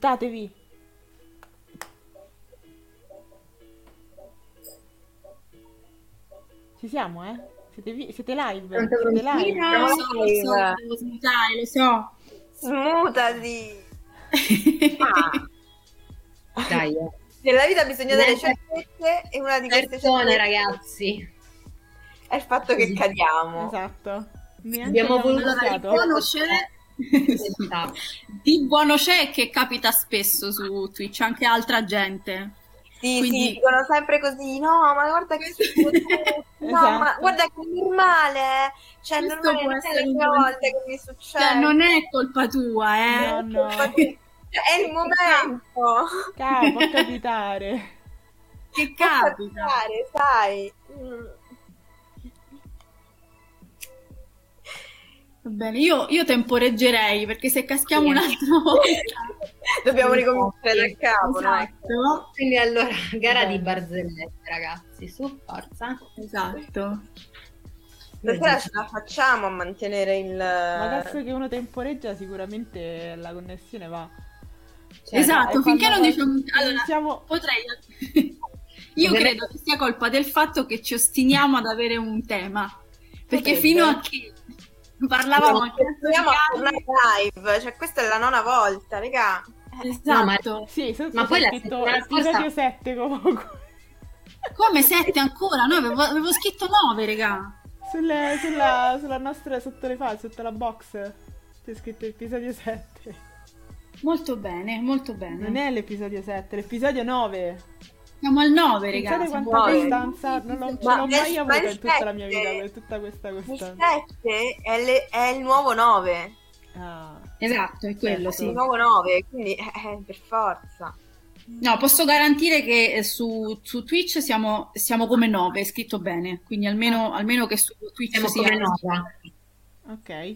buttatevi. Ci siamo, eh? Siete, vi- siete live? Siete live? Lo so, lo so, devo smutare, lo so. Smutati. Ah, dai, eh. Nella vita bisogna delle Niente. certezze e una di queste persone, certezze ragazzi. è il fatto che cadiamo. Esatto. Neanche Abbiamo voluto Allora, di buono c'è... Esatto. che capita spesso su Twitch, anche altra gente. Sì, Quindi- sì, dicono sempre così, no, ma guarda che schifo, no, Esatto. ma guarda che è normale, cioè Questo normale, può non è la prima volta che mi succede. Cioè, non è colpa tua, eh. No, no. Cioè, è il momento. Ca- può capitare. Che Può capita. capitare, sai. Mm. Va bene, io, io temporeggerei perché se caschiamo Sì. un'altra volta. Dobbiamo ricominciare da capo, no? Esatto. Quindi allora, gara di barzellette, ragazzi, su, forza. Esatto. Stasera ce la facciamo a mantenere il... Ma adesso che uno temporeggia sicuramente la connessione va. Cioè, esatto, finché non diciamo... Allora, iniziamo- potrei... Io credo che sia colpa del fatto che ci ostiniamo ad avere un tema. Perché Potrebbe. fino a che parlavamo anche Proviamo a tornare live, cioè questa è la nona volta, raga. No, ma- Esatto. Sì, Ma c'è poi la scritto settimana scorsa- episodio 7 comunque. Come sette ancora? No, avevo, avevo scritto nove, regà. Sulle- sulla, sulla nostra, sotto le file, sotto la box c'è scritto episodio 7. Molto bene, molto bene. Non è l'episodio 7, è l'episodio 9. Siamo al nove, regà. Pensate siamo- quanta costanza non, l'ho- Ma l'ho mai ma avuta il in tutta la mia vita, sette- tutta questa Il costanza. 7 è, le- è il nuovo 9. Ah, Esatto, è quello, Certo. Il sì. nuovo 9, quindi eh, per forza. No, posso garantire che eh, su, su Twitch siamo, siamo come nove, è scritto bene. Quindi almeno, almeno che su Twitch Siamo sia... come nova. ok.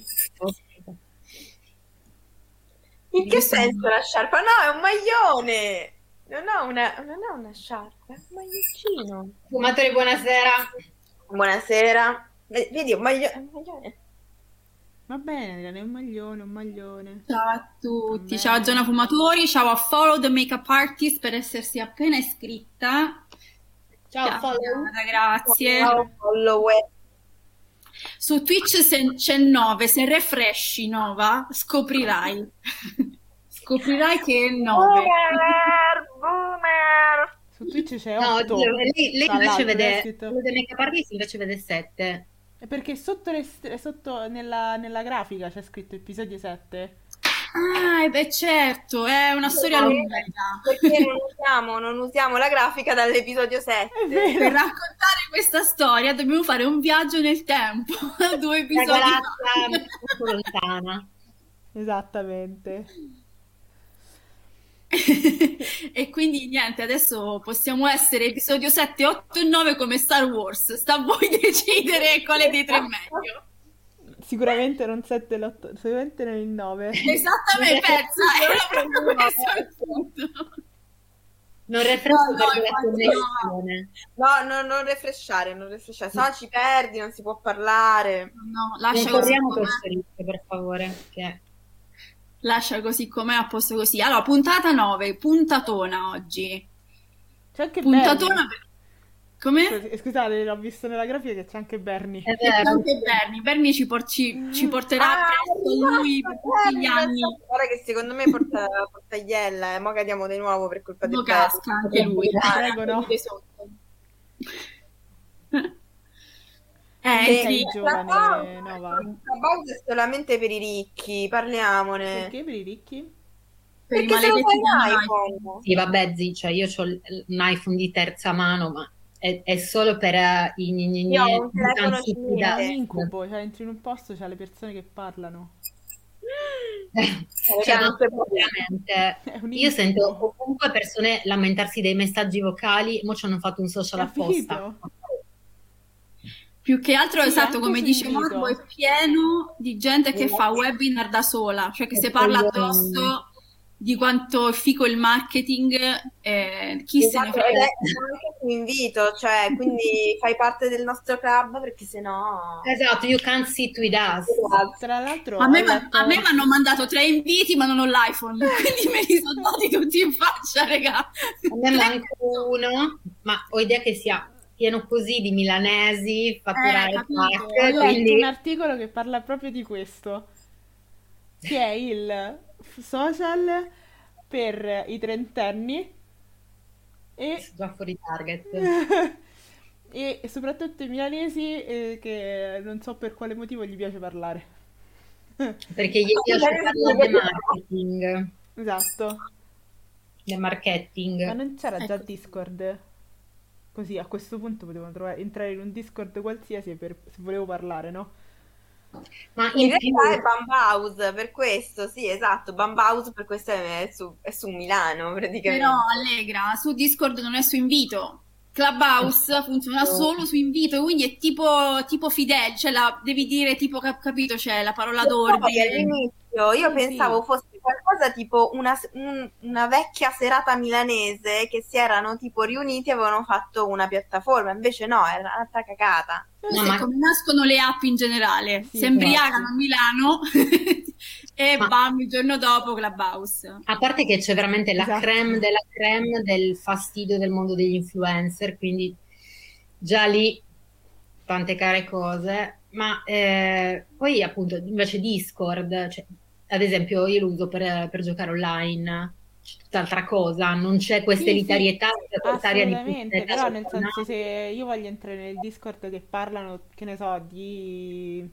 In che senso la sciarpa? No, è un maglione. Non ho una, non è una sciarpa, è un maglioncino. Fumatore, buonasera. Buonasera. Vedi, un, maglio- un maglione. Va bene, Adriana, è un maglione, un maglione. Ciao a tutti, ciao a Giona Fumatori, ciao a Follow the Makeup Artist per essersi appena iscritta. Ciao, follow. Chiara, grazie. Ciao, follower. Su Twitch se- c'è 9, se refreshi Nova scoprirai. scoprirai che è 9. Boomer, boomer. Su Twitch c'è No, 8. lei, lei tra invece vede, dei make-up artist invece vede 7. È perché sotto, le sotto nella, nella grafica c'è scritto episodio 7. Ah, e beh certo, è una storia Perché- lunga. Perché non usiamo, non usiamo la grafica dall'episodio 7. È vero. Per raccontare questa storia dobbiamo fare un viaggio nel tempo, due La episodi fa. molto lontana. Esattamente. e quindi niente, adesso possiamo essere episodio 7, 8 e 9 come Star Wars. Sta a voi decidere quale dei tre è meglio. Sicuramente non 7 l'8, sicuramente non il 9. Esattamente, pensa, era proprio questo il punto. Non refresco No, no, per. No, no, non refreshare, non refreshare, se no ci perdi, non si può parlare. No, Non lascia così corriamo rischio, per favore. Che... Lascia così com'è a posto così. Allora, puntata 9, puntatona oggi. C'è anche Puntatona per... Come? Scusate, l'ho visto nella grafica che c'è anche Bernie. È C'è vero. anche Bernie. Bernie ci, por- ci- ci porterà Ah, presto lui per tutti gli anni. Guarda che secondo me porta, porta iella, e mo cadiamo di nuovo per colpa di Bernie. casca anche lui. Prego, no. Eh, Sì. sì. giovane, La Nova. pausa è solamente per i ricchi, parliamone. Perché per i ricchi? per Perché se lo maledetti fai dei iPhone. Sì, vabbè, zi, cioè io ho un iPhone di terza mano, ma è, è solo per eh, i gni gni gni Io ho un telefono da- È un incubo, cioè entri in un posto, c'è le persone che parlano. Cioè, non si può- veramente. È un Io sento ovunque persone lamentarsi dei messaggi vocali, mo ci hanno fatto un social apposta. Più che altro, Sì, esatto, come dice. Marco, è pieno di gente che fa webinar da sola, cioè che si parla addosso di quanto è fico il marketing, eh, chi se ne Esatto, frega. è un invito, cioè, quindi fai parte del nostro club perché sennò... Esatto, you can't sit with us. Esatto. Tra l'altro, A me, me mi hanno mandato tre inviti, ma non ho l'iPhone, quindi me li sono dati tutti in faccia, raga. A me manca uno, ma ho idea che sia pieno così di milanesi, fatturare Eh, capito. ho pack, letto quindi un articolo che parla proprio di questo, che è il social per i trentenni e, già fuori target. e soprattutto i milanesi eh, che non so per quale motivo gli piace parlare. Perché gli piace parlare di marketing, Esatto. Ma marketing. non c'era già Ecco. Discord? Così a questo punto potevo trovare- entrare in un Discord qualsiasi per, se volevo parlare, no? Ma In in più, realtà è Bumhouse, per questo, sì, esatto, Bumhouse per questo è su, è su Milano praticamente. Però Allegra, su Discord non è su invito. Clubhouse funziona solo su invito, quindi è tipo, tipo Fidel, cioè la, devi dire tipo, cap- capito, c'è la parola d'ordine. all'inizio io pensavo sì. fosse qualcosa tipo una, un- una vecchia serata milanese che si erano tipo riuniti e avevano fatto una piattaforma, invece no, era un'altra cagata. No, ma- come nascono le app in generale. Sì, si embriagano esatto. a Milano e Ma- bam, il giorno dopo Clubhouse. a parte che c'è veramente la Esatto. creme della creme del fastidio del mondo degli influencer, quindi già lì tante care cose, ma eh, poi appunto invece Discord, cioè, ad esempio io lo uso per, per giocare online, c'è tutt'altra cosa, non c'è questa Sì, sì, elitarietà secondaria di però nel senso se io voglio entrare nel Discord che parlano, che ne so, di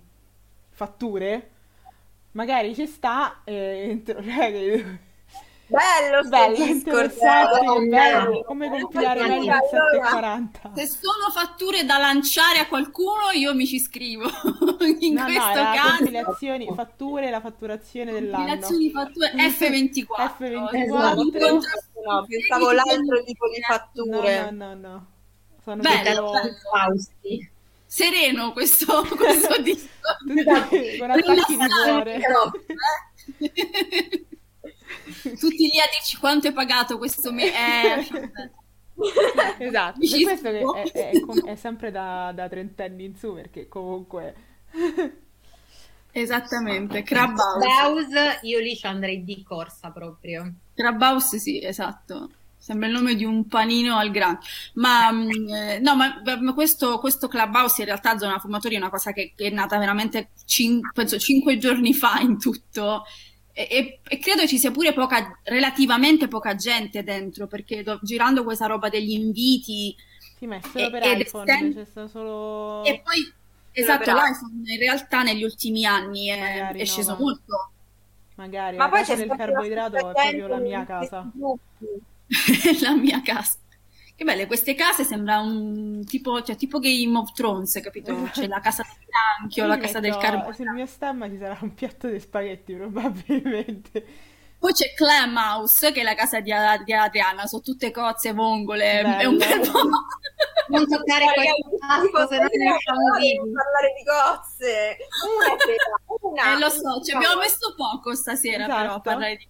fatture, magari ci sta e entro, cioè, Bello bello, eh. bello, come compilare meglio il allora- 740. Se sono fatture da lanciare a qualcuno, io mi ci scrivo. In No, no, questo era caso, compilazioni, fatture, la fatturazione dell'anno. compilazioni fatture F24. F24. Incontro- No, pensavo l'altro tipo di No, fatture. no, no, no. Sono Bello, proprio Fausti. Sereno questo, questo disco. tutti con attacchi di cuore. Tutti lì a dirci quanto hai pagato questo mese. Eh, Esatto, per questo è, è- è com- è sempre da, da trentenni in su, perché comunque... esattamente, Crabhouse. House, io lì ci andrei di corsa proprio. Crabhouse, sì, esatto. Sembra il nome di un panino al grano. Ma mh, eh, no, ma, ma questo, questo Clubhouse in realtà Zona Fumatori è una cosa che, che è nata veramente cin- penso cinque giorni fa in tutto. E, e- e credo ci sia pure poca, relativamente poca gente dentro, perché do- girando questa roba degli inviti Sì, ma è solo E- per iPhone, sem- c'è sta solo... e poi esatto, l'iPhone in realtà negli ultimi anni è, è no, sceso ma- molto. Magari Ma la poi c'è la carboidrato è proprio la mia casa. gruppi. la mia casa. Che belle, queste case sembra un tipo, cioè, tipo Game of Thrones, capito? C'è la casa del granchio, la casa del metto- carbone. Sul mio stemma ci sarà un piatto di spaghetti, probabilmente. Poi c'è Clam House, che è la casa di, di Adriana, sono tutte cozze, vongole, è un bel Bello. po'. Non toccare questo tasto, se no ne usciamo vivi. parlare di cozze. Una sera, una. Eh, lo so, ci abbiamo messo poco stasera però a Esatto. parlare di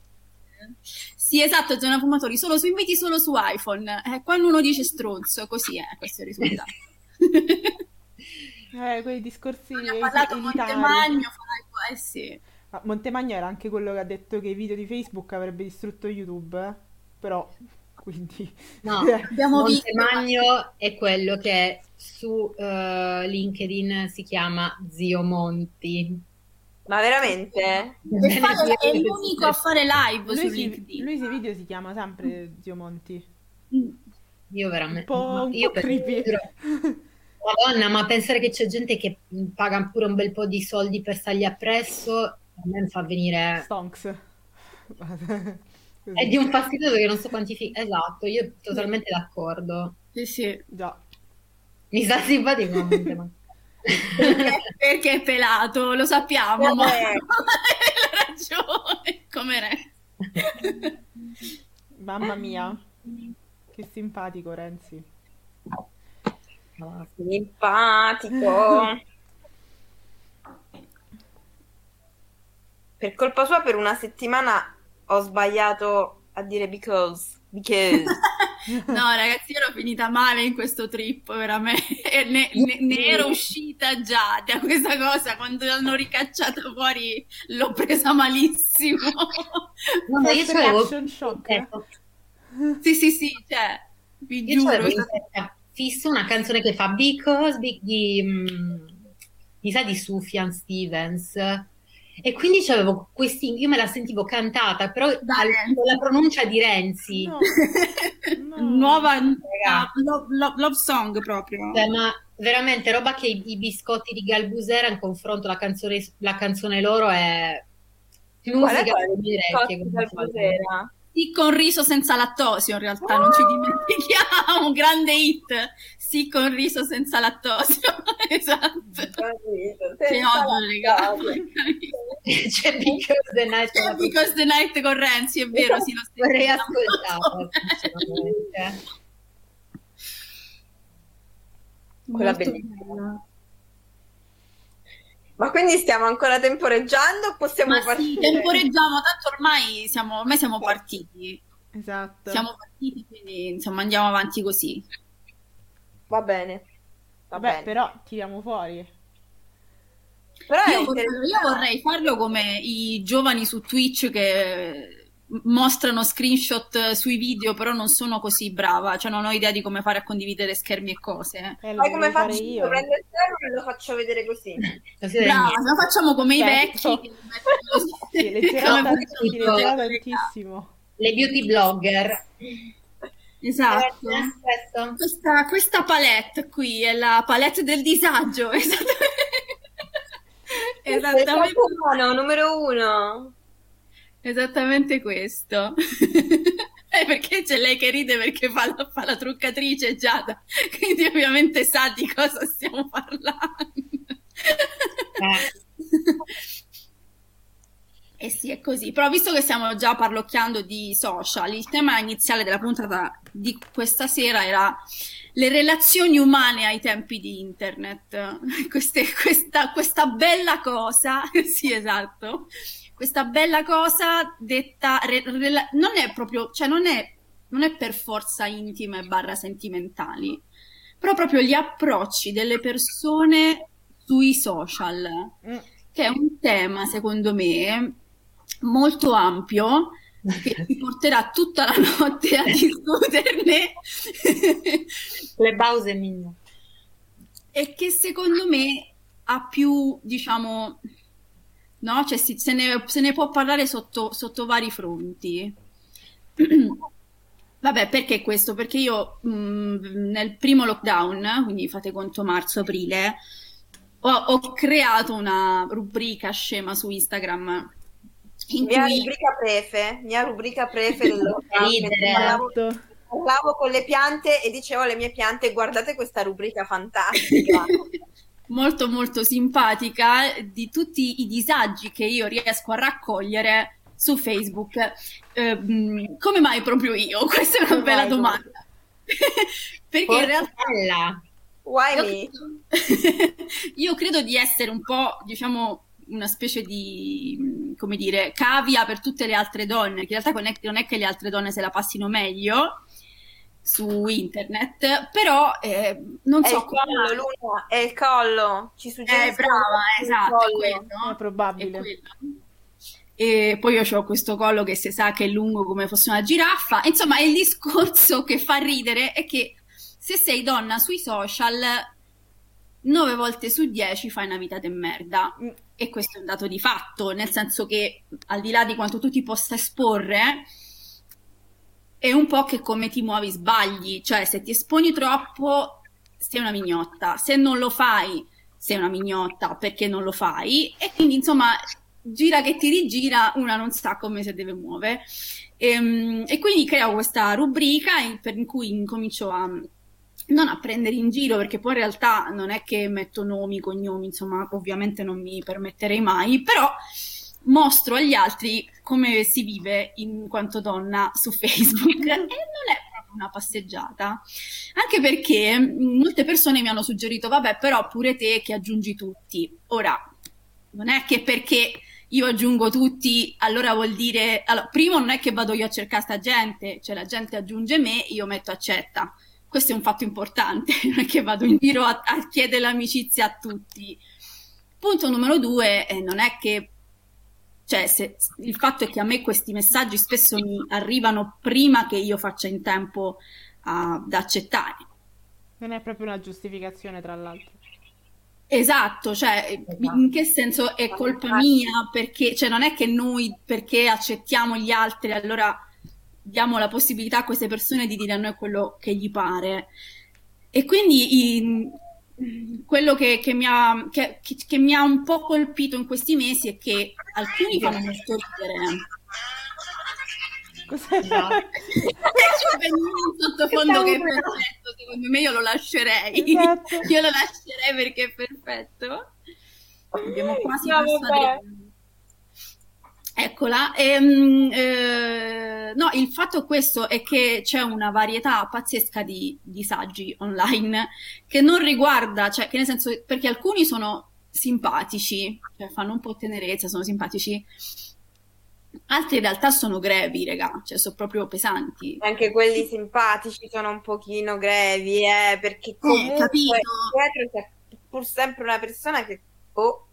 Sì, esatto, zona fumatori, solo su inviti solo su iPhone. Eh, quando uno dice stronzo, così è, questo è il risultato. Eh, quei discorsi Ne ha parlato elitari. Montemagno, eh sì. Ma Montemagno era anche quello che ha detto che i video di Facebook avrebbe distrutto YouTube, eh? però, quindi... No, Abbiamo visto- Montemagno è quello che su eh, LinkedIn si chiama Zio Monti. Ma veramente? E fare- è l'unico a fare live su Lui, si, LinkedIn. lui si video si chiama sempre Zio Monti. Io Un veramente... po', ma un io po' per- creepy. Madonna, ma pensare che c'è gente che paga pure un bel po' di soldi per stargli appresso, a me mi fa venire... Stonks. È di un fastidioso che non so quantificare. Esatto, io totalmente d'accordo. Sì, sì. Già. Mi sta simpatico. Perché, perché è pelato, lo sappiamo, ma Eh. hai ragione, come re. Mamma mia. Che simpatico Renzi. Simpatico. Per colpa sua per una settimana ho sbagliato a dire because. Because. No, ragazzi, io ero finita male in questo trip, veramente. E Ne, ne- ne ero uscita già da questa cosa. Quando l'hanno ricacciata fuori, l'ho presa malissimo. No, ma io ecco, Sì, sì, sì, cioè, vi io giuro. testa fisso una canzone che fa Because di, di, mm, mi sa di Sufjan Stevens. E quindi c'avevo questi, io me la sentivo cantata, però Renzi. con la pronuncia di Renzi. No, no. Nuova love, love- love song proprio. Cioè, ma veramente roba che i, i biscotti di Galbusera in confronto alla canzone, la canzone loro è è musica delle di mie orecchie. Cotti Sì, con riso senza lattosio, in realtà, non ci dimentichiamo, un grande hit. Sì, con riso senza lattosio, esatto. Che odio, lattosio. C'è Because the Night C'è Because the Night con Renzi, è vero, sì, lo stesso. vorrei ascoltarla sinceramente. Quella bellissima. bella. Ma quindi stiamo ancora temporeggiando o possiamo Ma sì, partire? temporeggiamo, tanto ormai siamo, ormai siamo partiti. Esatto. Siamo partiti, quindi insomma andiamo avanti così. Va bene. Va Vabbè, bene. però tiriamo fuori. Però Io vorrei, io vorrei farlo come i giovani su Twitch che mostrano screenshot sui video, però non sono così brava, cioè non ho idea di come fare a condividere schermi e cose. Eh, Poi come faccio? io. Prendo il telefono e lo faccio vedere così. Siete Brava, lo facciamo come i Certo. vecchi. che mettono- Sì, leggerò, come tant- quelli sì, che- leggerò tantissimo. Le beauty blogger. Esatto. Eh. Questa, questa palette qui è la palette del disagio, esattamente. Esattamente, numero uno. Esattamente questo. Eh, perché c'è lei che ride perché fa la, fa la truccatrice Giada, quindi ovviamente sa di cosa stiamo parlando. Eh sì, è così. Però visto che stiamo già parlocchiando di social, il tema iniziale della puntata di questa sera era le relazioni umane ai tempi di internet. Queste- questa, questa bella cosa, sì, esatto, questa bella cosa detta, re- rela- non è proprio, cioè non è, non è per forza intime barra sentimentali, però proprio gli approcci delle persone sui social Mm. che è un tema, secondo me, molto ampio, che ci porterà tutta la notte a discuterne Le pause mignon. e che secondo me ha più, diciamo, no? Cioè si- se ne, se ne può parlare sotto, sotto vari fronti. Vabbè, perché questo? Perché io mh, nel primo lockdown, quindi fate conto marzo-aprile, ho, ho creato una rubrica scema su Instagram in Mia cui rubrica prefe, mia rubrica prefe del lockdown, Esatto. parlavo con le piante e dicevo alle mie piante guardate questa rubrica fantastica. molto molto simpatica di tutti i disagi che io riesco a raccogliere su Facebook. Eh, mh, come mai proprio io? Questa è una Come bella domanda. Perché in realtà Bella. Why io io credo di essere un po', diciamo, una specie di, mh, come dire, cavia per tutte le altre donne, che in realtà non è, non è che le altre donne se la passino meglio su internet, però eh, non È so collo, come... Luna, è il collo. Ci Eh, suggeriscono brava, il esatto, è collo. quello. È probabile. È quello. E poi io ho questo collo che si sa che è lungo come fosse una giraffa. Insomma, il discorso che fa ridere è che se sei donna sui social, 9 volte su 10 fai una vita de merda. Mm. E questo è un dato di fatto, nel senso che al di là di quanto tu ti possa esporre, è un po' che come ti muovi sbagli, cioè se ti esponi troppo sei una mignotta, se non lo fai sei una mignotta perché non lo fai? E quindi insomma gira che ti rigira una non sa come si deve muovere. Ehm, e, quindi creo questa rubrica per- cui incomincio a non a prendere in giro perché poi in realtà non è che metto nomi, cognomi, insomma ovviamente non mi permetterei mai, però mostro agli altri come si vive in quanto donna su Facebook e non è proprio una passeggiata, anche perché mh, molte persone mi hanno suggerito, vabbè, però pure te che aggiungi tutti. Ora, non è che perché io aggiungo tutti, allora vuol dire, allora, primo non è che vado io a cercare sta gente, cioè la gente aggiunge me, io metto accetta. Questo è un fatto importante, non è che vado in giro a, a chiedere l'amicizia a tutti. Punto numero due, eh, non è che cioè, se, il fatto è che a me questi messaggi spesso mi arrivano prima che io faccia in tempo ad accettare. Non è proprio una giustificazione, tra l'altro. Esatto, cioè in che senso è colpa mia? Perché, cioè non è che noi perché accettiamo gli altri, allora diamo la possibilità a queste persone di dire a noi quello che gli pare. E quindi i- quello che, che mi ha, che- che- mi ha un po' colpito in questi mesi è che alcuni fanno molto ridere. Cos'è? Esatto. C'è Benjamin in sottofondo che è perfetto, secondo me io lo lascerei. Esatto. Io lo lascerei perché è perfetto. Abbiamo quasi No, passato Eccola. Ehm, eh, no, il fatto questo è che c'è una varietà pazzesca di disagi online che non riguarda, cioè che nel senso, perché alcuni sono simpatici, cioè fanno un po' tenerezza, sono simpatici, altri in realtà sono grevi, raga, cioè sono proprio pesanti. Anche quelli simpatici sono un pochino grevi, eh, perché comunque capito. dietro c'è pur sempre una persona che oh,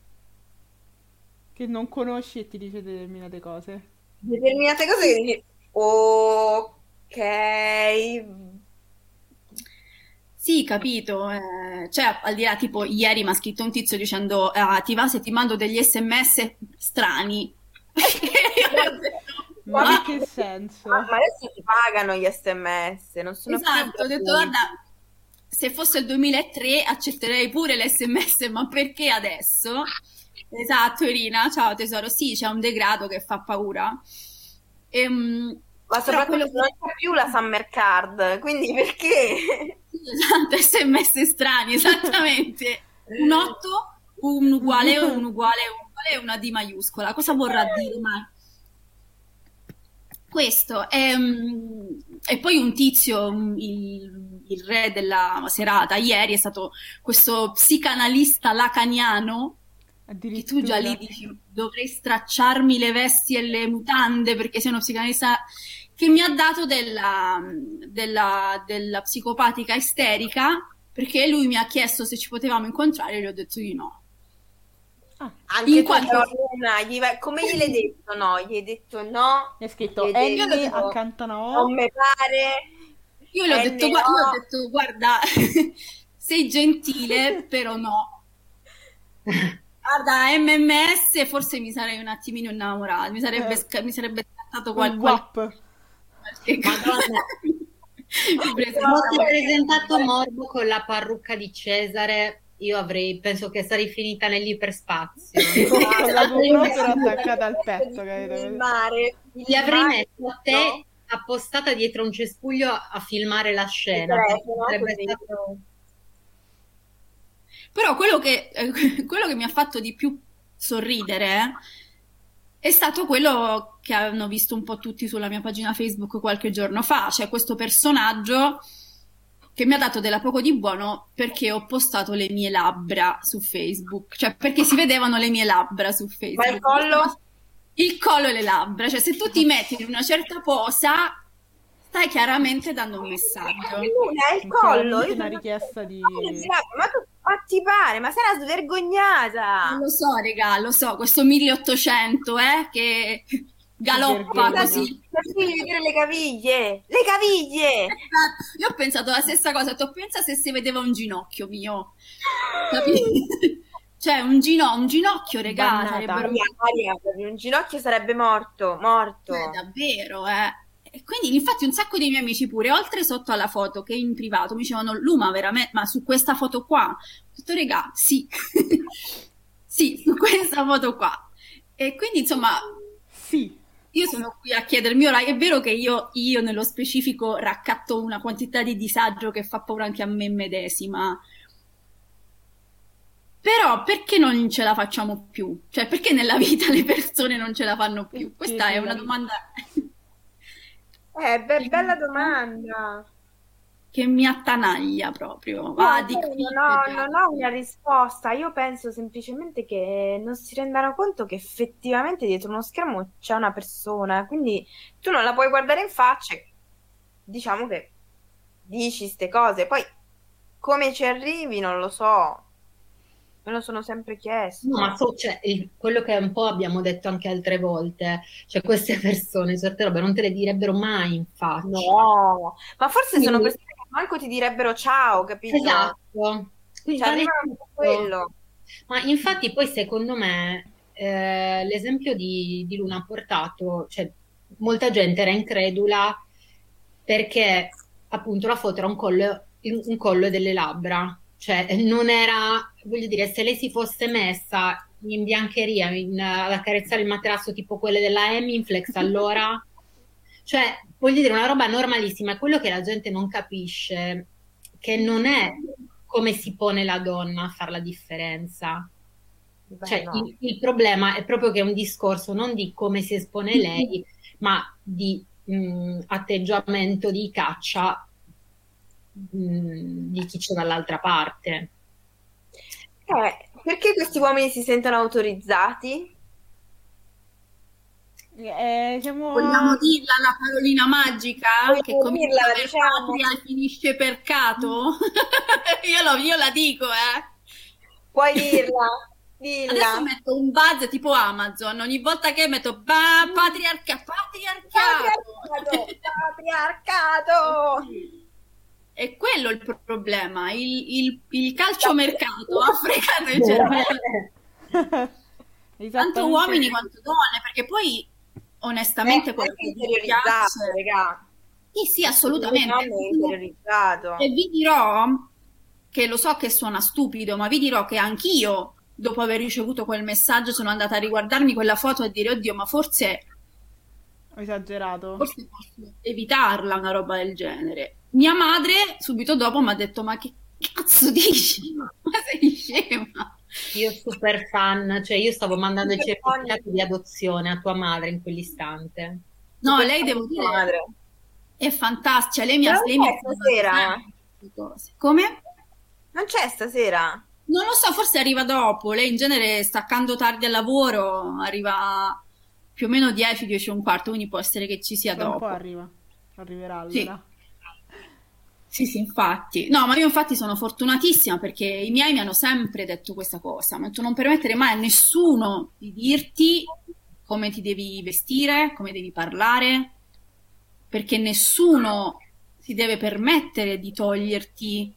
Che non conosci e ti dice determinate cose. determinate cose che dici ok, Sì, capito. eh, cioè, al di là, tipo, ieri mi ha scritto un tizio dicendo, ah, ti va se ti mando degli sms strani? Detto, Ma "Ma-" in che senso? ma adesso si pagano gli sms, non sono più Esatto, ho detto, guarda, se fosse il 2003 accetterei pure l'sms, ma perché adesso? Esatto, Irina, ciao tesoro. Sì, c'è un degrado che fa paura. Ehm, Ma soprattutto quello non c'è più la Summer Card, quindi perché? Esatto, sms strani, esattamente. Un 8, un uguale, un uguale, un uguale una D maiuscola. Cosa vorrà dire mai? Questo è, mm, e poi un tizio, il, il re della serata, ieri è stato questo psicanalista lacaniano che tu già lì dici dovrei stracciarmi le vesti e le mutande perché sei uno psicanalista che mi ha dato della, della, della psicopatica isterica perché lui mi ha chiesto se ci potevamo incontrare e gli ho detto di no. Ah, Anche In quanto- Luna, gli vai- come gli hai detto no? Gli hai detto no, è scritto Gli hai Annie detto, accanto a non no. mi pare. Io gli ho Eh, detto, no. io ho detto, guarda, sei gentile, però no. Guarda, MMS forse mi sarei un attimino innamorata, mi sarebbe, Eh. sca- mi sarebbe scattato Un qual- qual- guap. qualche Madonna. Fossi presentato Morbo con la parrucca di Cesare, io avrei, penso che sarei finita nell'iperspazio. Con la GoPro attaccata al petto, capito? filmare, Li avrei messo a te no? appostata dietro un cespuglio a, filmare la scena. Sarebbe stato- Però quello che, eh, quello che mi ha fatto di più sorridere è stato quello che hanno visto un po' tutti sulla mia pagina Facebook qualche giorno fa, cioè questo personaggio che mi ha dato della poco di buono perché ho postato le mie labbra su Facebook, cioè perché si vedevano le mie labbra su Facebook. Ma il collo? Il collo e le labbra, cioè se tu ti metti in una certa posa stai chiaramente dando un messaggio. Luna, è il collo. Io una richiesta di... Ma tu ma ti pare? Ma sei una svergognata. Non lo so, regà, lo so, questo 1800, eh, che galoppa così. Devi vedere le caviglie. Le caviglie. Io ho pensato la stessa cosa, tu pensa se si vedeva un ginocchio mio, capito? Cioè, un, gino- un ginocchio, regà, sarebbero... Maria, Maria, un ginocchio sarebbe morto, morto. Eh, davvero, eh. E quindi, infatti, un sacco di miei amici pure, oltre sotto alla foto che in privato mi dicevano, Luma, veramente, ma su questa foto qua? Ho detto, regà, sì. sì, su questa foto qua. E quindi, insomma, Sì, Io sono qui a chiedermi, ora è vero che io, io nello specifico raccatto una quantità di disagio che fa paura anche a me medesima, però perché non ce la facciamo più? Cioè perché nella vita le persone non ce la fanno più? Perché Questa è una domanda Eh, be- bella domanda. che mi attanaglia proprio. No, Va io di qui non ho, e non ho una risposta, io penso semplicemente che non si rendano conto che effettivamente dietro uno schermo c'è una persona, quindi tu non la puoi guardare in faccia, e diciamo che dici ste cose, poi come ci arrivi non lo so, me lo sono sempre chiesto. No, ma so- cioè, quello che un po' abbiamo detto anche altre volte, cioè queste persone certe robe non te le direbbero mai in faccia. No, ma forse sono Quindi- persone che manco ti direbbero ciao, capito? Esatto. Quindi Cioè, quello. Ma infatti poi secondo me eh, l'esempio di, di Luna ha portato, cioè molta gente era incredula perché appunto la foto era un collo, un collo e delle labbra, cioè non era, voglio dire, se lei si fosse messa in biancheria in- ad accarezzare il materasso tipo quelle della Hemingflex allora, cioè voglio dire una roba normalissima, quello che la gente non capisce, che non è come si pone la donna a fare la differenza. Beh, Cioè, no. il, il problema è proprio che è un discorso non di come si espone lei, ma di mh, atteggiamento di caccia mh, di chi c'è dall'altra parte. Eh, perché questi uomini si sentono autorizzati? Eh, siamo... Vogliamo dirla la parolina magica Vogliamo che comincia dirla, per diciamo. patria e finisce per cato? io, lo- io la dico, eh. Puoi dirla, dilla. Adesso metto un buzz tipo Amazon, ogni volta che metto ba, patriarca, patriarcato. Patriarcato! È quello il pro- problema, il, il, il calciomercato ha fregato il cervello tanto uomini quanto donne, perché poi onestamente Eh, quello che interiorizzato, piace... regà. Sì, sì, assolutamente. E vi dirò che lo so che suona stupido, ma vi dirò che anch'io, dopo aver ricevuto quel messaggio, sono andata a riguardarmi quella foto e dire, oddio, ma forse, Ho esagerato. forse posso evitarla una roba del genere. Mia madre, subito dopo, mi ha detto, ma che cazzo dici? Ma sei scema? Io super fan, cioè io stavo mandando i Super certificati di adozione a tua madre in quell'istante. No, lei devo dire, Madre. è fantastica. Lei mi ha... Non Lei mi ha c'è stasera? Come? Non c'è stasera? Non lo so, forse arriva dopo. Lei in genere staccando tardi al lavoro arriva più o meno 10, 10 e un quarto, quindi può essere che ci sia Tra un po' dopo. arriva. Arriverà allora. Sì, sì, infatti. No, ma io infatti sono fortunatissima perché i miei mi hanno sempre detto questa cosa. Ma tu non permettere mai a nessuno di dirti come ti devi vestire, come devi parlare, perché nessuno si deve permettere di toglierti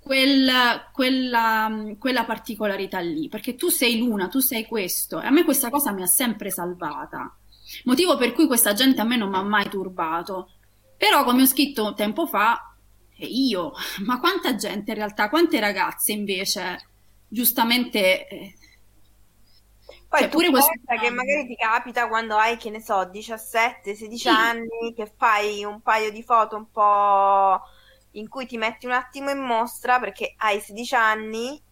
quel- quella, quella particolarità lì, perché tu sei l'una, tu sei questo. E a me questa cosa mi ha sempre salvata. Motivo per cui questa gente a me non mi ha mai turbato. Però, come ho scritto tempo fa, e io, ma quanta gente in realtà, quante ragazze invece, giustamente, eh, Poi Cioè, pure questo- che magari ti capita quando hai, che ne so, 17-16 anni, che fai un paio di foto un po' in cui ti metti un attimo in mostra perché hai 16 anni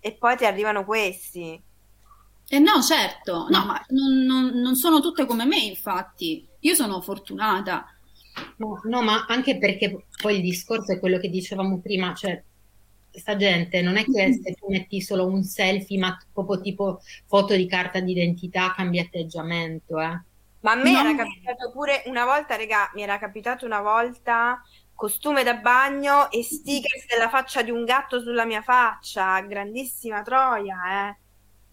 e poi ti arrivano questi. eh no, certo, no, ma non, non- non sono tutte come me, infatti. Io sono fortunata. No, no, ma anche perché poi il discorso è quello che dicevamo prima, cioè sta gente non è che se tu metti solo un selfie, ma proprio tipo foto di carta d'identità cambia atteggiamento, eh. Ma a me No. era capitato pure una volta, regà, mi era capitato una volta costume da bagno e stickers della faccia di un gatto sulla mia faccia, grandissima troia, eh.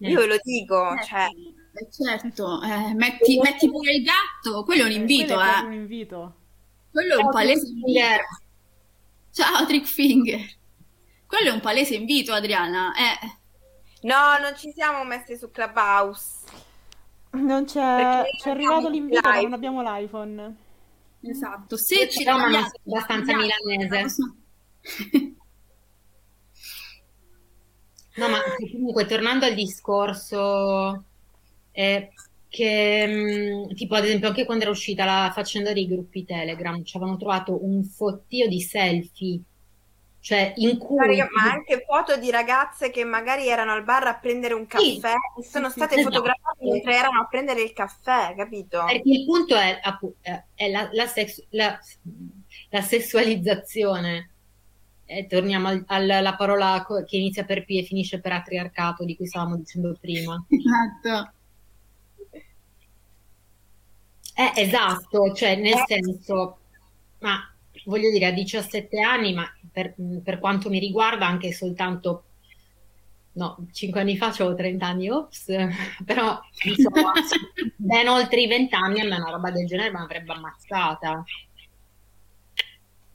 Io ve lo dico, cioè, Eh, certo, eh, metti, metti pure il gatto, quello è un invito, Quello è eh. un invito. Quello è un palese invito. Ciao, Trick Finger. Quello è un palese invito, Adriana. Eh, no, non ci siamo messe su Clubhouse. Non c'è... Perché Ci è abbiamo arrivato l'invito, ma non abbiamo l'iPhone. esatto. Se ci No, ma non sei abbastanza milanese. No, ma comunque tornando al discorso, eh, che tipo ad esempio anche quando era uscita la faccenda dei gruppi Telegram, ci avevano trovato un fottio di selfie cioè in cui... Ma anche foto di ragazze che magari erano al bar a prendere un Sì, caffè e sono state esatto. fotografate mentre erano a prendere il caffè, capito? Perché il punto è, è la, la sex- la- la sessualizzazione. E torniamo al- al- alla parola che inizia per P e finisce per patriarcato, di cui stavamo dicendo prima. Esatto. Eh, esatto, cioè nel senso, ma voglio dire, a 17 anni, ma per, per quanto mi riguarda anche soltanto, no, 5 anni fa avevo 30 anni, ops, però insomma, ben oltre i 20 anni a me una roba del genere mi avrebbe ammazzata.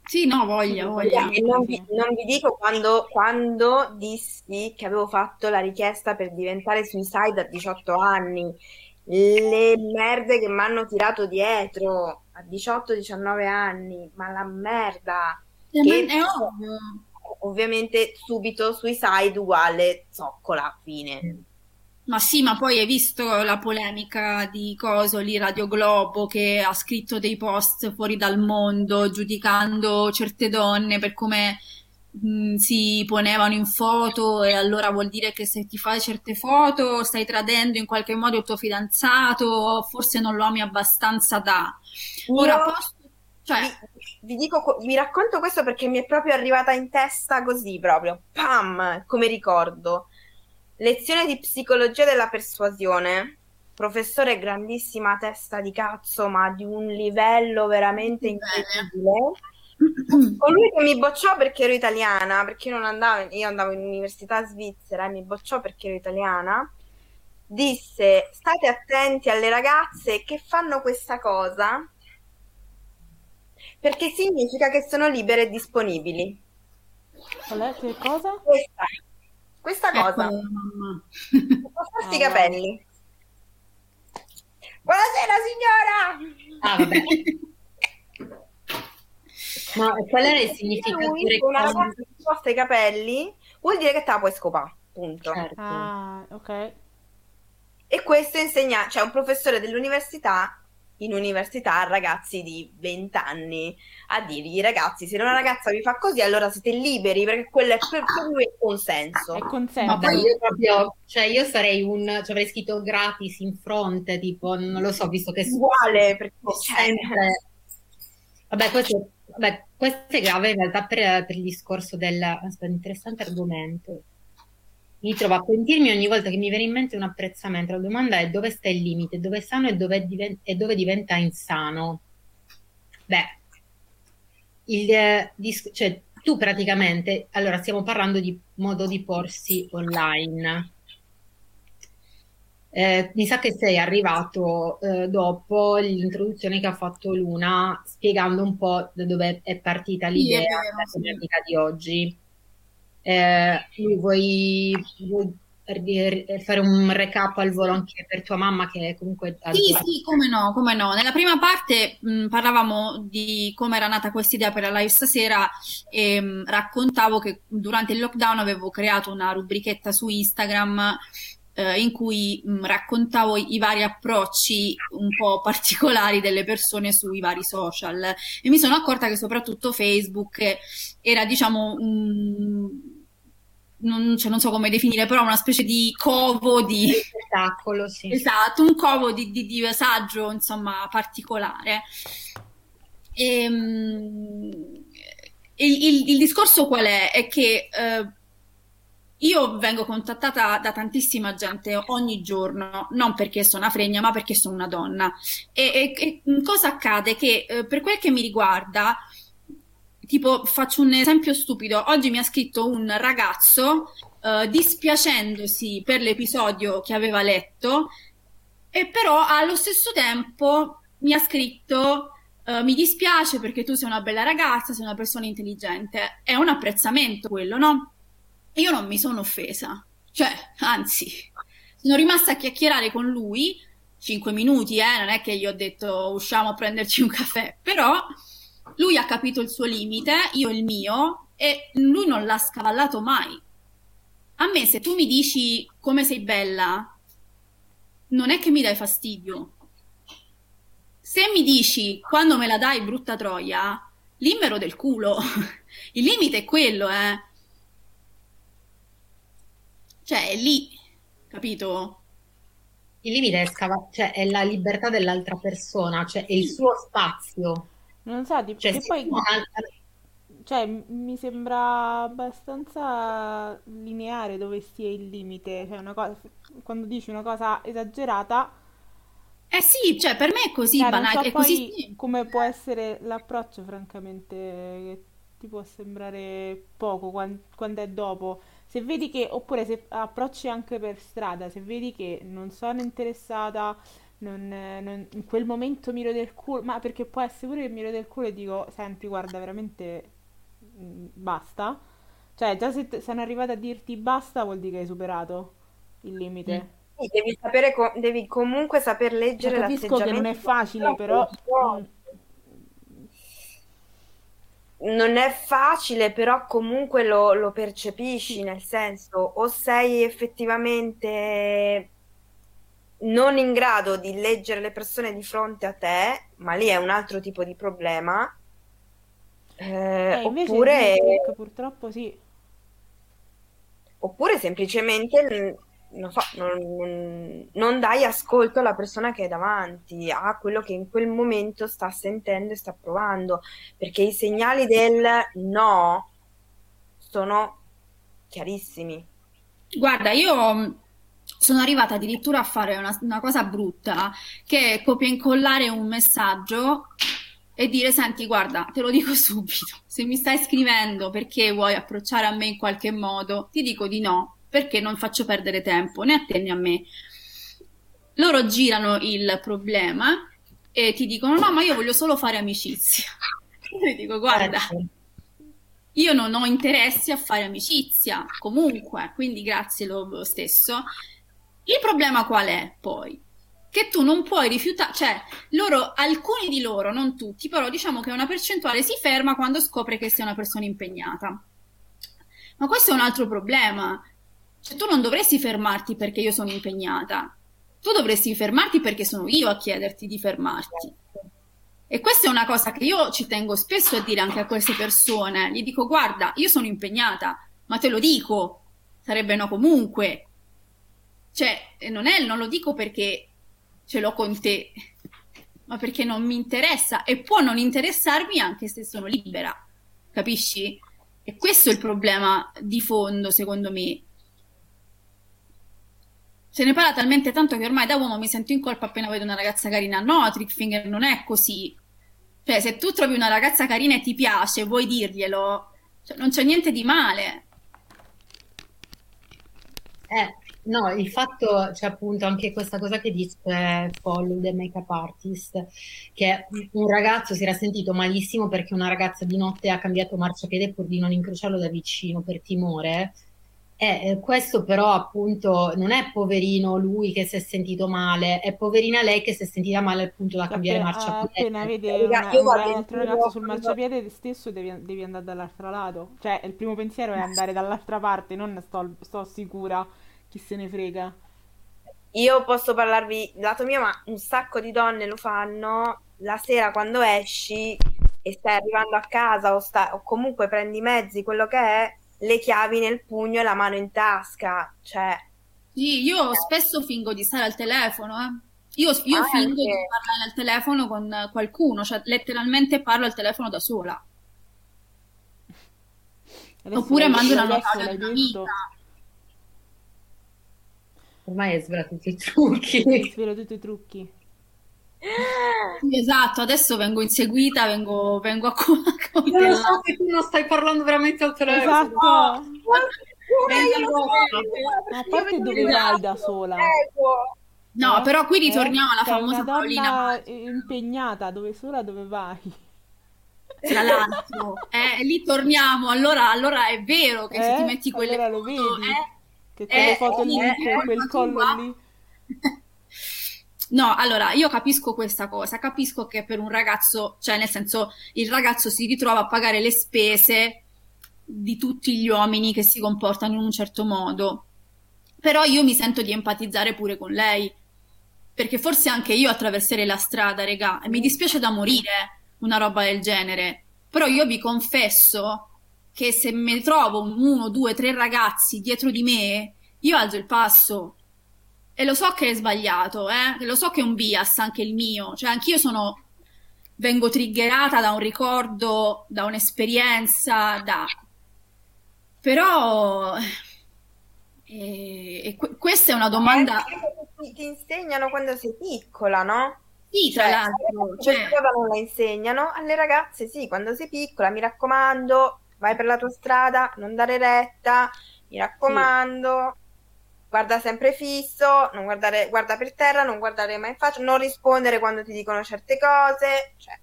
Sì, no, voglia, voglia. Non vi, non vi dico quando, quando dissi che avevo fatto la richiesta per diventare suicide a 18 anni, le merde che mi hanno tirato dietro a 18-19 anni, ma la merda. Eh, Che- è ovvio. Ovviamente subito suicide uguale zoccola, fine. Ma sì, ma poi hai visto la polemica di Coso lì, Radio Globo, che ha scritto dei post fuori dal mondo giudicando certe donne per come mh, si ponevano in foto e allora vuol dire che se ti fai certe foto stai tradendo in qualche modo il tuo fidanzato, forse non lo ami abbastanza da... Ora Io posso... Cioè, vi, vi dico, co- vi racconto questo perché mi è proprio arrivata in testa così, proprio, pam, come ricordo. Lezione di psicologia della persuasione, professore grandissima testa di cazzo, ma di un livello veramente incredibile. Colui che mi bocciò perché ero italiana, perché io non andavo, io andavo in università svizzera e mi bocciò perché ero italiana, disse: State attenti alle ragazze che fanno questa cosa perché significa che sono libere e disponibili. Qual è? Che cosa? Questa, questa ecco, cosa, posarsi i capelli. Buonasera signora! Ah, vabbè. Ma qual era il significato di una ragazza si posta i capelli vuol dire che te la puoi scopare, punto. Certo. Ah, ok. E questo insegna, c'è un professore dell'università in università a ragazzi di 20 anni a dirgli ragazzi se una ragazza vi fa così allora siete liberi perché quello è per, per lui il consenso È Ma consenso. poi io proprio, cioè io sarei un, ci avrei scritto gratis in fronte, tipo, non lo so, visto che uguale perché cioè, sempre... Vabbè, questo, vabbè, questo è grave in realtà per, per il discorso del... Aspetta, interessante argomento. Mi trovo a pentirmi ogni volta che mi viene in mente un apprezzamento. La domanda è dove sta il limite, dove è sano e dove, diven- e dove diventa insano. Beh, il, eh, dis- cioè, tu praticamente, allora stiamo parlando di modo di porsi online. Eh, mi sa che sei arrivato eh, dopo l'introduzione che ha fatto Luna, spiegando un po' da dove è partita Sì, l'idea vero, della sì. tematica di oggi. Eh, vuoi, vuoi fare un recap al volo anche per tua mamma che comunque Sì, sì, come no, come no. Nella prima parte mh, parlavamo di come era nata questa idea per la live stasera e mh, raccontavo che durante il lockdown avevo creato una rubrichetta su Instagram eh, in cui mh, raccontavo i, vari approcci un po' particolari delle persone sui vari social e mi sono accorta che soprattutto Facebook era, diciamo, un- non, cioè, non so come definire, però una specie di covo di... spettacolo, sì. Esatto, un covo di, di, di saggio, insomma, particolare. Ehm, il, il- il discorso qual è? È che eh, io vengo contattata da tantissima gente ogni giorno, non perché sono una fregna, ma perché sono una donna. E, e- e cosa accade? Che eh, per quel che mi riguarda, tipo, faccio un esempio stupido. Oggi mi ha scritto un ragazzo eh, dispiacendosi per l'episodio che aveva letto, e però allo stesso tempo mi ha scritto. eh, mi dispiace perché tu sei una bella ragazza, sei una persona intelligente. È un apprezzamento quello, no? Io non mi sono offesa, cioè, anzi, sono rimasta a chiacchierare con lui, 5 minuti, eh, non è che gli ho detto usciamo a prenderci un caffè, però lui ha capito il suo limite, io il mio, e lui non l'ha scavallato mai. A me, se tu mi dici come sei bella, non è che mi dai fastidio. Se mi dici quando me la dai brutta troia, libero del culo. Il limite è quello, eh. Cioè, è lì, capito? Il limite è, scava- cioè, è la libertà dell'altra persona, cioè è il suo spazio. Non so, di- Cioè, poi Cioè, mi sembra abbastanza lineare dove stia il limite. Cioè, una cosa, quando dici una cosa esagerata, Eh sì, cioè, per me è così cioè, banale, so è così come può essere l'approccio, francamente, che ti può sembrare poco quan- quando, è dopo. Se vedi che, oppure se approcci anche per strada, se vedi che non sono interessata, non, non- in quel momento miro del culo, ma perché può essere pure che miro del culo e dico, senti, guarda, veramente mm, basta. Cioè, già se t- sono arrivata a dirti basta, vuol dire che hai superato il limite. Sì, devi sapere co- devi comunque saper Cioè, leggere capisco che non è facile, però... dell'altro. Non è facile, però comunque lo, lo percepisci, nel senso, o sei effettivamente non in grado di leggere le persone di fronte a te, ma lì è un altro tipo di problema, eh, eh, oppure, TikTok purtroppo sì. oppure semplicemente non so, non, non- dai ascolto alla persona che è davanti, a quello che in quel momento sta sentendo e sta provando, perché i segnali del no sono chiarissimi. Guarda, io mh, sono arrivata addirittura a fare una, una cosa brutta, che è copia e incollare un messaggio e dire, senti, guarda, te lo dico subito, se mi stai scrivendo perché vuoi approcciare a me in qualche modo, ti dico di no, perché non faccio perdere tempo né a te né a me. Loro girano il problema e ti dicono, no, ma io voglio solo fare amicizia. Io ti dico, guarda. Certo. Io non ho interessi a fare amicizia, comunque, quindi grazie lo lo stesso. Il problema qual è poi? Che tu non puoi rifiutare, cioè, loro, alcuni di loro, non tutti, però diciamo che una percentuale si ferma quando scopre che sei una persona impegnata. Ma questo è un altro problema. Cioè, tu non dovresti fermarti perché io sono impegnata. Tu dovresti fermarti perché sono io a chiederti di fermarti. E questa è una cosa che io ci tengo spesso a dire anche a queste persone. Gli dico, guarda, io sono impegnata, ma te lo dico, sarebbe no comunque. Cioè, non è, non lo dico perché ce l'ho con te, ma perché non mi interessa e può non interessarmi anche se sono libera, capisci? E questo è il problema di fondo, secondo me. Se ne parla talmente tanto che ormai da uomo mi sento in colpa appena vedo una ragazza carina. No, Trickfinger non è così. Cioè, se tu trovi una ragazza carina e ti piace, vuoi dirglielo, cioè, non c'è niente di male. Eh, no, il fatto, c'è appunto anche questa cosa che dice Follow the Makeup Artist, che un ragazzo si era sentito malissimo perché una ragazza di notte ha cambiato marciapiede pur di non incrociarlo da vicino per timore. E eh, questo però appunto non è poverino lui che si è sentito male, è poverina lei che si è sentita male al punto da cambiare appena, marciapiede. appena vedi una- io un, altro ragazzo sul marciapiede stesso devi, devi andare dall'altro lato. Cioè, il primo pensiero è andare dall'altra parte, non sto, sto sicura, chi se ne frega. Io posso parlarvi lato mio, ma un sacco di donne lo fanno la sera quando esci e stai arrivando a casa o, sta- o comunque prendi i mezzi, quello che è, le chiavi nel pugno e la mano in tasca. Cioè, Sì, io spesso fingo di stare al telefono, eh. Io, io Ah, fingo di anche. parlare al telefono con qualcuno, cioè letteralmente parlo al telefono da sola. Adesso Oppure mando una nota ad una detto, amica. Ormai è svela tutti i trucchi. svelo tutti i trucchi. Esatto, adesso vengo inseguita, vengo, vengo a Io lo so che tu non stai parlando veramente al telefono. Esatto! lo Ma a parte dove vai da sola? No, Eh? però qui Eh? ritorniamo alla Sei famosa una Paolina eh, impegnata, dove sola dove vai? Tra l'altro, eh, lì torniamo. Allora, allora è vero che se ti Eh? metti quelle Allora lo foto, vedi? eh, Che quelle eh, foto lì, eh, con quel collo tua. lì. No, allora io capisco questa cosa, capisco che per un ragazzo, cioè nel senso il ragazzo si ritrova a pagare le spese di tutti gli uomini che si comportano in un certo modo, però io mi sento di empatizzare pure con lei, perché forse anche io attraverserei la strada, regà, e mi dispiace da morire una roba del genere, Però io vi confesso che se mi trovo uno, due, tre ragazzi dietro di me, io alzo il passo. E lo so che è sbagliato, eh? Lo so che è un bias anche il mio. Cioè, anch'io sono... Vengo triggerata da un ricordo, da un'esperienza, da... Però... E, e questa è una domanda... Ti, ti insegnano quando sei piccola, no? Sì, tra Cioè, l'altro, cioè, cioè, non la insegnano, alle ragazze sì, quando sei piccola, mi raccomando, vai per la tua strada, non dare retta, mi raccomando, guarda sempre fisso, non guardare, guarda per terra, non guardare mai in faccia, non rispondere quando ti dicono certe cose, cioè,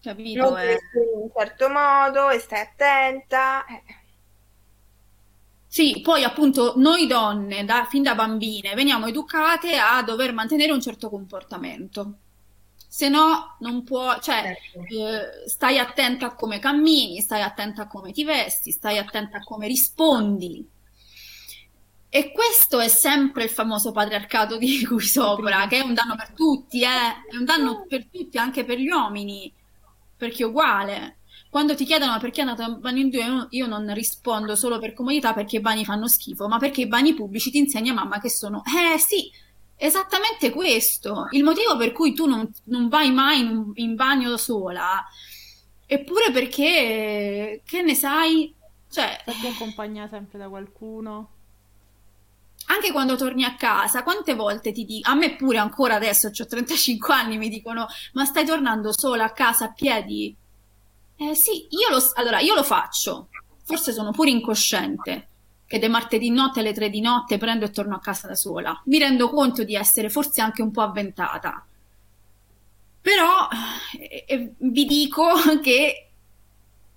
capito, non eh. in un certo modo e stai attenta. eh. Sì, poi appunto noi donne, da- fin da bambine, veniamo educate a dover mantenere un certo comportamento. Se no, non può, cioè, Certo. eh, stai attenta a come cammini, stai attenta a come ti vesti, stai attenta a come rispondi. E questo è sempre il famoso patriarcato di cui sopra, che è un danno per tutti, eh? È un danno per tutti, anche per gli uomini, perché è uguale. Quando ti chiedono "Ma perché è andato a bagno in due, io- non rispondo solo per comodità perché i bagni fanno schifo, ma perché i bagni pubblici ti insegna mamma che sono... Eh sì, esattamente questo. Il motivo per cui tu non, non vai mai in, in bagno sola, eppure perché, che ne sai? Cioè, Perché accompagna sempre da qualcuno. Anche quando torni a casa, quante volte ti dico, a me pure ancora adesso, ho 35 anni, mi dicono, ma stai tornando sola a casa a piedi? Eh sì, io lo, allora, io lo faccio, forse sono pure incosciente, che dei martedì notte alle 3 di notte prendo e torno a casa da sola. Mi rendo conto di essere forse anche un po' avventata. Però eh, eh, vi dico che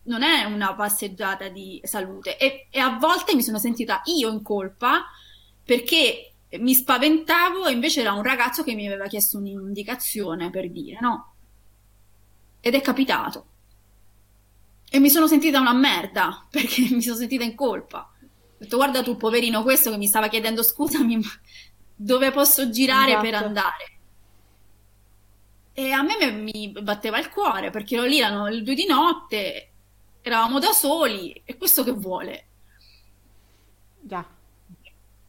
non è una passeggiata di salute e, e a volte mi sono sentita io in colpa perché mi spaventavo e invece era un ragazzo che mi aveva chiesto un'indicazione per dire no. Ed è capitato. E mi sono sentita una merda perché mi sono sentita in colpa. Ho detto, guarda tu, poverino, questo che mi stava chiedendo scusami, ma dove posso girare per Esatto. andare? E a me mi mi batteva il cuore perché ero lì, erano le due di notte, eravamo da soli e questo che vuole? Già.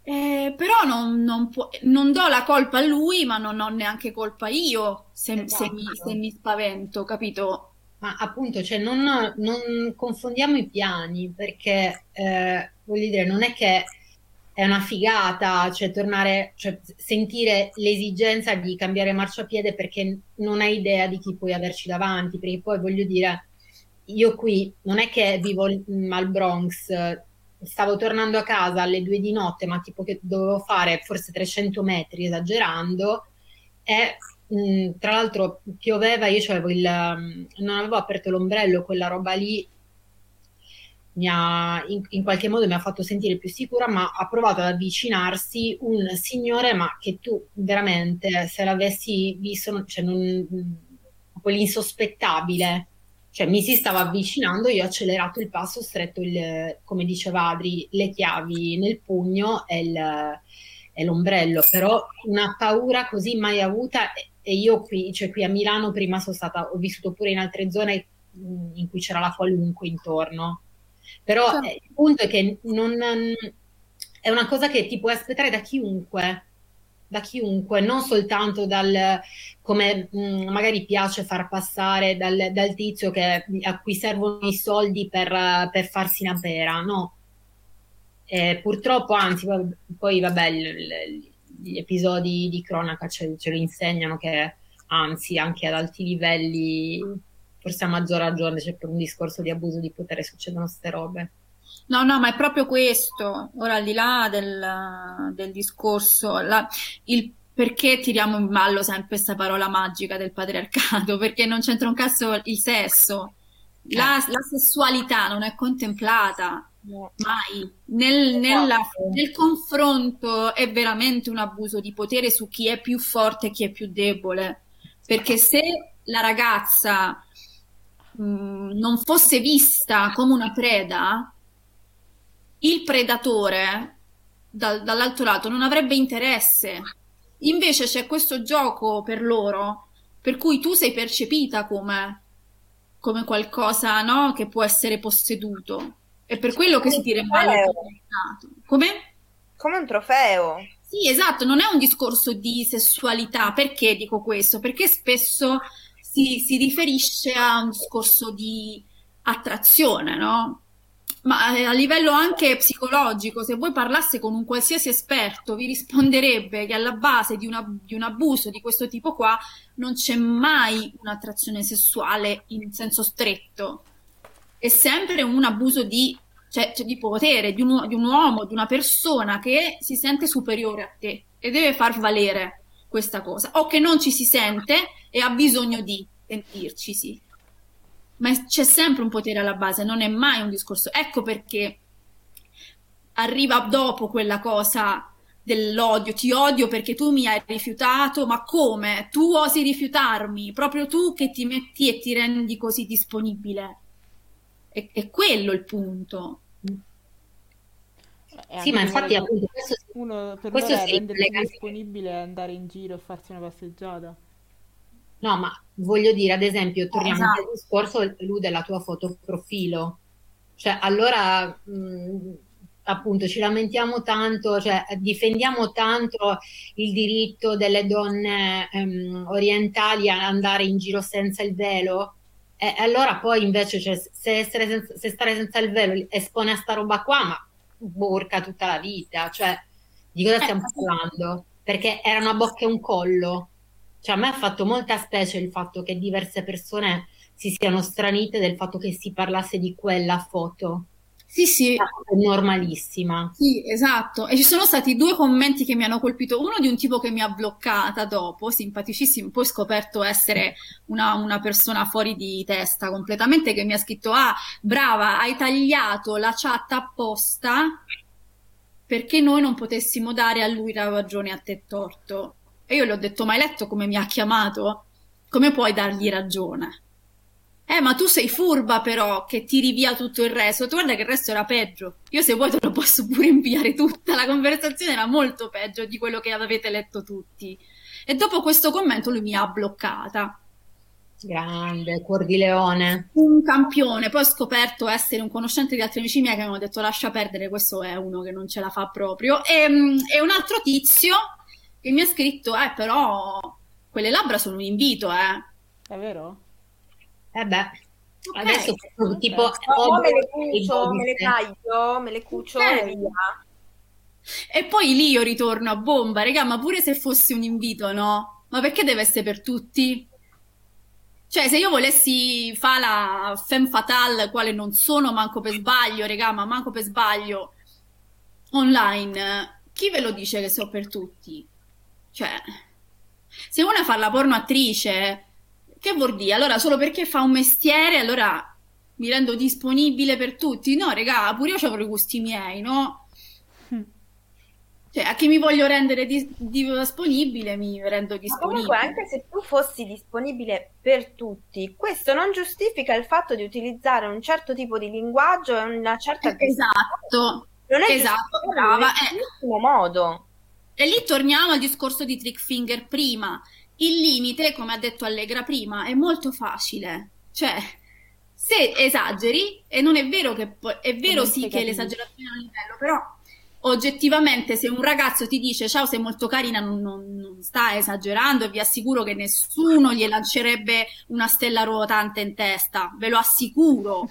Eh, però non, non può- non do la colpa a lui, ma non ho neanche colpa io se, se mi, Esatto. se mi spavento, capito? Ma appunto, cioè, non, non confondiamo i piani perché eh, voglio dire, non è che è una figata, cioè tornare, cioè sentire l'esigenza di cambiare marciapiede perché non hai idea di chi puoi averci davanti, perché poi voglio dire, io qui non è che vivo al Bronx, stavo tornando a casa alle due di notte, ma tipo che dovevo fare forse 300 metri esagerando e mh, tra l'altro pioveva, io c'avevo il, um, non avevo aperto l'ombrello, quella roba lì mi ha, in, in qualche modo mi ha fatto sentire più sicura, ma ha provato ad avvicinarsi un signore, ma che tu veramente, se l'avessi visto, cioè non, proprio l'insospettabile, cioè mi si stava avvicinando, io ho accelerato il passo, ho stretto il, come diceva Adri, le chiavi nel pugno e, il- e l'ombrello, però una paura così mai avuta e io qui, cioè qui a Milano prima sono stata, ho vissuto pure in altre zone mh, in cui c'era la qualunque intorno. Però Certo. il punto è che non, è una cosa che ti puoi aspettare da chiunque, da chiunque, non soltanto dal, come mh, magari piace far passare dal, dal tizio che- a cui servono i soldi per, per farsi una pera, no. Eh, purtroppo, anzi, poi, vabbè, gli episodi di cronaca ce, ce lo insegnano che, anzi, anche ad alti livelli, forse a maggior ragione, c'è per un discorso di abuso di potere succedono queste robe. No, no, ma è proprio questo. Ora, al di là del, del discorso, la- il perché tiriamo in ballo sempre questa parola magica del patriarcato? Perché non c'entra un cazzo il sesso. La, la sessualità non è contemplata No. mai. Nel, nella- Esatto. nel confronto è veramente un abuso di potere su chi è più forte e chi è più debole. Perché se la ragazza mh, non fosse vista come una preda, il predatore dal- dall'altro lato non avrebbe interesse. Invece c'è questo gioco per loro per cui tu sei percepita come come qualcosa, no? Che può essere posseduto. È per quello che si tira patriarcato. Come? Come un trofeo. Sì, esatto, non è un discorso di sessualità. Perché dico questo? Perché spesso si, si riferisce a un discorso di attrazione, no? Ma eh, a livello anche psicologico, se voi parlasse con un qualsiasi esperto, vi risponderebbe che alla base di, una, di un abuso di questo tipo qua non c'è mai un'attrazione sessuale in senso stretto. È sempre un abuso di, cioè, cioè di potere, di un, di un uomo, di una persona che si sente superiore a te e deve far valere questa cosa, o che non ci si sente e ha bisogno di sentircisi ma c'è sempre un potere alla base, non è mai un discorso. Ecco perché arriva dopo quella cosa dell'odio, ti odio perché tu mi hai rifiutato, ma come? Tu osi rifiutarmi, proprio tu che ti metti e ti rendi così disponibile. È, è quello il punto. Sì, ma infatti appunto questo, uno per questo rendersi collega- disponibile andare in giro e farsi una passeggiata. No, ma voglio dire, ad esempio, torniamo Esatto. al discorso della tua foto profilo. Cioè, allora, mh, appunto, ci lamentiamo tanto, cioè, difendiamo tanto il diritto delle donne ehm, orientali a andare in giro senza il velo. E allora poi invece, cioè, se, essere senza- se stare senza il velo espone a sta roba qua, ma burca tutta la vita. Cioè, di cosa stiamo Eh, parlando? Perché era una bocca e un collo. Cioè, a me ha fatto molta specie il fatto che diverse persone si siano stranite del fatto che si parlasse di quella foto. Sì, sì, È normalissima. Sì, esatto. E ci sono stati due commenti che mi hanno colpito. Uno di un tipo che mi ha bloccata dopo, simpaticissimo, poi ho scoperto essere una, una persona fuori di testa completamente, che mi ha scritto: Ah, brava, hai tagliato la chat apposta perché noi non potessimo dare a lui la ragione a te torto. E io le ho detto: Ma hai letto come mi ha chiamato? Come puoi dargli ragione? Eh, ma tu sei furba però, che tiri via tutto il resto. Tu guarda che il resto era peggio. Io se vuoi te lo posso pure inviare tutta. La conversazione era molto peggio di quello che avete letto tutti. E dopo questo commento lui mi ha bloccata. Grande, cuor di leone. Un campione. Poi ho scoperto essere un conoscente di altri amici miei che mi hanno detto lascia perdere, questo è uno che non ce la fa proprio. E, mm, e un altro tizio che mi ha scritto, eh, però quelle labbra sono un invito, eh. È vero? Eh beh, Ok. adesso tipo No, me le cucio, me le taglio, me le cucio Ok. e via. E poi lì io ritorno a bomba, raga, ma pure se fosse un invito, no? Ma perché deve essere per tutti? Cioè, se io volessi fare la femme fatale, quale non sono manco per sbaglio, raga, ma manco per sbaglio, online, chi ve lo dice che so per tutti? Cioè, se una fa la porno attrice, che vuol dire? Allora, solo perché fa un mestiere, allora mi rendo disponibile per tutti? No, raga, pure io avrò i gusti miei, no? Cioè, a chi mi voglio rendere dis- disponibile, mi rendo Ma disponibile. comunque, anche se tu fossi disponibile per tutti, questo non giustifica il fatto di utilizzare un certo tipo di linguaggio e una certa Esatto, Non è esatto, brava. in Eh, nessuno modo. E lì torniamo al discorso di Trick Finger prima. Il limite, come ha detto Allegra prima, è molto facile. Cioè, se esageri, e non è vero che poi, è vero sì che l'esagerazione è un livello, però oggettivamente se un ragazzo ti dice ciao sei molto carina non, non- non sta esagerando e vi assicuro che nessuno gli lancerebbe una stella ruotante in testa, ve lo assicuro.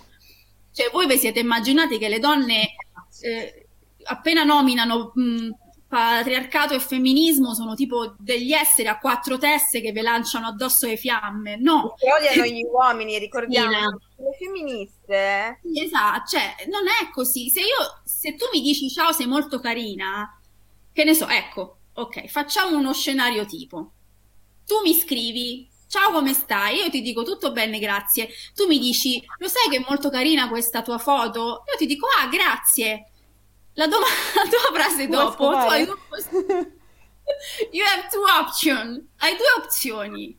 Cioè voi vi siete immaginati che le donne eh, appena nominano mh, patriarcato e femminismo sono tipo degli esseri a quattro teste che vi lanciano addosso le fiamme? No, Che odiano gli uomini, ricordiamo. Le femministe. Esatto, cioè non è così. Se io, se tu mi dici ciao, sei molto carina, che ne so, ecco, ok, facciamo uno scenario tipo. Tu mi scrivi, ciao, come stai? Io ti dico tutto bene, grazie. Tu mi dici, lo sai che è molto carina questa tua foto? Io ti dico, ah, grazie. La, doma- la tua frase dopo, tu hai due- You have two options. Hai due opzioni.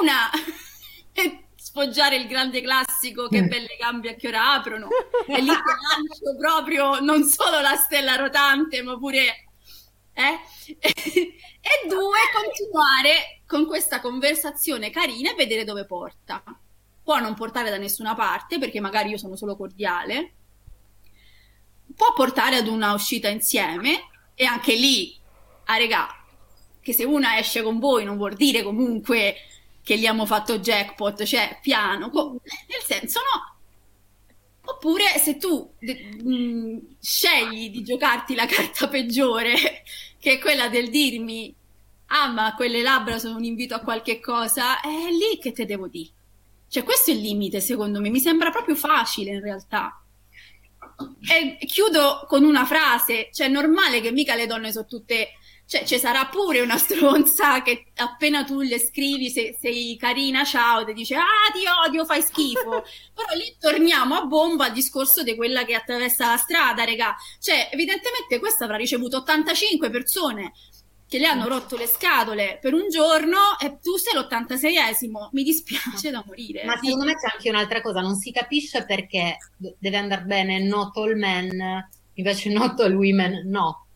Una è sfoggiare il grande classico che belle gambe a che ora aprono. E lì ti lancio proprio non solo la stella rotante, ma pure... Eh? E due, continuare con questa conversazione carina e vedere dove porta. può non portare da nessuna parte, perché magari io sono solo cordiale, può portare ad una uscita insieme e anche lì, a ah, regà, che se una esce con voi non vuol dire comunque che gli abbiamo fatto jackpot, cioè piano, nel senso no. Oppure se tu mh, mm, scegli di giocarti la carta peggiore, che è quella del dirmi ah ma quelle labbra sono un invito a qualche cosa, è lì che te devo dire. Cioè questo è il limite secondo me, mi sembra proprio facile in realtà. E chiudo con una frase, cioè è normale che mica le donne sono tutte cioè, ci sarà pure una stronza che appena tu le scrivi se, sei carina, ciao, ti dice ah ti odio, fai schifo. Però lì torniamo a bomba al discorso di quella che attraversa la strada, regà. Cioè, evidentemente questa avrà ricevuto 85 persone che le hanno rotto le scatole per un giorno e tu sei l'86esimo. Mi dispiace da morire. Ma secondo me c'è anche un'altra cosa, non si capisce perché deve andare bene not all men, invece not all women no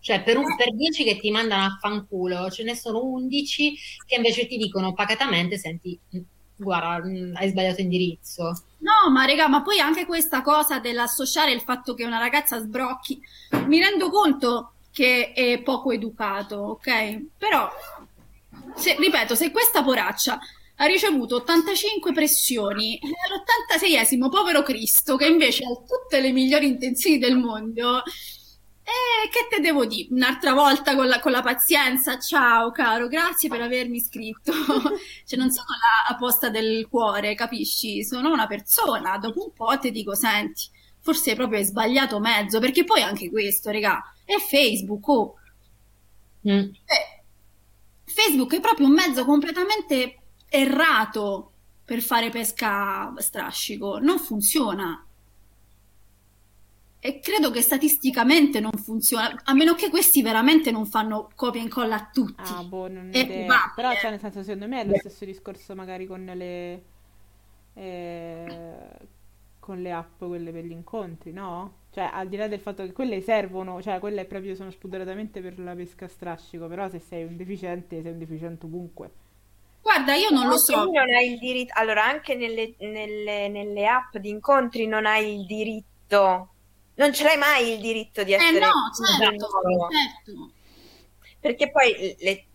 cioè, per, un, per 10 che ti mandano a fanculo, ce ne sono 11 che invece ti dicono pacatamente: Senti, guarda, mm, hai sbagliato indirizzo. No, ma raga, ma poi anche questa cosa dell'associare il fatto che una ragazza sbrocchi, mi rendo conto che è poco educato, ok? Però, se, ripeto, se questa poraccia ha ricevuto 85 pressioni e all'86esimo povero Cristo, che invece ha tutte le migliori intenzioni del mondo, eh, che te devo dire? Un'altra volta con la, con la, pazienza. Ciao caro, grazie per avermi iscritto. cioè, non sono la posta del cuore, capisci? Sono una persona. Dopo un po' ti dico, senti, forse proprio hai sbagliato mezzo, perché poi anche questo, regà, è Facebook. Oh. Mm. Eh, Facebook è proprio un mezzo completamente errato per fare pesca strascico. Non funziona. E credo che statisticamente non funziona, a meno che questi veramente non fanno copia e incolla a tutti. Ah, boh, non è idea. Però, cioè, nel senso, secondo me è lo stesso discorso magari con le... Eh, con le app, quelle per gli incontri, no? Cioè, al di là del fatto che quelle servono, cioè, quelle proprio sono spudoratamente per la pesca a strascico, però se sei un deficiente, sei un deficiente ovunque. Guarda, io non lo so. Non hai il diritto, allora, anche nelle, nelle, nelle app di incontri non hai il diritto non ce l'hai mai il diritto di essere eh no, certo, certo. perché poi le,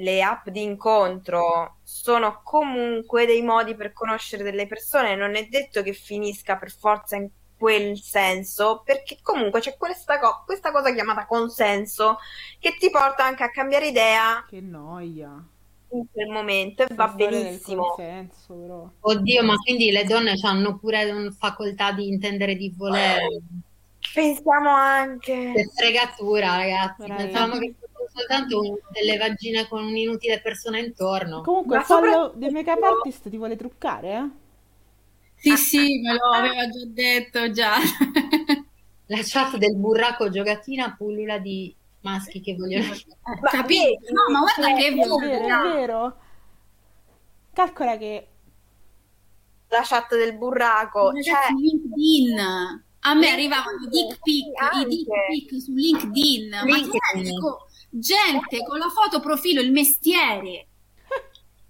le app di incontro sono comunque dei modi per conoscere delle persone non è detto che finisca per forza in quel senso perché comunque c'è questa, co- questa cosa chiamata consenso che ti porta anche a cambiare idea che noia in quel momento e va benissimo. Consenso, Oddio, ma quindi le donne hanno pure una facoltà di intendere di volere. Pensiamo anche. Che fregatura, ragazzi. Bravi. Pensavamo che soltanto delle vagine con un'inutile persona intorno. Comunque, il follow soprattutto... dei make-up artist ti vuole truccare, eh? Sì, sì, me lo aveva già detto già. La chat del burraco giocatina pullula di maschi che vogliono... Eh, capito? No, ma guarda che è vero, è vero. Calcola che... La chat del burraco, cioè... LinkedIn. A me arrivavano i dick pic, i dick pic su LinkedIn. LinkedIn. Ma gente con la foto profilo, il mestiere.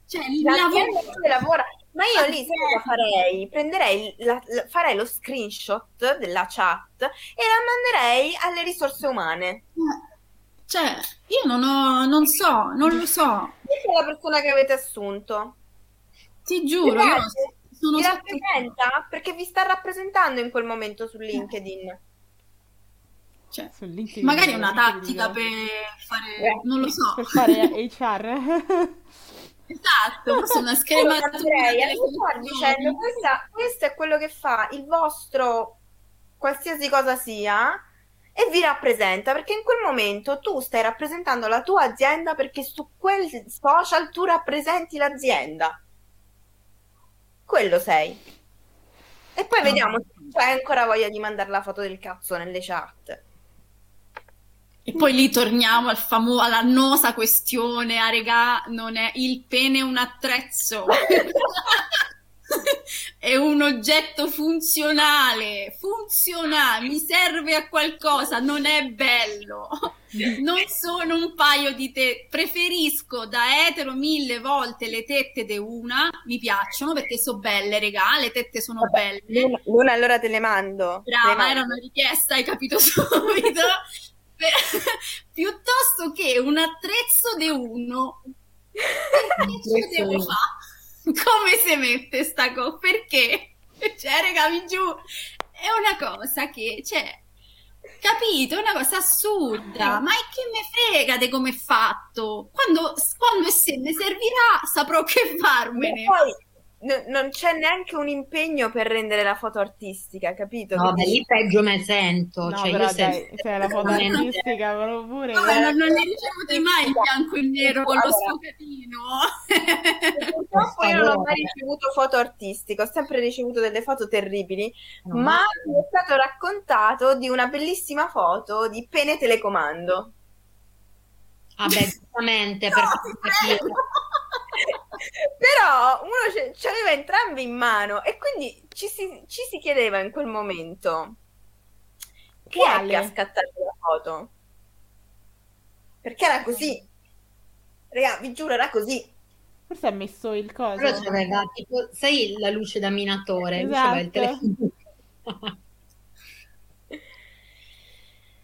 Cioè, il lavoro... lavora. Ma io lì cosa farei? Prenderei la, la, farei lo screenshot della chat e la manderei alle risorse umane. Cioè, io non ho, non so, non lo so. Chi è la persona che avete assunto? Ti giuro, io sono vi rappresenta perché vi sta rappresentando in quel momento su LinkedIn. Cioè, magari è una tattica per fare, eh, non lo so, per fare HR. Esatto, forse una scrematura. Andrei, dicendo questa, questo è quello che fa il vostro qualsiasi cosa sia e vi rappresenta perché in quel momento tu stai rappresentando la tua azienda perché su quel social tu rappresenti l'azienda. Quello sei. E poi vediamo se hai ancora voglia di mandare la foto del cazzo nelle chat. E poi lì torniamo al famo- all'annosa questione, a regà, non è il pene un attrezzo. è un oggetto funzionale, funzionale, mi serve a qualcosa, non è bello. Non sono un paio di tette, preferisco da etero mille volte le tette di una, mi piacciono perché sono belle, regà, le tette sono belle. Luna, allora te le mando. Brava, te le mando. era una richiesta, hai capito subito. Piuttosto che un attrezzo di uno, perché ce devo fare? Come si mette sta cosa? Perché? Cioè, regavi giù, è una cosa che, cioè, capito? È una cosa assurda, ma che me frega di come è fatto? Quando, quando e se ne servirà saprò che farmene. E poi n- non c'è neanche un impegno per rendere la foto artistica, capito? No, beh, lì peggio me sento. No, cioè, però io dai, se- cioè la foto artistica però pure... Vabbè, non, non ne ricevute mai il bianco e il nero con lo Allora. sfocatino. Purtroppo io non ho mai ricevuto foto artistiche, ho sempre ricevuto delle foto terribili, No, ma mi è stato raccontato di una bellissima foto di pene telecomando. Ah, beh, giustamente, per No, ti capire. Però uno ce, ce l'aveva entrambi in mano e quindi ci si, ci si chiedeva in quel momento chi è Quale? che ha scattato la foto? Perché era così. Raga, vi giuro, era così. Forse ha messo il coso. Però c'aveva tipo, sai la luce da minatore? Esatto. c'aveva il telefono.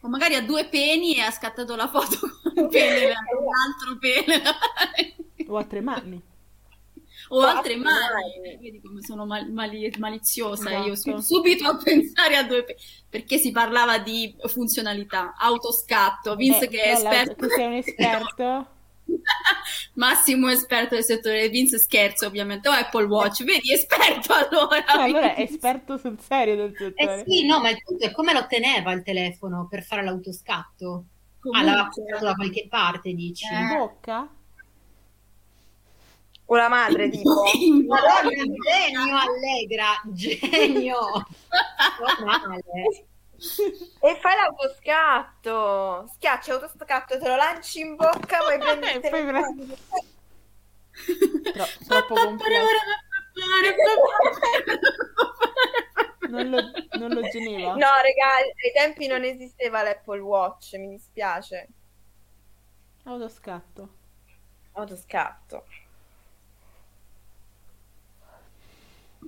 O magari ha due peni e ha scattato la foto con un pene, un altro pene. O a tre mani. O altre altre mani. Vedi come sono mal- mali- maliziosa io Esatto. su- subito a pensare a due pe- perché si parlava di funzionalità, autoscatto, Vince Eh, che è esperto. Sei un esperto? Massimo esperto del settore, Vince scherzo ovviamente, o Apple Watch, vedi, esperto allora. Ah, allora è esperto sul serio del Eh settore. sì, no, ma il punto è come lo teneva il telefono per fare l'autoscatto? Ah, l'aveva Comunque, da qualche parte, dici? Eh. In bocca? O la madre, tipo. Madonna, genio Allegra, genio! E fai l'autoscatto. Schiacci l'autoscatto, te lo lanci in bocca, poi prendi il E poi telefono. Tro- troppo complesso. Non lo, non lo geneva? No, raga, ai tempi non esisteva l'Apple Watch, mi dispiace. Autoscatto. Autoscatto.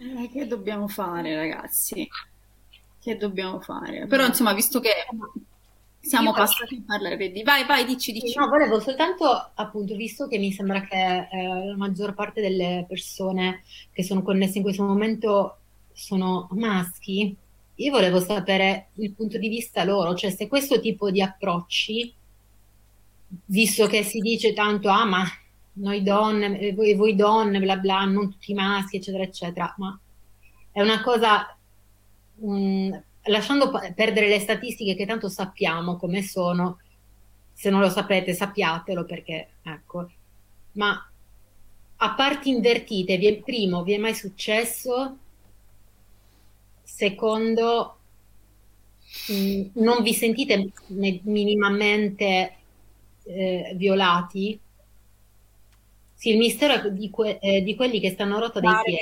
Eh, che dobbiamo fare, ragazzi? Che dobbiamo fare? Però, insomma, visto che siamo Io- passati a parlare, vedi, vai, vai, dici, dici. No, volevo soltanto, appunto, visto che mi sembra che eh, la maggior parte delle persone che sono connesse in questo momento sono maschi, io volevo sapere il punto di vista loro, cioè se questo tipo di approcci, visto che si dice tanto, ah, ma noi donne, voi, voi donne, bla bla, non tutti maschi, eccetera, eccetera, ma è una cosa, mh, lasciando pa- perdere le statistiche che tanto sappiamo come sono, se non lo sapete sappiatelo perché, ecco, ma a parti invertite, vi è- primo, vi è mai successo? Secondo, mh, non vi sentite minimamente eh, violati? Sì, il mistero è di, que- eh, di quelli che stanno rota dei piedi.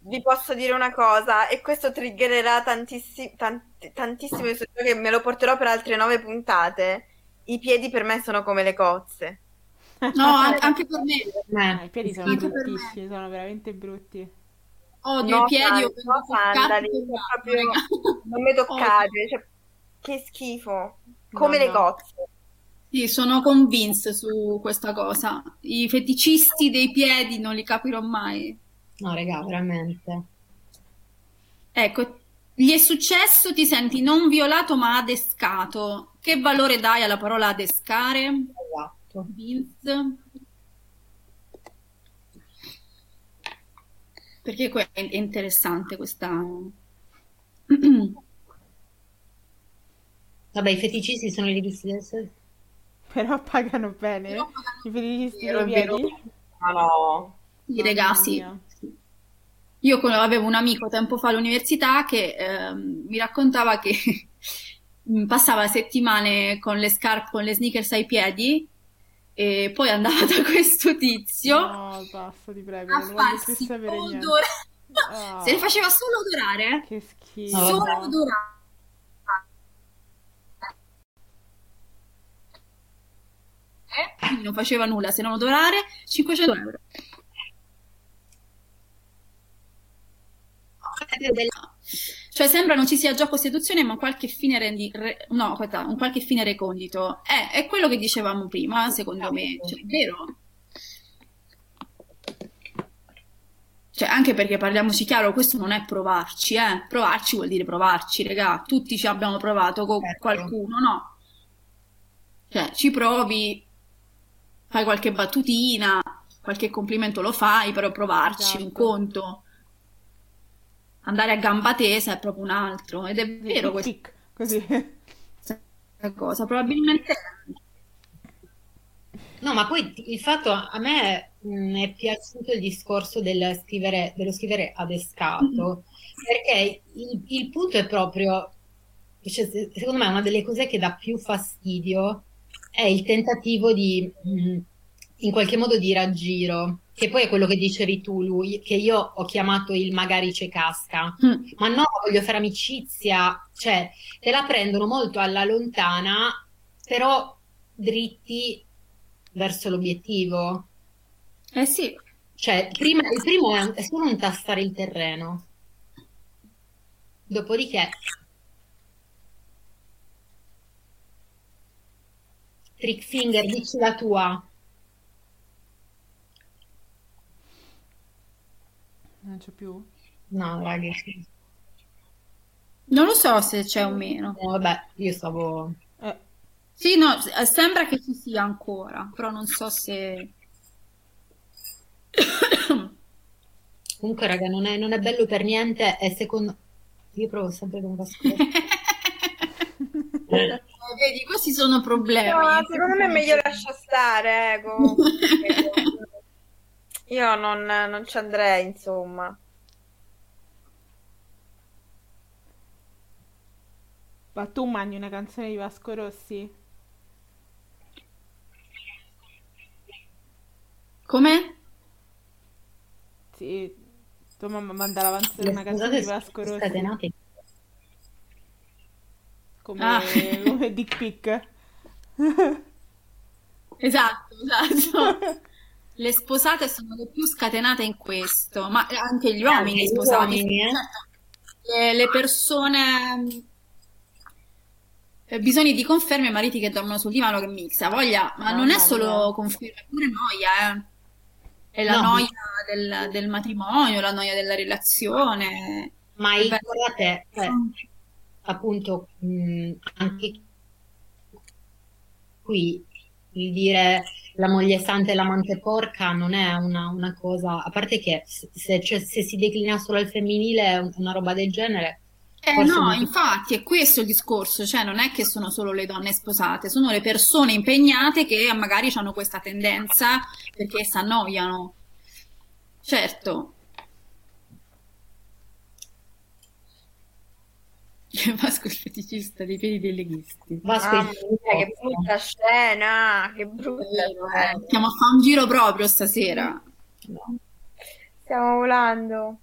vi posso dire una cosa, e questo triggererà tantissi- tanti- tantissimo, io so che me lo porterò per altre nove puntate. I piedi per me sono come le cozze. No, an- anche per me. Ah, Eh, I piedi sono Anche bruttissimi, sono veramente brutti. Odio No, i piedi, sandali, ho no, sandali, proprio non mi toccate, cioè, che schifo, come No, le no. cozze. Sì, sono convinta su questa cosa. I feticisti dei piedi non li capirò mai. no, raga, veramente. Ecco, gli è successo, ti senti non violato ma adescato. Che valore dai alla parola adescare? Esatto. Vince? Perché è interessante questa... Vabbè, i feticisti sono i rivisti del sesso. Però pagano bene. Però pagano I feticisti vero, vero. Ma no. Mamma ragazzi, io avevo un amico tempo fa all'università che ehm, mi raccontava che passava settimane con le scarpe, con le sneakers ai piedi e poi andava da questo tizio No, basta, ti prego, a non voglio più sapere niente. Ah, Se le faceva solo odorare, che schifo. solo odorare. Quindi non faceva nulla se non odorare, 500 euro. Cioè sembra non ci sia gioco seduzione, ma qualche fine rendi... re- no, aspetta, un qualche fine recondito. Eh, è quello che dicevamo prima, secondo me. Cioè, è vero? Cioè, anche perché parliamoci chiaro, questo non è provarci, eh. Provarci vuol dire provarci, regà. Tutti ci abbiamo provato con Certo. qualcuno, no? Cioè, ci provi, fai qualche battutina, qualche complimento lo fai, però provarci, un Esatto. conto. Andare a gamba tesa è proprio un altro. Ed è vero questa Tic, così. cosa. Probabilmente... No, ma poi il fatto a me mh, è piaciuto il discorso del scrivere, dello scrivere adescato, perché il, il punto è proprio, cioè, se- secondo me, una delle cose che dà più fastidio è il tentativo di, mh, in qualche modo, di raggiro, che poi è quello che dicevi tu, lui, che io ho chiamato il magari c'è casca. Mm. Ma no, voglio fare amicizia, cioè te la prendono molto alla lontana, però dritti verso l'obiettivo. Eh sì, Cioè, prima- il primo è, è solo un tastare il terreno. Dopodiché, trick finger, dici la tua. Non c'è più? No, ragazzi, non lo so se c'è o meno. no, vabbè, io stavo... Eh, Sì, no, s- sembra che ci sia ancora, però non so se... Comunque, raga, non è, non è bello per niente e secondo... Io provo sempre con Vasco. Vedi, questi sono problemi. No, secondo me è meglio lascia stare, comunque. Io non, non ci andrei, insomma. ma tu mangi una canzone di Vasco Rossi? Come? Sì, tua mamma manda l'avanzo Le una canzone di Vasco Rossi scatenate. Come, Ah. come Dick Pic. Esatto, esatto. Le sposate sono le più scatenate in questo, ma anche gli uomini Anche gli sposati. uomini, eh. Certo, le, le persone... eh, Bisogni di conferme, mariti che dormono sul divano che mixa, voglia, ma non è solo mia. conferme, è pure noia, eh. È la No. noia del, del matrimonio, la noia della relazione. Ma il- guardate, cioè, appunto, mh, anche qui il dire la moglie santa e l'amante porca non è una, una cosa, a parte che se, cioè, se si declina solo al femminile è un- una roba del genere, Eh no, molto- infatti è questo il discorso, cioè non è che sono solo le donne sposate, sono le persone impegnate che magari hanno questa tendenza perché si annoiano. Certo. Vasco il feticista dei piedi dei leghisti. Vasco il mia, che brutta scena, che brutta scena. Stiamo a fare un giro proprio stasera. No. Stiamo volando.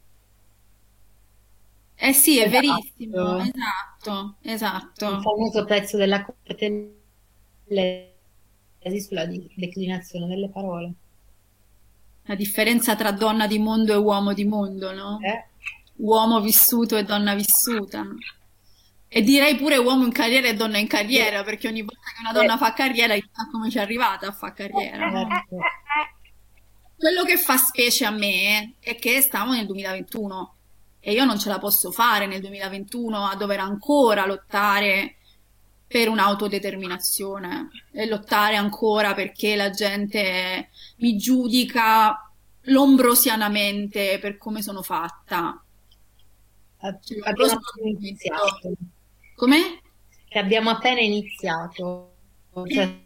Eh sì, è Esatto. verissimo, esatto, il esatto. famoso pezzo della corte sulla declinazione delle parole. La differenza tra donna di mondo e uomo di mondo, no? Eh? Uomo vissuto e donna vissuta. E direi pure uomo in carriera e donna in carriera, perché ogni volta che una donna fa carriera, chissà come ci è arrivata a fare carriera. no? Certo. Quello che fa specie a me è che stiamo nel 2021 e io non ce la posso fare nel 2021 a dover ancora lottare per un'autodeterminazione e lottare ancora perché la gente mi giudica lombrosianamente per come sono fatta. Cioè, Abbiamo appena iniziato. Come? Che abbiamo appena iniziato. Cioè,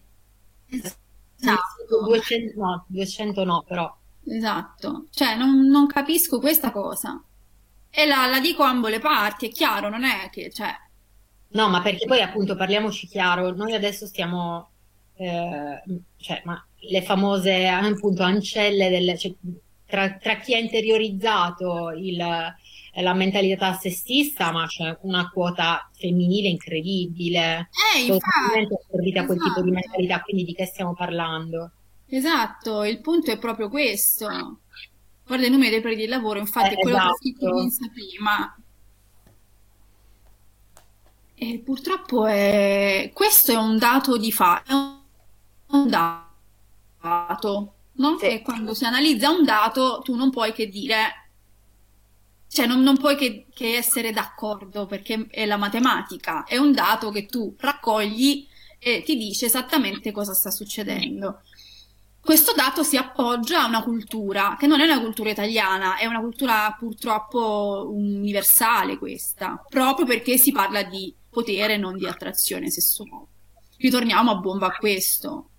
Esatto. 200, no, 200 no, però. Esatto, cioè non, non capisco questa cosa. E la, la dico a ambo le parti, è chiaro, non è che, cioè, No, ma perché poi appunto parliamoci chiaro, noi adesso stiamo, eh, cioè, ma le famose appunto ancelle del, cioè, tra, tra chi ha interiorizzato il, la mentalità sessista, ma c'è una quota femminile incredibile, Eh, totalmente assorbita a quel tipo di infatti, mentalità, quindi di che stiamo parlando? esatto, il punto è proprio questo. Guarda i numeri dei prezzi del lavoro, infatti, Eh, è quello che ho scritto in esatto. Insta prima. E purtroppo è... questo è un dato di fatto, è un un dato, no? Sì. E quando si analizza un dato, tu non puoi che dire, cioè non, non puoi che, che essere d'accordo perché è la matematica, è un dato che tu raccogli e ti dice esattamente cosa sta succedendo. Questo dato si appoggia a una cultura che non è una cultura italiana, è una cultura purtroppo universale questa, proprio perché si parla di potere, non di attrazione sessuale. Ritorniamo a bomba a questo.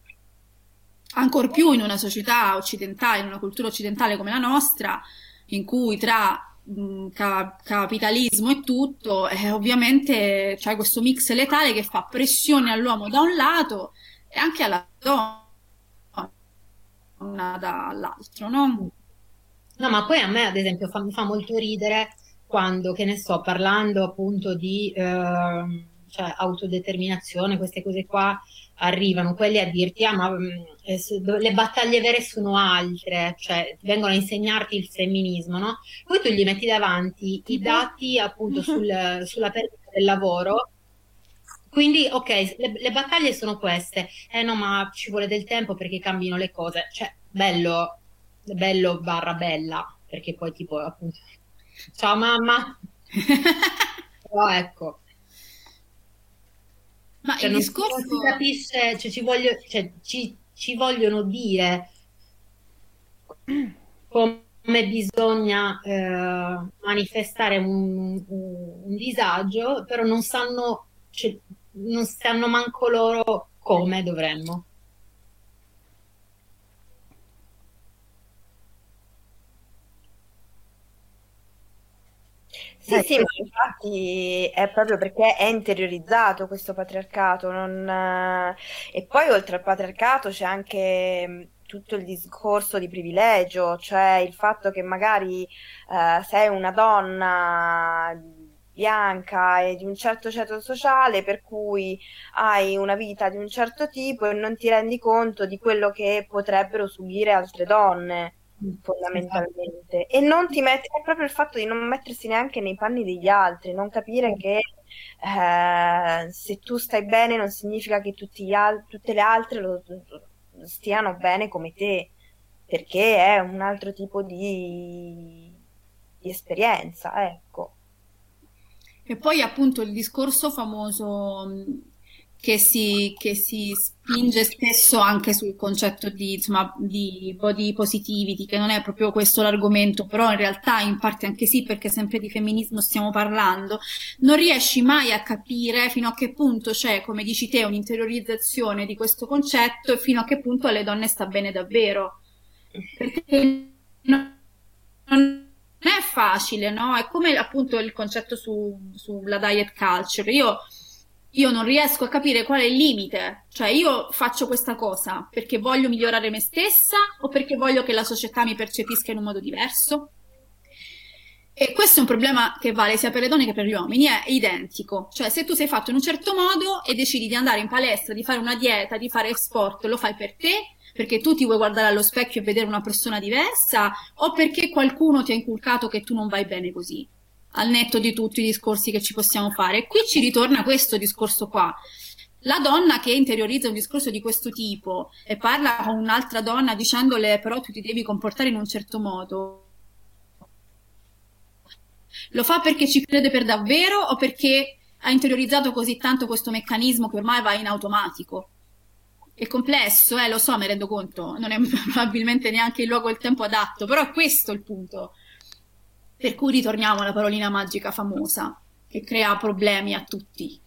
Ancor più in una società occidentale, in una cultura occidentale come la nostra, in cui tra ca- capitalismo e tutto, eh, ovviamente c'è questo mix letale che fa pressione all'uomo da un lato e anche alla donna dall'altro, no? No, ma poi a me, ad esempio, fa- mi fa molto ridere quando, che ne sto, parlando appunto di ehm, cioè, autodeterminazione, queste cose qua, arrivano quelli a dirti, ah, ma mm, eh, le battaglie vere sono altre, cioè vengono a insegnarti il femminismo, no? Poi tu gli metti davanti i Tipo? dati appunto sul- sulla perdita del lavoro. Quindi, ok, le, le battaglie sono queste. Eh no, ma ci vuole del tempo perché cambino le cose. Cioè, bello, bello barra bella, perché poi tipo, appunto, ciao mamma. Però ecco, Ma cioè il non, discorso... non si capisce, cioè ci voglio, cioè, ci, ci vogliono dire come bisogna eh, manifestare un, un- un disagio, però non sanno, cioè, non sanno manco loro come dovremmo. Sì, Eh, sì, ma infatti è proprio perché è interiorizzato questo patriarcato. non, eh, E poi oltre al patriarcato c'è anche mh, tutto il discorso di privilegio, cioè il fatto che magari eh, sei una donna bianca e di un certo ceto sociale, per cui hai una vita di un certo tipo e non ti rendi conto di quello che potrebbero subire altre donne fondamentalmente. E non ti metti, è proprio il fatto di non mettersi neanche nei panni degli altri, non capire che eh, se tu stai bene non significa che al- tutte le altre lo- stiano bene come te, perché è un altro tipo di, di esperienza, ecco. E poi appunto il discorso famoso che si, che si spinge spesso anche sul concetto di, insomma, di body positivity, che non è proprio questo l'argomento, però in realtà in parte anche sì, perché sempre di femminismo stiamo parlando, non riesci mai a capire fino a che punto c'è, come dici te, un'interiorizzazione di questo concetto e fino a che punto alle donne sta bene davvero. Perché non non è facile, no? È come appunto il concetto su- sulla diet culture. Io, io non riesco a capire qual è il limite. Cioè, io faccio questa cosa perché voglio migliorare me stessa o perché voglio che la società mi percepisca in un modo diverso? E questo è un problema che vale sia per le donne che per gli uomini, è identico. Cioè, se tu sei fatto in un certo modo e decidi di andare in palestra, di fare una dieta, di fare sport, lo fai per te, perché tu ti vuoi guardare allo specchio e vedere una persona diversa, o perché qualcuno ti ha inculcato che tu non vai bene così, al netto di tutti i discorsi che ci possiamo fare. E qui ci ritorna questo discorso qua. La donna che interiorizza un discorso di questo tipo e parla con un'altra donna dicendole però tu ti devi comportare in un certo modo, lo fa perché ci crede per davvero o perché ha interiorizzato così tanto questo meccanismo che ormai va in automatico? È complesso, eh, lo so, mi rendo conto, non è probabilmente neanche il luogo e il tempo adatto, però è questo il punto. Per cui ritorniamo alla parolina magica famosa, che crea problemi a tutti.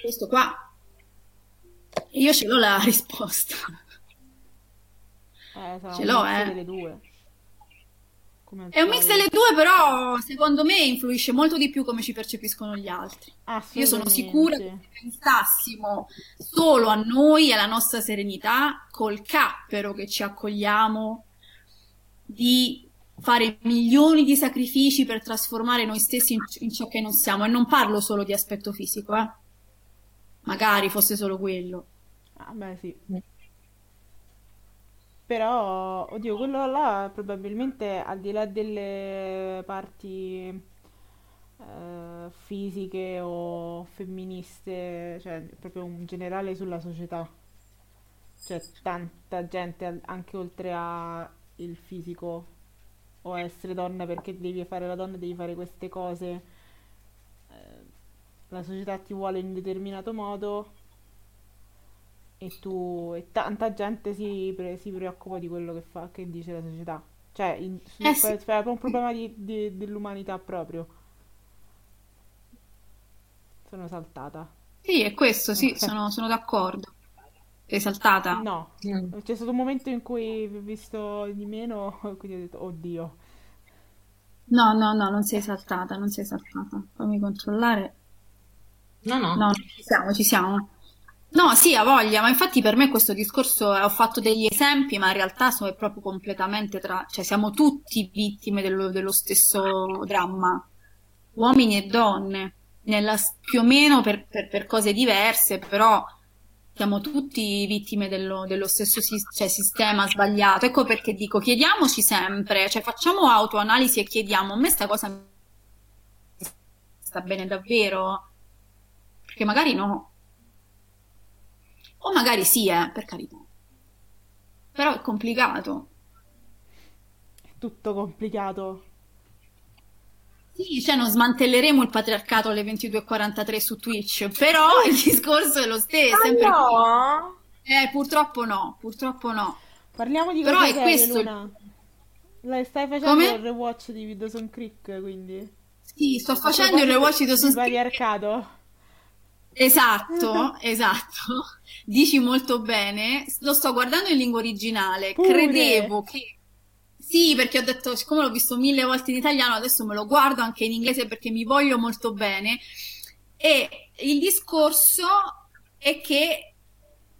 Questo qua. E io ce l'ho la risposta. Eh, Ce l'ho, eh. delle due. È un mix delle due, però secondo me influisce molto di più come ci percepiscono gli altri. Io sono sicura che se pensassimo solo a noi e alla nostra serenità, col cappero che ci accogliamo di fare milioni di sacrifici per trasformare noi stessi in, in ciò che non siamo. E non parlo solo di aspetto fisico, eh. Magari fosse solo quello. Ah, beh, sì. Però, oddio, quello là probabilmente al di là delle parti eh, fisiche o femministe, cioè proprio in generale sulla società. C'è tanta gente al- anche oltre a il fisico o essere donna perché devi fare la donna, devi fare queste cose. eh, la società ti vuole in un determinato modo e tu e tanta gente si, pre- si preoccupa di quello che fa, che dice la società. Cioè, in, su, Eh è sì, proprio un problema di- di- dell'umanità proprio. Sono saltata. sì, è questo, sì, Ok. sono, sono d'accordo. Sei saltata? No, Mm. c'è stato un momento in cui ho visto di meno, quindi ho detto, oddio. No, no, no, non sei saltata, non sei saltata. Fammi controllare. No, no. No, ci siamo, ci siamo. No, sì, ha voglia, ma infatti per me questo discorso, eh, ho fatto degli esempi, ma in realtà sono proprio completamente tra, cioè siamo tutti vittime dello, dello stesso dramma, uomini e donne, nella, più o meno per, per- per cose diverse, però siamo tutti vittime dello, dello stesso sis- cioè, sistema sbagliato. Ecco perché dico, chiediamoci sempre, cioè facciamo autoanalisi e chiediamo, a me sta cosa sta bene davvero? Perché magari no. O magari sì, eh, per carità. Però è complicato. È tutto complicato. Sì, cioè non smantelleremo il patriarcato alle 22.43 su Twitch, però il discorso è lo stesso, Ah sempre no? Eh, purtroppo no, purtroppo no. Parliamo di Però cose serie, questo. Luna. La stai facendo Come? il rewatch di Dawson Creek, quindi. Sì, sto facendo il rewatch di Dawson's Creek. patriarcato. Esatto, esatto. Dici molto bene. Lo sto guardando in lingua originale. Pure. Credevo che... Sì, perché ho detto, siccome l'ho visto mille volte in italiano, adesso me lo guardo anche in inglese perché mi voglio molto bene. E il discorso è che,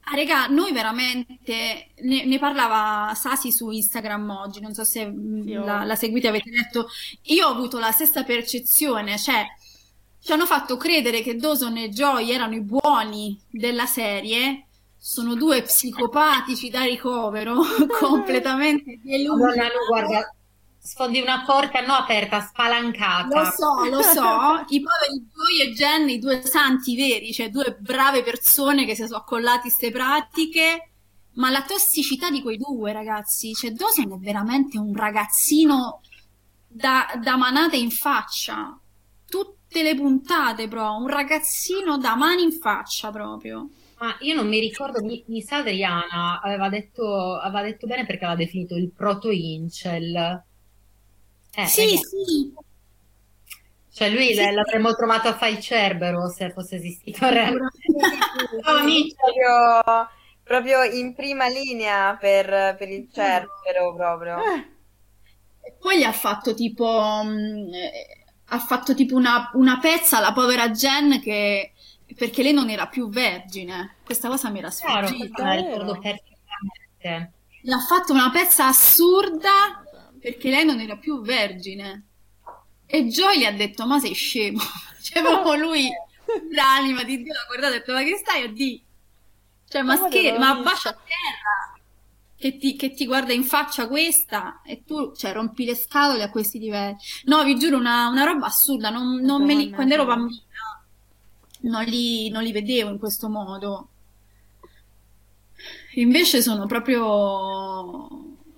ah, regà, noi veramente, ne, ne parlava Sasi su Instagram oggi, non so se Sì, ho- la, la seguite, avete letto, io ho avuto la stessa percezione, cioè ci hanno fatto credere che Dawson e Joy erano i buoni della serie, sono due psicopatici da ricovero, completamente delusi. Guarda, sfondi una porta non aperta, Lo spalancata. so, lo so, i poveri Joy e Jen, i due santi veri, cioè due brave persone che si sono accollati queste pratiche, ma la tossicità di quei due ragazzi, cioè Dawson è veramente un ragazzino da, da manate in faccia, tutte le puntate proprio, un ragazzino da mani in faccia proprio. Ma io non mi ricordo, mi, mi sa Adriana aveva detto, aveva detto bene perché aveva definito il proto-incel. Eh, Sì, ragazzi, sì, cioè lui sì, l'avremmo trovato a fare il Cerbero se fosse esistito. Ciao amici! Proprio, proprio in prima linea per, per il Cerbero proprio. Eh, E poi gli ha fatto tipo, mh, eh, ha fatto tipo una, una pezza alla povera Jen che, perché lei non era più vergine. Questa cosa mi era sfuggita. me la ricordo davvero? perfettamente. Gli ha fatto una pezza assurda perché lei non era più vergine. E Joy gli ha detto, ma sei scemo. Cioè, proprio lui, l'anima di Dio, l'ha guardato e ha detto, ma che stai a di? Cioè, ma Ma scher- ma bacia a terra. Che ti, che ti guarda in faccia questa e tu, cioè, rompi le scatole a questi livelli. No, vi giuro, una, una roba assurda. Non, non me li- quando ero bambina non li, non li vedevo in questo modo. Invece sono proprio,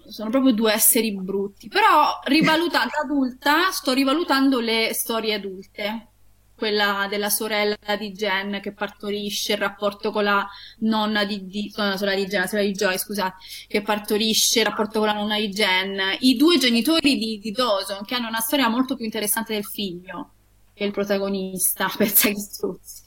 sono proprio due esseri brutti. Però, rivalutata adulta, sto rivalutando le storie adulte. Quella della sorella di Jen che partorisce, il rapporto con la nonna di, di no, la sorella di Jen, la sorella di Joy, scusate, che partorisce, il rapporto con la nonna di Jen. I due genitori di, di Dawson, che hanno una storia molto più interessante del figlio, che è il protagonista, pensa che struzzi.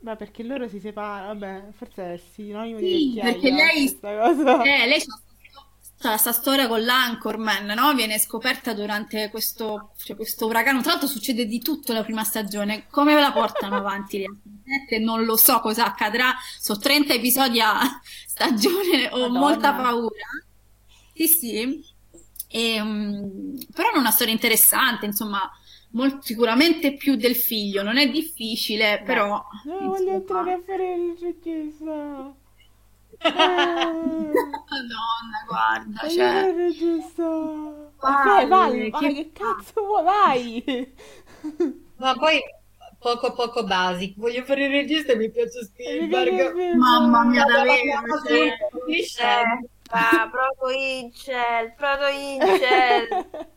Ma perché loro si separano? Vabbè, forse è sinonimo di Sì, vecchiaia perché lei, cosa. eh, lei c'ha questa storia con l'Anchorman, no? Viene scoperta durante questo, cioè questo uragano. Tra l'altro succede di tutto la prima stagione. Come ve la portano avanti? le altre 7 non lo so cosa accadrà, sono 30 episodi a stagione, ho Madonna. molta paura. Sì, sì. E, mm, però è una storia interessante, insomma, mol- sicuramente più del figlio, non è difficile, però... No, voglio insomma. entrare a fare il regista. Eh, Madonna, guarda, voglio cioè... fare il regista. Vai, vai, che vai, che cazzo vuoi? Vai. Ma poi poco poco basic. Voglio fare il regista e mi piace Spielberg. Mamma mia, davvero, cioè... Ah, Proto Incel, Proto Incel.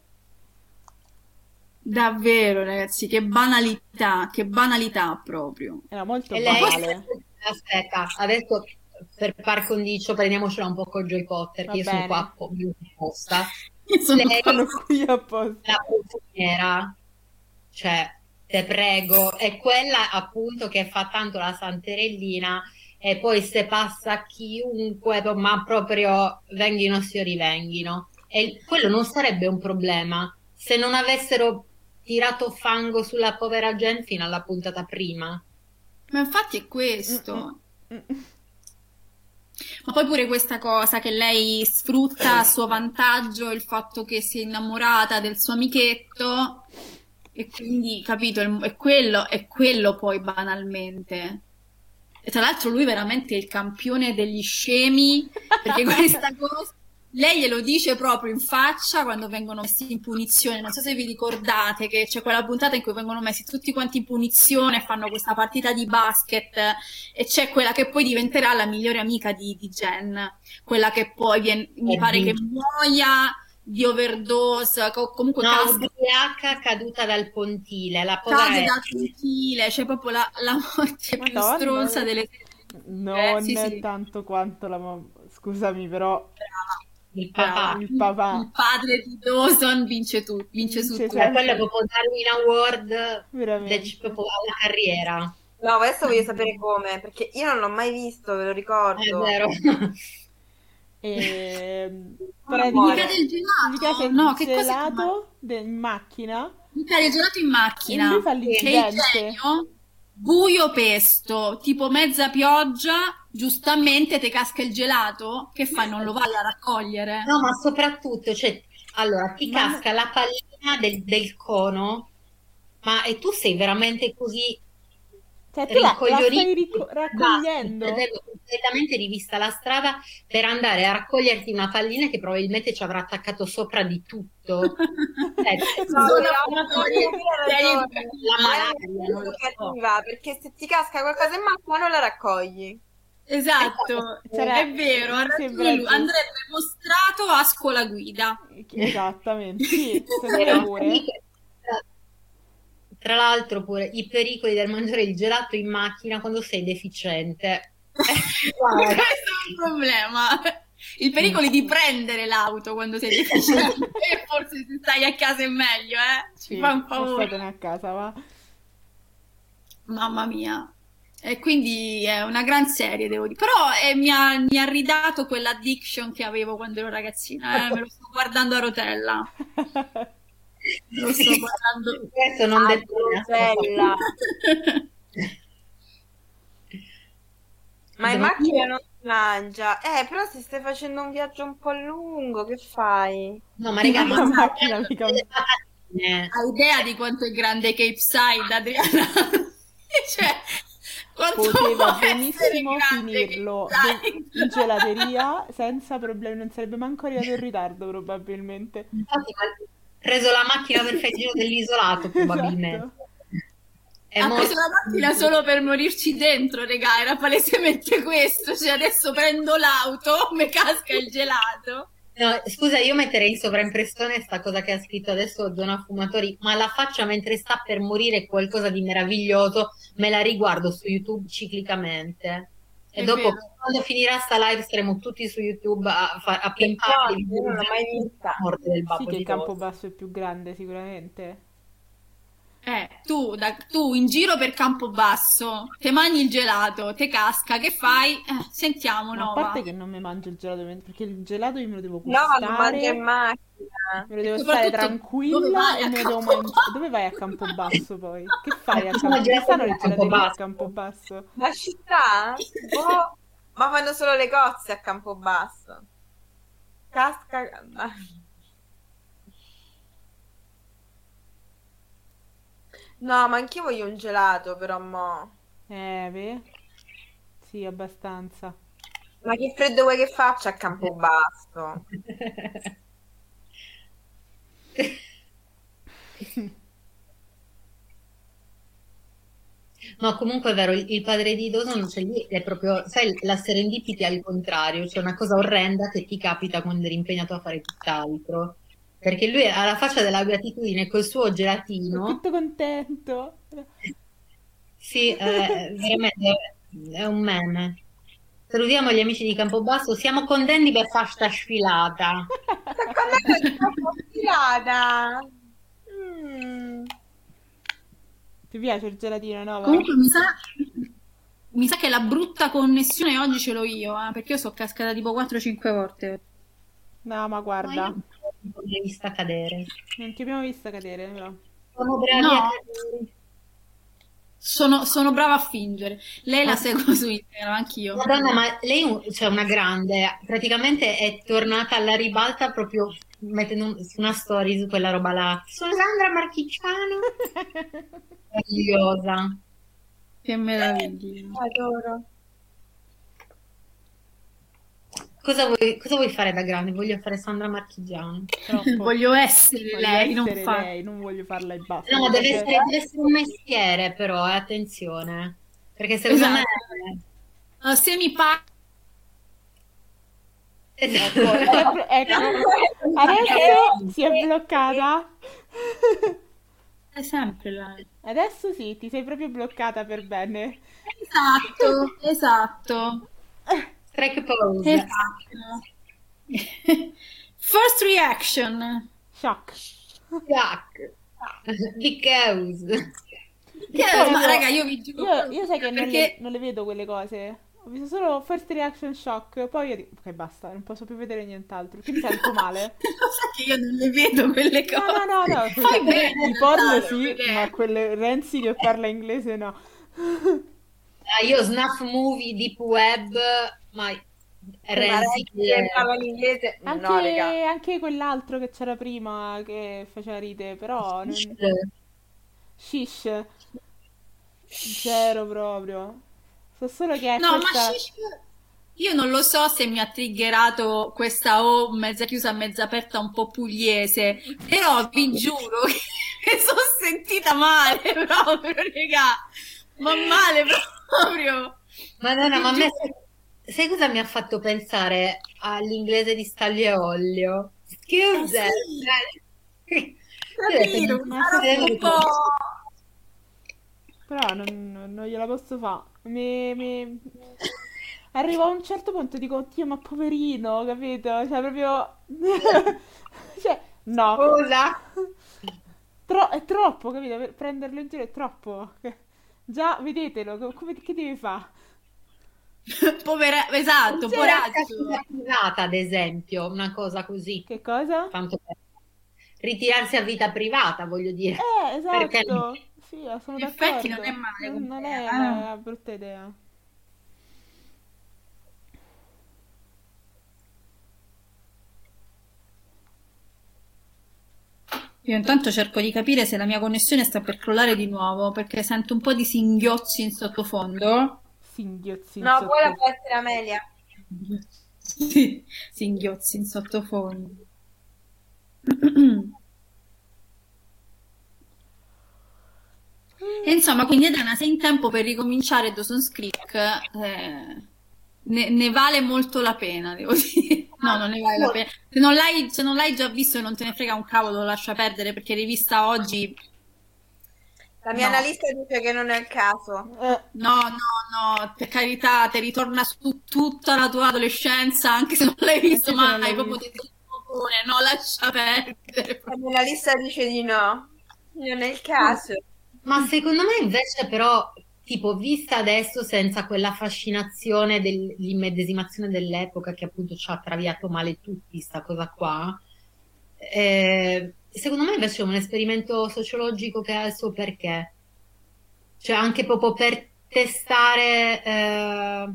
Davvero, ragazzi, che banalità, che banalità proprio. Era molto E lei, banale. aspetta, adesso per par condicio prendiamocela un po' con Joy Potter, Va che io sono bene. qua apposta. Io sono Lei- qui apposta. La profumera, cioè, te prego, è quella appunto che fa tanto la santerellina e poi se passa a chiunque, ma proprio venghino si rivenghino. E quello non sarebbe un problema se non avessero tirato fango sulla povera Jen fino alla puntata prima. Ma infatti è questo. Ma poi pure questa cosa che lei sfrutta a suo vantaggio il fatto che si è innamorata del suo amichetto e quindi, capito, è quello, è quello poi banalmente. E tra l'altro lui veramente è il campione degli scemi perché questa cosa lei glielo dice proprio in faccia quando vengono messi in punizione. Non so se vi ricordate che c'è quella puntata in cui vengono messi tutti quanti in punizione fanno questa partita di basket e c'è quella che poi diventerà la migliore amica di, di Jen, quella che poi viene- mi pare che muoia di overdose, co- comunque No, casca ubriaca caduta dal pontile, la povera cade è- dal pontile, c'è proprio la, la morte più Madonna. stronza delle Non Eh, sì, è sì. tanto quanto la mamma. Scusami, però il Brava. papà. il papà. Il padre di Dawson vince, tu, vince su Vince tutto. Cioè, quello è proprio Darwin Award Veramente. proprio alla carriera. No, adesso voglio sapere come, perché io non l'ho mai visto, ve lo È ricordo. vero. Ehm, Come praticamente- Mi muore? cade il gelato. il No, che cosa gelato de- in macchina Mi cade il gelato in e macchina. lui fa Che l'incidente. genio, buio pesto, tipo mezza pioggia, giustamente te casca il gelato, che fai? Non lo vai a raccogliere? No, ma soprattutto, cioè, allora, ti Ma- casca la pallina del, del cono, ma e tu sei veramente così Cioè, tu la, la stai che raccogliendo. avevo completamente rivista la strada per andare a raccoglierti una pallina che probabilmente ci avrà attaccato sopra di tutto. Eh, No, no, hai ragione. La È malaria, non lo so. perché se ti casca qualcosa in macchina non la raccogli. Esatto, C'era- è vero. Andrebbe mostrato a scuola guida. Esattamente, sì, me pure. Tra l'altro pure i pericoli del mangiare il gelato in macchina quando sei deficiente. Questo è un problema. Il pericolo di prendere l'auto quando sei deficiente. e forse se stai a casa è meglio, eh? Ci Sì, fa un favore. a casa, va. Mamma mia. E quindi è una gran serie, devo dire. Però eh, mi ha, mi ha ridato quell'addiction che avevo quando ero ragazzina. eh, Me lo sto guardando a rotella. Lo sto guardando. questo non detona. bella. Ma in macchina non si mangia. Eh, però se stai facendo un viaggio un po' lungo, che fai? No, ma raga, ma macchina mica-. Hai idea di quanto è grande Cape Side, Adriana? cioè, quanto Poteva benissimo finirlo in gelateria senza problemi, non sarebbe manco arrivato in ritardo probabilmente. Preso la macchina per fare il giro dell'isolato, probabilmente. Esatto. È ha molto- preso la macchina solo per morirci dentro, regà, era palesemente questo. Cioè, adesso prendo l'auto, mi casca il gelato. No, scusa, io metterei in sovraimpressione sta cosa che ha scritto adesso Zona Fumatori, ma la faccia mentre sta per morire qualcosa di meraviglioso, me la riguardo su YouTube ciclicamente. E dopo, vero. quando finirà sta live, saremo tutti su YouTube a, fa- a pimpare mai vista. morte del Sì babbo che di il campo basso è più grande sicuramente. Eh, tu, da- tu in giro per Campobasso, te mangi il gelato, te casca, che fai? Eh, sentiamo, Ma a parte che non mi mangio il gelato, perché il gelato io me lo devo No, lo mangio in gustare, macchina. me lo devo stare tranquilla vai e a me lo devo mangiare. Dove vai a Campobasso poi? Che fai a Campobasso? gelato stanno le gelaterie a Campobasso. Campobasso? La città? Boh, ma fanno solo le cozze a Campobasso. Casca... No, ma anch'io voglio un gelato, però mo. Eh, ve? Sì, abbastanza. Ma che freddo vuoi che faccia a Campobasso? No, comunque è vero, il il padre di Dawson, cioè lì è proprio, sai, la serendipity al contrario, cioè una cosa orrenda che ti capita quando eri impegnato a fare tutt'altro. Perché lui ha la faccia della beatitudine col suo Sono gelatino. tutto contento. Sì, eh, veramente è un meme. Salutiamo gli amici di Campobasso, siamo contenti per fare sta sfilata. Quando è troppo tirata? Mm. Ti piace il gelatino, no? Comunque mi sa, mi sa che la brutta connessione oggi ce l'ho io, eh, perché io sono cascata tipo 4-5 volte. No, ma Ma guarda, io non l'ho vista cadere. non ti abbiamo vista cadere, però. Sono bravi No. a cadere. Sono, sono brava a fingere. Lei la seguo su Instagram, anch'io. Madonna, ma lei è cioè una grande, praticamente è tornata alla ribalta proprio mettendo su una story su quella roba là. Sono Sandra Marchigiano. Meravigliosa. Che meraviglia. Adoro. Cosa vuoi, cosa vuoi fare da grande? Voglio fare Sandra Marchigiano. Troppo. Voglio essere Voglio lei, non essere fa. lei, non voglio farla e basta. No, deve essere, deve essere un mestiere però, eh, attenzione. Perché secondo Esatto. me... Uh, se mi pa- Ecco, ecco, ecco. Adesso si è bloccata. è sempre lei. Adesso sì, ti sei proprio bloccata per bene. Esatto, esatto. Strike pose. Esatto. First reaction. Shock. Jack. Because. Che- poi ma raga, io vi giuro. Io, io sai che non le, perché non le vedo quelle cose. Ho visto solo first reaction shock. Poi io dico, ok, basta, non posso più vedere nient'altro. Mi sento male. Lo sai che io non le vedo quelle No, cose. no, no, no. Fai bene, Di porno sì, ma quelle Renzi che parla inglese no. Ah, io snuff movie, deep web, ma Renzi che parla in inglese? Anche, No, anche quell'altro che c'era prima che faceva ride, però non... Shish. Zero proprio. So solo che è No, questa... ma shish, io non lo so se mi ha triggerato questa O mezza chiusa, mezza aperta, un po' pugliese, però vi giuro che mi sono sentita male proprio, raga, ma male proprio. Madonna, ma a me sai cosa mi ha fatto pensare all'inglese di Staglio e Olio? Scusa. Eh detto, Capito, un po'... Però non, non- gliela posso fare. Mi, mi- Arrivo a un certo punto e dico, oddio, ma poverino, capito? Cioè, proprio... Cioè, no. Scusa. Tro- è troppo, capito? Per prenderlo in giro è troppo. Già, vedetelo, co- come, che deve fare? Povera... Esatto, privata, ad esempio, una cosa così, Che cosa? tanto per ritirarsi a vita privata, voglio dire. Eh, Perché esatto. Sì, sono In effetti non è male Non, è eh. una brutta idea. Io intanto cerco di capire se la mia connessione sta per crollare di nuovo, perché sento un po' di singhiozzi in sottofondo. Singhiozzi in No, sotto- quella può essere Amelia. Singhiozzi in sottofondo. E insomma, quindi Adriana, sei in tempo per ricominciare Dawson's Creek, eh, ne, ne vale molto la pena, devo dire. No, non ne vale la pena. Se non l'hai, se non l'hai già visto e non te ne frega un cavolo, lo lascia perdere perché rivista oggi. La mia No. analista dice che non è il caso. Eh, No, no, no, per carità, ti ritorna su tutta la tua adolescenza, anche se non l'hai visto mai, l'hai proprio ti propone, no, lascia perdere. La mia analista dice di no. Non è il caso. Ma secondo me invece però, tipo, vista adesso senza quella fascinazione dell'immedesimazione dell'epoca che appunto ci ha traviato male tutti, sta cosa qua, eh, secondo me invece è un esperimento sociologico che ha il suo perché. Cioè anche proprio per testare, eh,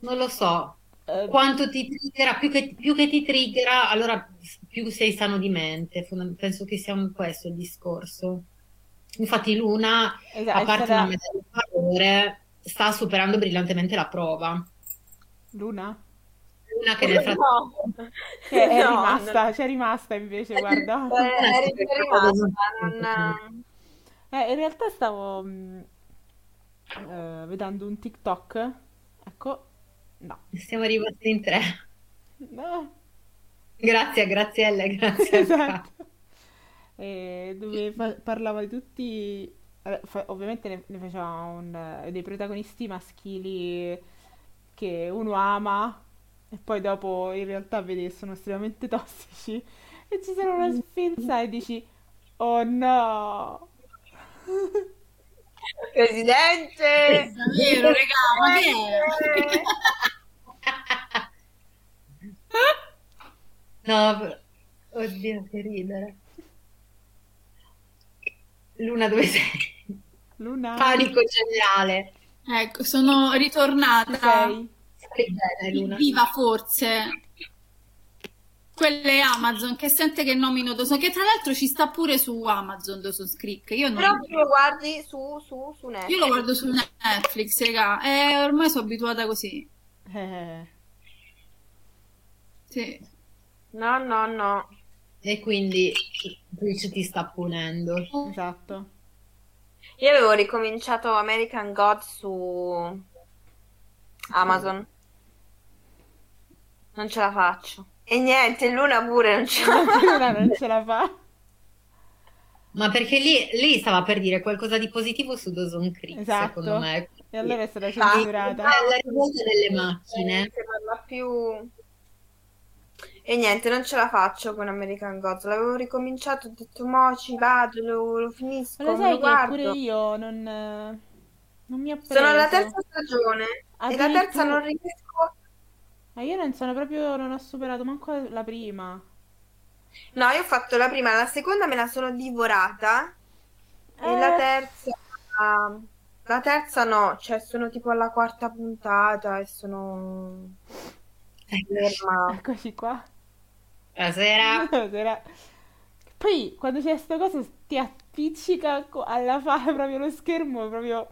non lo so, Eh, quanto ti triggera, più che, più che ti triggera, allora più sei sano di mente. Penso che sia questo il discorso. Infatti Luna, esatto, a parte stata una medaglia di valore, sta superando brillantemente la prova. Luna Luna che nel frattempo... No, è no, rimasta, no. c'è rimasta invece, guarda. Eh, È rimasta, non... Eh, in realtà stavo mh, eh, vedendo un TikTok. Ecco, no. Siamo rimasti in tre. No, Grazie a Graziella grazie esatto. E dove fa- parlava di tutti, eh, fa- ovviamente ne, ne faceva un, eh, dei protagonisti maschili che uno ama e poi dopo in realtà vede che sono estremamente tossici e ci sono una sfilza e dici, oh no! Presidente! Davvero, regà, ma che è? No, però- oddio, che ridere. Luna, dove sei? Luna, Panico generale. Ecco, sono ritornata. sei? Viva forse. Quelle Amazon che sente che nomino Dawson, che tra l'altro ci sta pure su Amazon Dawson's Creek. Io, non- Però tu lo guardi su, su, su io Netflix. lo guardo su Netflix, raga, e ormai sono abituata così. Eh, Sì. No, no, no. E quindi Twitch ti sta punendo. esatto. Io avevo ricominciato American God su Amazon. Non ce la faccio. E niente, Luna pure non ce la fa. Luna non ce la fa. Ma perché lì, lì stava per dire qualcosa di positivo su Dawson Creek, Esatto. secondo me. E allora è stata Ah, censurata. La rivolta delle macchine. Non parla più. E niente, non ce la faccio con American Gods. L'avevo ricominciato, ho detto, mo ci vado, lo, lo finisco, Ma lo sai lo che guardo. pure io non, eh, non mi ha Sono alla preso. terza stagione e la terza non riesco. Ma io non sono proprio, non ho superato manco la prima. No, io ho fatto la prima, la seconda me la sono divorata e Eh. la terza. La terza no, cioè sono tipo alla quarta puntata e sono ferma. Eccoci qua. Buonasera. Era- Poi quando c'è sta cosa ti appiccica co- alla faccia proprio lo schermo, proprio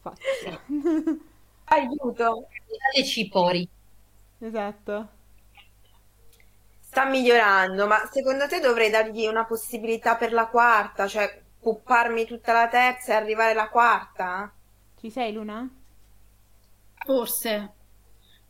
faccia. Aiuto! Le cipori. Esatto. Sta migliorando, ma secondo te dovrei dargli una possibilità per la quarta? Cioè, pupparmi tutta la terza e arrivare alla quarta? Ci sei, Luna? Forse.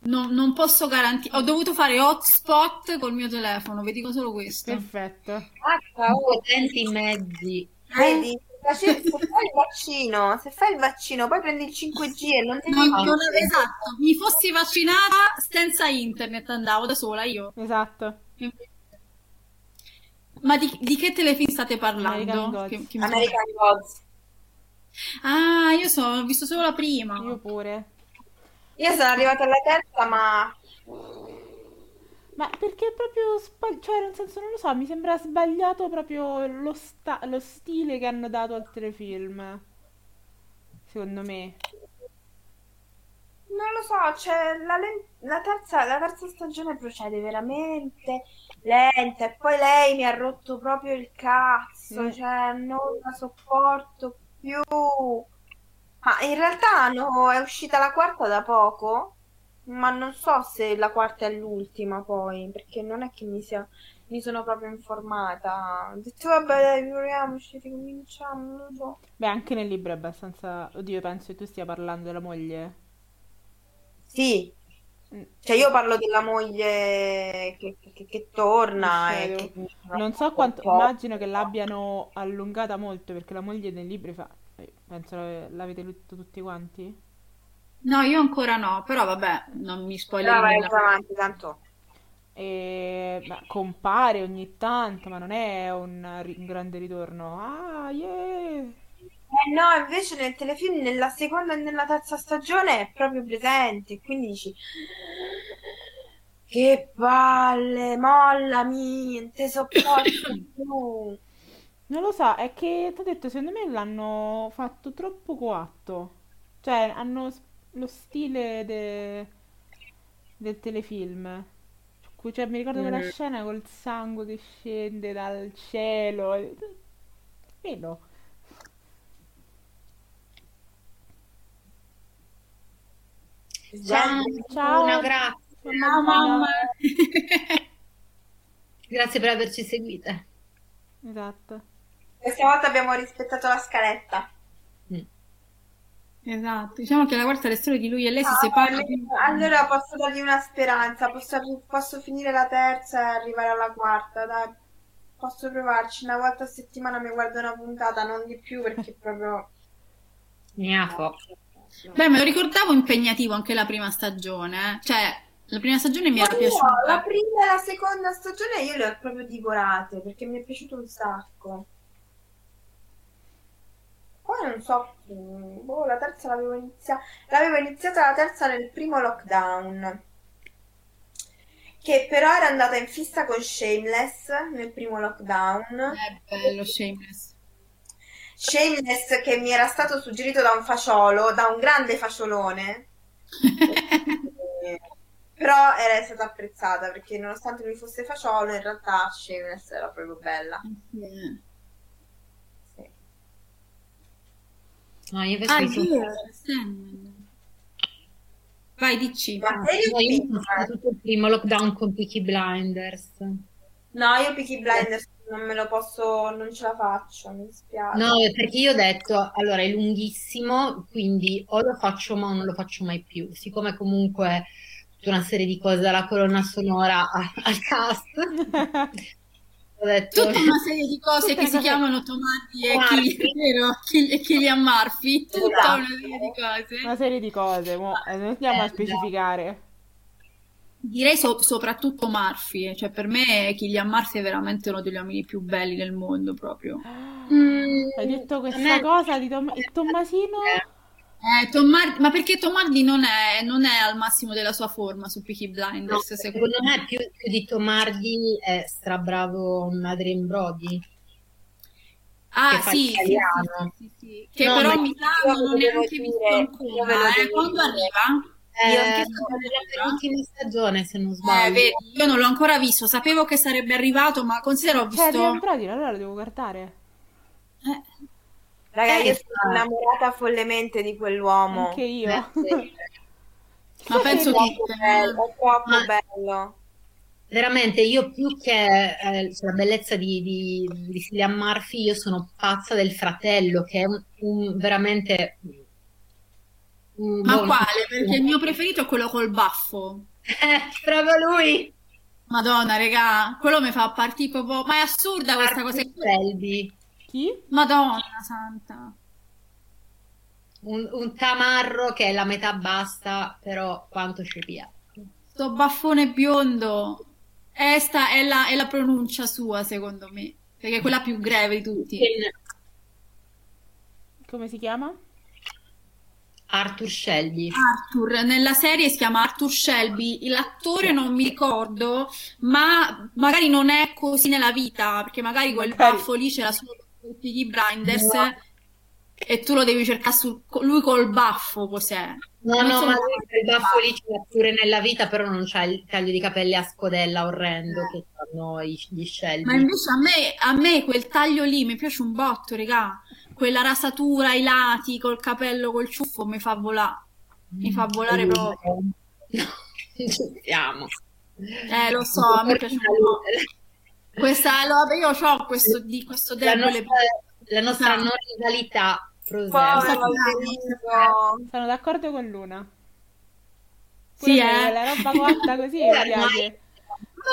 Non, non posso garantire. Ho dovuto fare hotspot col mio telefono, vi dico solo questo. Perfetto. Ah, oh, Potenti mezzi. vedi, se fai il vaccino, se fai il vaccino, poi prendi il 5G e non ti non- esatto, mi fossi vaccinata senza internet, andavo da sola io. Esatto. Ma di, di che telefilm state parlando? Che- che American Gods. Ah, io so, ho visto solo la prima. Io pure. Io sono arrivata alla terza, ma Ma perché proprio sbag- cioè nel senso non lo so, mi sembra sbagliato proprio lo, sta- lo stile che hanno dato al telefilm. Secondo me. non lo so, cioè la, len- la terza, la terza stagione procede veramente lenta e poi lei mi ha rotto proprio il cazzo, Mm. cioè non la sopporto più. Ma in realtà hanno- è uscita la quarta da poco, ma non so se la quarta è l'ultima poi, perché non è che mi sia, mi sono proprio informata. Ho detto vabbè, dai, proviamoci, ricominciamo, non lo so. Beh, anche nel libro è abbastanza... Oddio, penso che tu stia parlando della moglie. Sì, Mm. Cioè, io parlo della moglie che, che- che torna e che... Non so quanto... Immagino che l'abbiano allungata molto perché la moglie nei libri fa... eh, Penso l'ave- l'avete letto tutti quanti? No, io ancora no, però vabbè, non mi spoiler Però vai avanti, tanto. E beh, compare ogni tanto, ma non è un, ri- un grande ritorno. Ah, yeah! no, invece nel telefilm, nella seconda e nella terza stagione è proprio presente, quindi dici... Che palle, mollami, non te sopporto più. Non lo so, è che ti ho detto, secondo me l'hanno fatto troppo coatto. Cioè, hanno lo stile de- del telefilm. Cioè, mi ricordo quella Mm. scena col sangue che scende dal cielo. Quello. Ciao, Ciao. Luna, grazie. Mamma mamma. Grazie per averci seguite. Esatto. Questa volta abbiamo rispettato la scaletta. Esatto, diciamo che la quarta le storie di lui e lei si Ah, separano. allora posso dargli una speranza, posso, posso finire la terza e arrivare alla quarta, dai. Posso provarci, una volta a settimana mi guardo una puntata, non di più perché proprio... Gnafo. Beh, me lo ricordavo impegnativo anche la prima stagione, eh. Cioè, la prima stagione mi Ma era no, piaciuta. la prima e la seconda stagione io le ho proprio divorate perché mi è piaciuto un sacco. Poi non so, mm, boh, la terza l'avevo iniziata, l'avevo iniziata la terza nel primo lockdown, che però era andata in fissa con Shameless nel primo lockdown. È bello, Shameless. Shameless che mi era stato suggerito da un faciolo, da un grande faciolone. Però era stata apprezzata perché nonostante lui fosse faciolo, in realtà Shameless era proprio bella. Sì. Sì. No, io invece Ah, Dio, Sandman. Vai, dici. Ma no, io riuscita? fatto tutto il primo lockdown con Peaky Blinders. No, io Peaky Blinders non me lo posso, non ce la faccio, mi dispiace. No, perché io ho detto, allora è lunghissimo, quindi o lo faccio ma o non lo faccio mai più. Siccome comunque tutta una serie di cose dalla colonna sonora al cast, ho detto... Tutta una serie di cose che si chiamano Tomati e. Kill- e Killian Murphy, tutta Esatto. una serie di cose. Una serie di cose, mo, eh, non andiamo a Eh, specificare. Direi so- soprattutto Murphy, cioè per me Killian Murphy è veramente uno degli uomini più belli del mondo proprio. Mm, Hai detto a questa me- cosa di Tom- Tommasino? Eh, Tom Hardy- ma perché Tom Hardy non è, non è al massimo della sua forma su Peaky No, Blinders, secondo secondo me più, più di Tom Hardy è strabravo Adrien Brody. Ah, sì, sì, italiano. sì, sì, sì. Che No, però sa non neanche devo visto ancora, eh. Quando arriva? Eh, Io anche no, stagione è arriva? l'ultima stagione, se non Eh, sbaglio. vedi, io non l'ho ancora visto, sapevo che sarebbe arrivato, ma considero ho Cioè, visto... Adrian Brody, allora lo devo guardare. Eh, Raga, io Eh, sono innamorata follemente di quell'uomo. Anche io. Eh, sì. ma penso bello, è troppo Ma- bello. Veramente, io più che eh, sulla bellezza di, di, di Cillian Murphy, io sono pazza del fratello, che è un, un- veramente... un Ma buon- quale? Perché il mio preferito è quello col baffo. Eh, proprio lui! Madonna, regà, quello mi fa partire proprio... Ma è assurda questa cosa. Selby, Chi? Madonna santa. un, un tamarro che è la metà basta, però quanto ci piace. Sto baffone biondo. Esta è la, è la pronuncia sua, secondo me. Perché è quella più greve di tutti. Come si chiama? Arthur Shelby. Arthur, nella serie si chiama Arthur Shelby, l'attore non mi ricordo, ma magari non è così nella vita, perché magari quel baffo lì c'era solo su Peaky Blinders No. e tu lo devi cercare su lui col baffo, cos'è? No, Non no, ma lui il baffo lì ce l'ha pure nella vita, però non c'ha il taglio di capelli a scodella orrendo che hanno i- gli Shelby. Ma invece a me, a me quel taglio lì mi piace un botto, regà. Quella rasatura ai lati col capello col ciuffo mi fa volare. Mi fa volare proprio. No, non ci siamo. Eh, lo so, a me piace un po'. Questa, lo- io ho questo, di, questo La debole. nostra, la nostra No. non rivalità. Sono d'accordo con Luna. Sì, eh. La roba cotta così mi piace.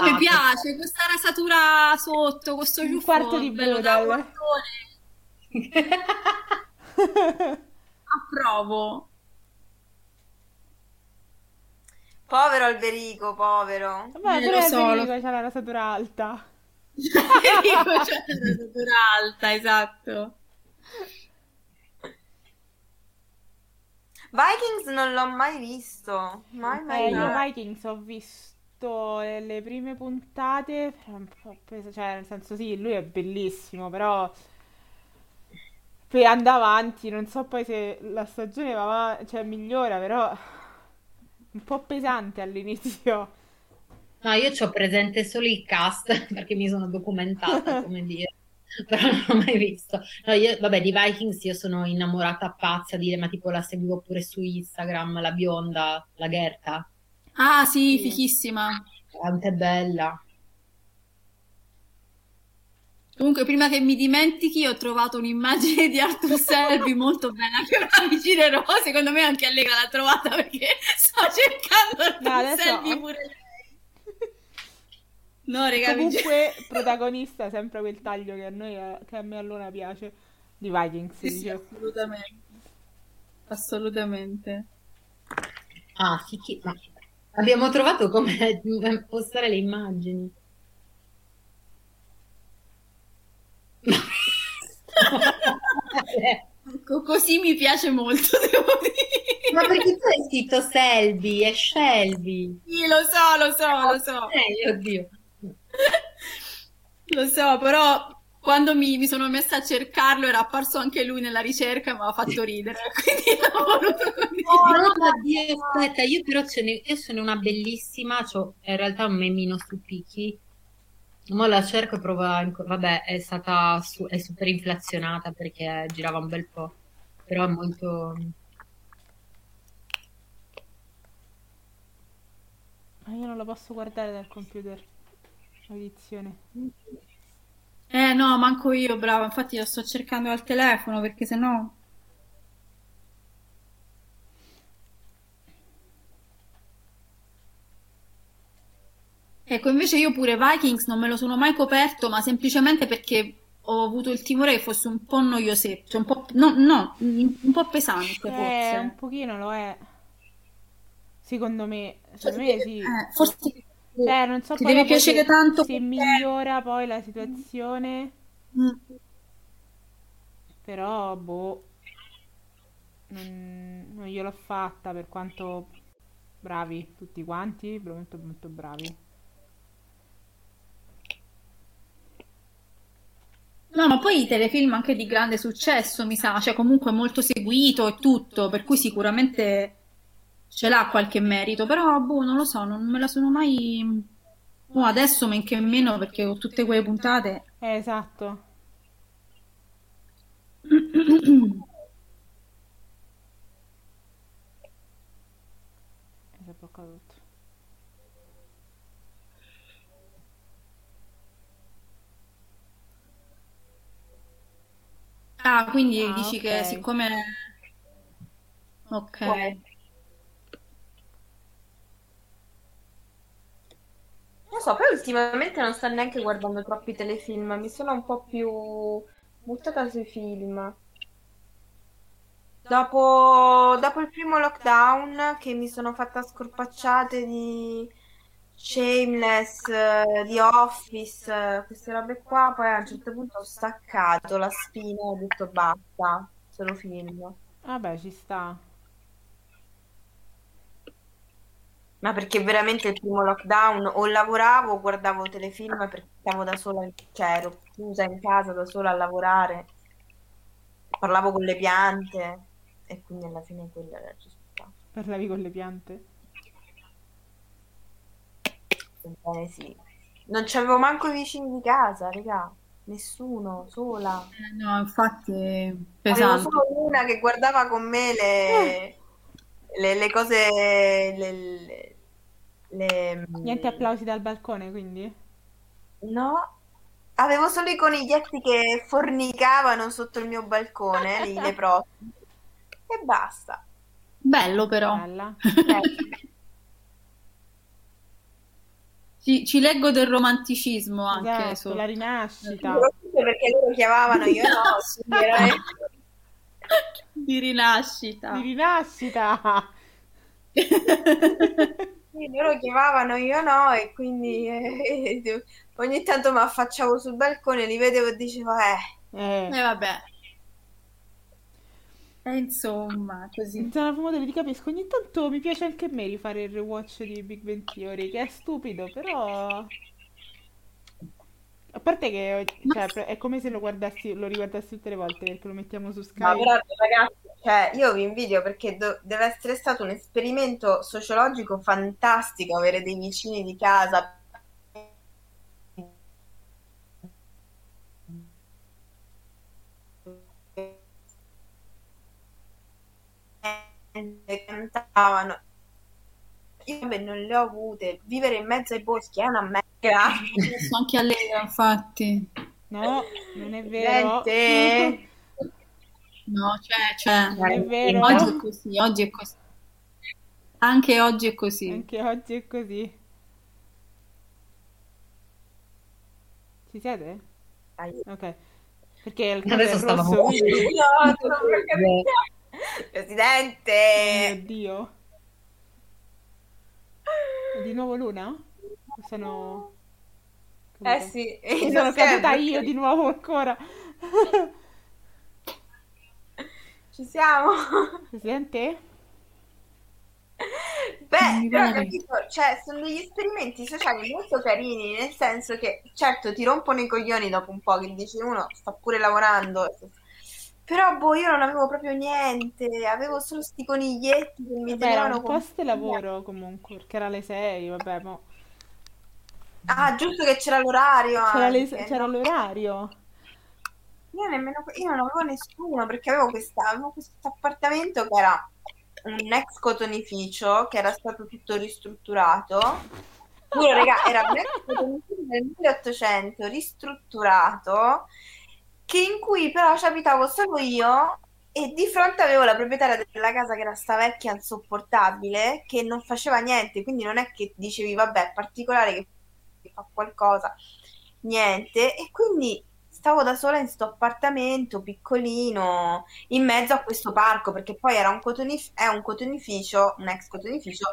Ma mi piace questa rasatura sotto, questo Un ciuffo quarto di bello da Budel. guardone. Approvo. Povero Alberico, povero. Vabbè, pure lo so, Federico lo- c'ha la rasatura alta. Dico, c'è la rasatura alta, esatto. Vikings non l'ho mai visto. Mai, mai, Eh, io. Vikings ho visto le, le prime puntate, però è un po' peso- cioè nel senso sì, lui è bellissimo, però poi anda avanti, non so poi se la stagione va avanti, cioè migliora, però un po' pesante all'inizio. No, io ho presente solo il cast perché mi sono documentata, come dire, però non l'ho mai visto. No, io, vabbè, di Vikings io sono innamorata pazza di lei, ma tipo la seguivo pure su Instagram, la bionda, la Gerta, Ah, sì, Sì. fichissima. quanto è bella. Comunque, prima che mi dimentichi, ho trovato un'immagine di Arthur Selby molto bella che ora vi girerò. Secondo me anche Allegra l'ha trovata perché sto cercando Arthur No, adesso Selby pure. No, raga, Comunque protagonista sempre quel taglio che a noi, che a me a Luna piace, di Vikings, Sì, sì, assolutamente. Assolutamente. Ah, sì, chi- ma abbiamo trovato come postare le immagini. Co- Così mi piace molto, devo dire. Ma perché tu hai scritto Selby, è Shelby. Sì, lo so, lo so, lo so. Eh, oddio. Lo so, però quando mi, mi sono messa a cercarlo era apparso anche lui nella ricerca e mi ha fatto ridere, quindi l'ho voluto condividere. No, oddio, aspetta, io però ce ne, io ce una bellissima, c'ho in realtà un memino su Piki. Ma la cerco e provo a... Vabbè, è stata su- è super inflazionata perché girava un bel po', però è molto... Ma io non lo posso guardare dal computer. Audizione. Eh no, manco io, brava, infatti lo sto cercando al telefono perché sennò... Ecco, invece io pure Vikings non me lo sono mai coperto, ma semplicemente perché ho avuto il timore che fosse un po' noiosetto, un po'... no, no, un po' pesante Eh, forse. un pochino lo è. Secondo me. Secondo me sì. eh, forse Eh, non so ti deve piacere tanto se migliora poi la situazione, Mm. però boh, non, non gliel'ho fatta per quanto bravi tutti quanti, molto molto bravi. No, ma poi i telefilm anche di grande successo, mi sa, cioè comunque molto seguito e tutto, per cui sicuramente ce l'ha qualche merito, però boh, non lo so, non me la sono mai... Boh, adesso men che meno perché ho tutte quelle puntate. Eh, esatto. Si è bloccato tutto. Ah, quindi Ah, dici ok. che siccome... Ok. Non so, poi ultimamente non sto neanche guardando troppi telefilm, mi sono un po' più buttata sui film. Dopo, dopo il primo lockdown che mi sono fatta scorpacciate di Shameless, eh, di Office, eh, queste robe qua, poi a un certo punto ho staccato la spina e ho detto basta, solo film. Vabbè, ci sta. Ma perché veramente il primo lockdown o lavoravo o guardavo telefilm perché stavo da sola, cioè ero chiusa in casa da sola a lavorare, parlavo con le piante e quindi alla fine quello era il risultato. Parlavi con le piante? Ebbene sì. Non c'avevo manco i vicini di casa, raga, nessuno, sola. Eh, No, infatti è Avevo pesante. solo una che guardava con me le, le, le cose, le, le- le- Niente applausi dal balcone, quindi? No, avevo solo i coniglietti che fornicavano sotto il mio balcone, lì, le prossime, e basta. Bello però. Bella. Ci, ci leggo del romanticismo anche Esatto, su... la rinascita. perché loro chiamavano, io no, veramente- di rinascita. Di rinascita! sì, loro chiamavano, io no, e quindi eh, ogni tanto mi affacciavo sul balcone, li vedevo e dicevo, eh, Eh, Eh, vabbè. E insomma, così. In zona fumatori ti capisco, ogni tanto mi piace anche a me rifare il rewatch di Big Bang Theory, che è stupido, però... A parte che Ma cioè, è come se lo guardassi, lo riguardassi tutte le volte perché lo mettiamo su Ma Sky. però ragazzi, cioè, io vi invidio perché do- deve essere stato un esperimento sociologico fantastico avere dei vicini di casa che cantavano. Io non le ho avute. Vivere in mezzo ai boschi è una merda. adesso anche a lei, infatti. No, non è vero. Gente, No, c'è, c'è. Non è Oggi vero. è così, oggi è così. Anche oggi è così. Anche oggi è così. Ci siete? Dai. Ok. Perché il Adesso stavamo rosso, quindi... Presidente, Oh mio Dio. È di nuovo Luna? Sono... eh caduta? sì, non sono caduta io di nuovo ancora? Ci siamo. Presidente? Beh, Mi però capito, cioè, sono degli esperimenti sociali molto carini, nel senso che, certo, ti rompono i coglioni dopo un po', che dici, uno sta pure lavorando, però, boh, io non avevo proprio niente, avevo solo sti coniglietti che mi Vabbè, era tenevano un post lavoro comunque, perché era alle 6, vabbè, mo... Ah, giusto che c'era l'orario C'era, le- anche, c'era no? l'orario. Io nemmeno, io non avevo nessuno perché avevo questa, avevo questo appartamento che era un ex cotonificio che era stato tutto ristrutturato. Giuro, raga, era un ex cotonificio del 1800 ristrutturato che in cui però ci abitavo solo io e di fronte avevo la proprietaria della casa che era sta vecchia insopportabile che non faceva niente, quindi non è che dicevi vabbè, particolare che fa qualcosa, niente, e quindi stavo da sola in sto appartamento piccolino in mezzo a questo parco, perché poi era un cotonif- è un cotonificio, un ex cotonificio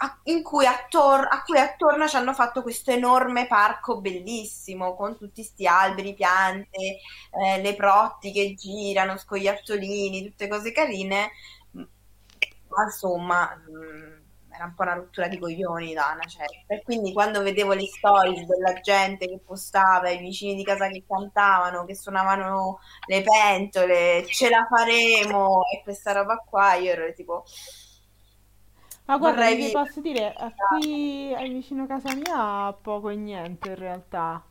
a, in cui attor- a cui attorno ci hanno fatto questo enorme parco bellissimo con tutti sti alberi, piante, eh, le protti che girano, scoiattolini, tutte cose carine. Ma insomma, mh, era un po' una rottura di coglioni da una certa. E quindi quando vedevo le stories della gente che postava, i vicini di casa che cantavano, che suonavano le pentole, ce la faremo e questa roba qua, io ero tipo. Ma guarda, Vorrei vivere. posso dire, a qui vicino a casa mia poco e niente in realtà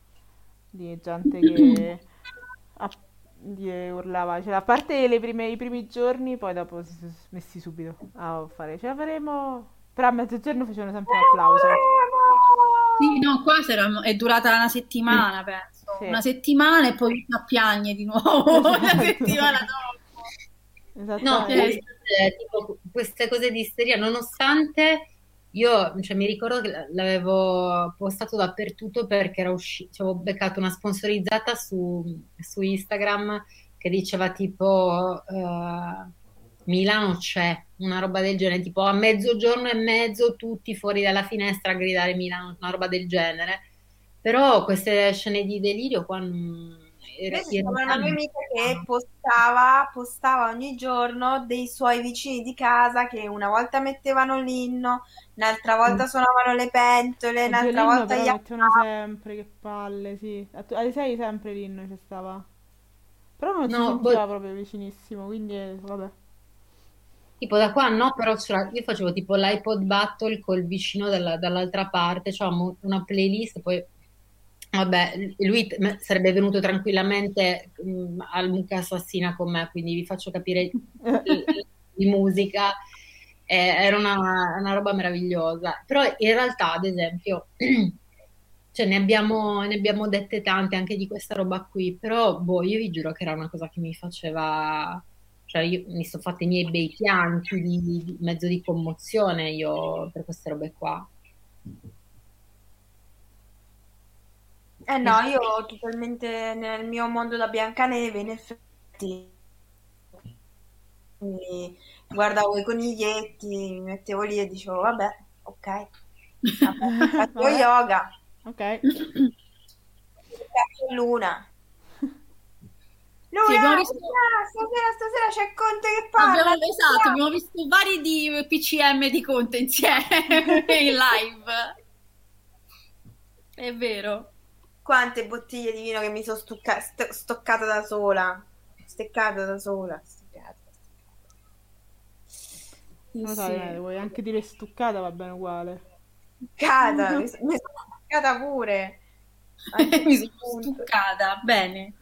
di gente che a- di- urlava, cioè, a parte le prime- i primi giorni, poi dopo si sono messi subito a fare, ce la faremo, però a mezzogiorno facevano sempre un applauso. Sì, no, qua è durata una settimana, penso. Sì. Una settimana e poi a piagne di nuovo una Esatto. settimana dopo. No, Esattamente. Eh, tipo, queste cose di isteria, nonostante io, cioè, mi ricordo che l'avevo postato dappertutto perché era uscito, cioè, avevo beccato una sponsorizzata su, su Instagram che diceva tipo eh, Milano c'è, una roba del genere, tipo a mezzogiorno e mezzo tutti fuori dalla finestra a gridare Milano, una roba del genere. Però queste scene di delirio qua non... c'era realtà una mia amica che postava, postava ogni giorno dei suoi vicini di casa che una volta mettevano l'inno, un'altra volta suonavano le pentole, Oddio, un'altra l'inno volta gli mettevano sempre, che palle, sì. Alle 6 sempre l'inno c'è stava. Però non si No, sentiva boh, proprio vicinissimo, quindi eh, vabbè. Tipo da qua no, però io facevo tipo l'iPod Battle col vicino dalla- dall'altra parte, c'avevamo una playlist, poi vabbè, lui sarebbe venuto tranquillamente mh, al Mucca Assassina con me, quindi vi faccio capire di, musica, Eh, era una, una roba meravigliosa, però in realtà ad esempio, cioè ne abbiamo, ne abbiamo dette tante anche di questa roba qui, però boh, io vi giuro che era una cosa che mi faceva... Cioè, io mi sono fatte i miei bei pianti di, di mezzo di commozione io per queste robe qua. Eh no, io totalmente nel mio mondo da Biancaneve, in effetti, quindi guardavo i coniglietti, mi mettevo lì e dicevo, vabbè, ok, vabbè, faccio Vabbè, yoga, ok. luna. Luna, Sì, abbiamo visto- stasera, stasera c'è Conte che parla. Abbiamo, esatto, abbiamo visto vari di PCM di Conte insieme in live. È vero. Quante bottiglie di vino che mi sono stucca- st- stoccata da sola. Steccata da sola. Steccata. Non lo so, Sì. eh, vuoi anche dire stuccata, va bene uguale. Steccata, mi, so- mi sono stuccata pure. Mi sono appunto. stuccata. Bene.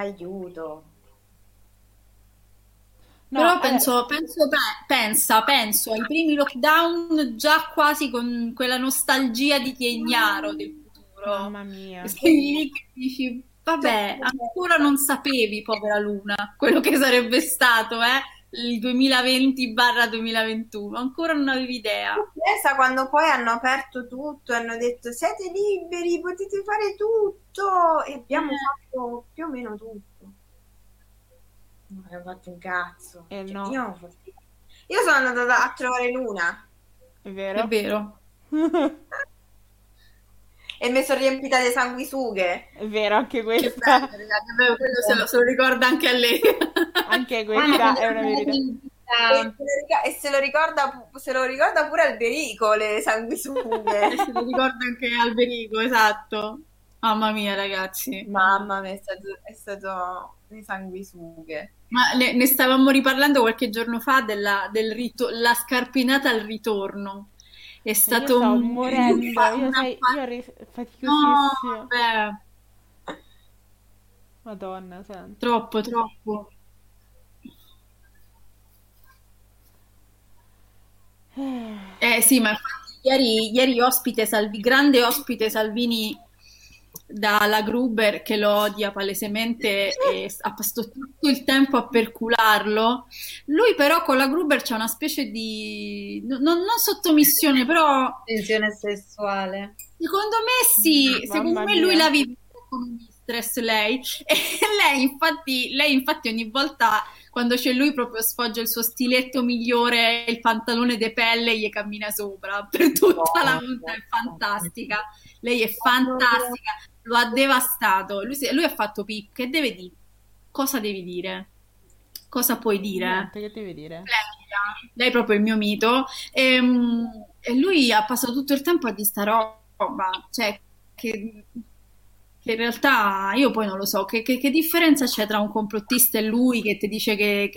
Aiuto. No, Però eh, penso, penso, pe- pensa, penso ai primi lockdown già quasi con quella nostalgia di che ignaro del futuro. Mamma mia. Sei lì che dici, vabbè, ancora non sapevi, povera Luna, quello che sarebbe stato, eh, il 2020-2021, ancora non avevi idea. Pensa quando poi hanno aperto tutto hanno detto siete liberi, potete fare tutto e abbiamo Eh. fatto più o meno tutto. Non abbiamo fatto un cazzo. Eh, Cioè, no. io, fatto- io sono andata da- a trovare Luna È È vero? vero. e mi sono riempita di sanguisughe. È vero, anche Che questa. bello, vero, quello se lo, se lo ricorda anche a lei. Anche Mamma, questa è una verità. E Ah, se lo rica- e se lo ricorda, se lo ricorda pure Alberico le E sanguisughe. se lo ricorda anche Alberico, esatto. Mamma mia, ragazzi. Mamma mia, è stato, è stato le sanguisughe. Ma ne, ne stavamo riparlando qualche giorno fa della del rito- la scarpinata al ritorno. È Io stato sto un- morendo, io, sai, io una- ri- No, faticosissimo. vabbè, Madonna, senti. troppo, troppo. Eh sì, ma infatti ieri, ieri ospite Salvi, grande ospite Salvini dalla Gruber che lo odia palesemente e ha passato tutto il tempo a percularlo. Lui però con la Gruber c'è una specie di, non, non sottomissione, però tensione sessuale. secondo me sì, Mamma secondo me mia. lui la vive come mistress lei e lei infatti, lei infatti ogni volta quando c'è lui proprio sfoggia il suo stiletto migliore, il pantalone de pelle e gli cammina sopra per tutta la punta, è fantastica. Lei è fantastica, lo ha devastato. Lui, si- lui ha fatto picche, che deve dire? Cosa devi dire? Cosa puoi dire? Niente, che devi dire? splendida. Lei è proprio il mio mito. Ehm, E, lui ha passato tutto il tempo a di sta roba, cioè che, in realtà io poi non lo so, che, che- che differenza c'è tra un complottista e lui che ti dice che,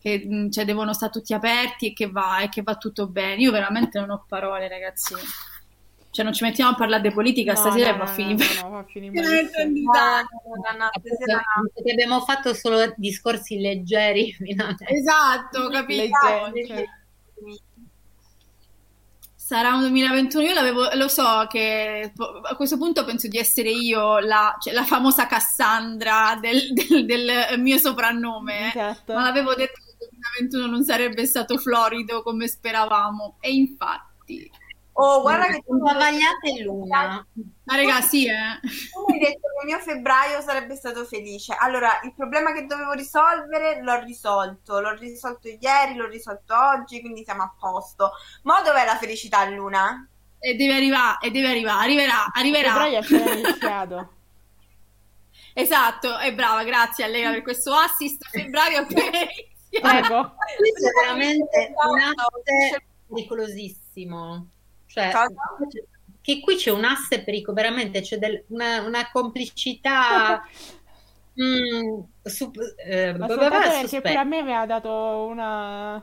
che- cioè, devono stare tutti aperti e che va, e che va tutto bene. Io veramente non ho parole, ragazzi. Cioè non ci mettiamo a parlare di politica No, stasera no, e va no, a finire. no, va a no. Perché abbiamo fatto solo discorsi leggeri. Esatto, capito? Leggeri, cioè. Sarà un 2021, io l'avevo, lo so che a questo punto penso di essere io la, cioè, la famosa Cassandra del, del- del mio soprannome, eh. Esatto. ma l'avevo detto che il 2021 non sarebbe stato florido come speravamo, e infatti. Oh, guarda che tu Un bavagliate e luna. Ma raga, sì, eh. tu mi hai detto che il mio febbraio sarebbe stato felice. Allora, il problema che dovevo risolvere l'ho risolto. L'ho risolto ieri, l'ho risolto oggi, quindi siamo a posto. Ma dov'è la felicità, Luna? E deve arrivare, e deve arrivare, arriverà, arriverà. Febbraio è appena iniziato. Esatto, è brava, grazie a Lega per questo assist. Febbraio è appena iniziato. Prego. Questo è veramente un asse pericolosissimo. Cioè, che qui c'è un asse pericolo, veramente c'è del- una, una complicità mm, sup- eh, pure a me mi ha dato una-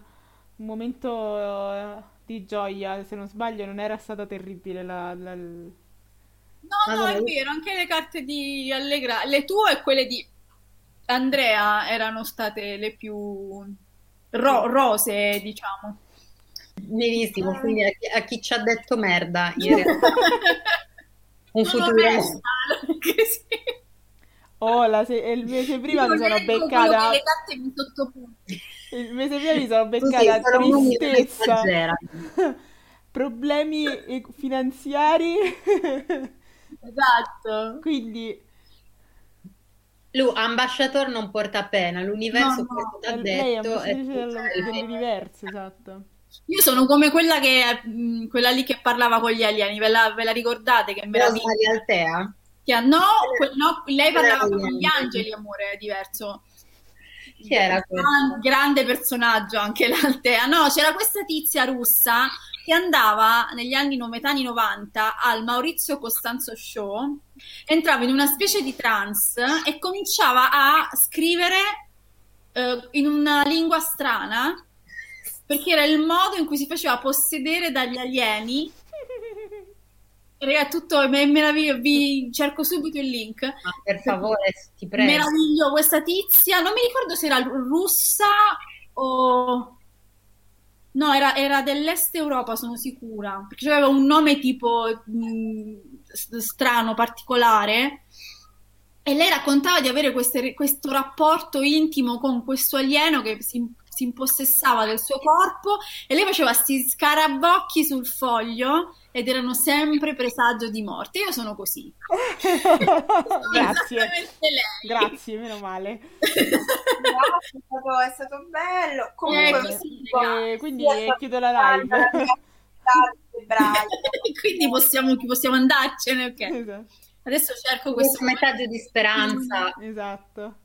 un momento eh, di gioia, se non sbaglio non era stata terribile la, la- No, no, Allora, è io- vero, anche le carte di Allegra, le tue e quelle di Andrea erano state le più ro- rose, diciamo. Benissimo, quindi a chi, a chi ci ha detto merda in realtà. Un futuro. Oh, la se- il mese prima mi sono beccata il mese prima mi sono beccata che tristezza, problemi eh, finanziari, Esatto. quindi Lu, ambasciatore non porta pena, l'universo No, no, questo ha lei è detto. sei- dell'universo, esatto. Io sono come quella, che, mh, quella lì che parlava con gli alieni, ve la, ve la ricordate? Che meraviglia. Rosaria Altea? Che- No, que- no, lei parlava con gli angeli, amore, è diverso. Chi era questo? Gran- grande personaggio anche l'Altea. No, c'era questa tizia russa che andava negli anni metà anni 90 al Maurizio Costanzo Show, entrava in una specie di trance e cominciava a scrivere eh, in una lingua strana perché era il modo in cui si faceva possedere dagli alieni. Raga, tutto è meraviglioso, vi cerco subito il link. Ma per favore, ti prego. Meraviglio questa tizia, non mi ricordo se era russa o... No, era, era dell'est Europa, sono sicura, perché aveva un nome tipo mh, strano, particolare. E lei raccontava di avere queste- questo rapporto intimo con questo alieno che si, si impossessava del suo corpo e lei faceva questi scarabocchi sul foglio ed erano sempre presagio di morte. Io sono così. Grazie. Grazie, meno male. Grazie, è stato, è stato bello. Comunque, Ecco, sì, Eh, quindi eh, chiudo la live. Bravi. Quindi possiamo, possiamo andarcene, ok. Esatto. Adesso cerco questo, Questo messaggio di speranza. Esatto.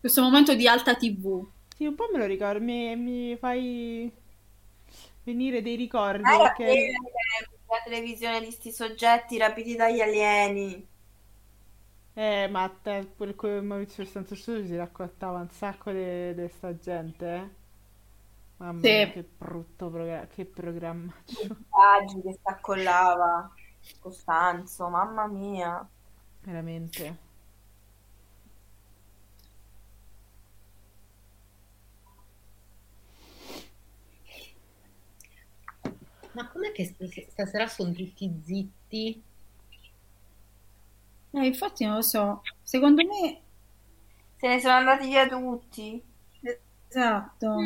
questo momento di alta TV. Sì, un po' me lo ricordo, mi, mi fai venire dei ricordi era perché bene la televisione di sti soggetti rapiti dagli alieni. eh, ma te con Maurizio Studio si raccontava un sacco di sta gente, eh. Mamma Sì. mia, che brutto progra- che programma. Paggi che si accollava. Costanzo, mamma mia. Veramente. Ma com'è che stas- stasera sono tutti zitti? Eh, infatti non lo so. Secondo me... Se ne sono andati via tutti. Esatto.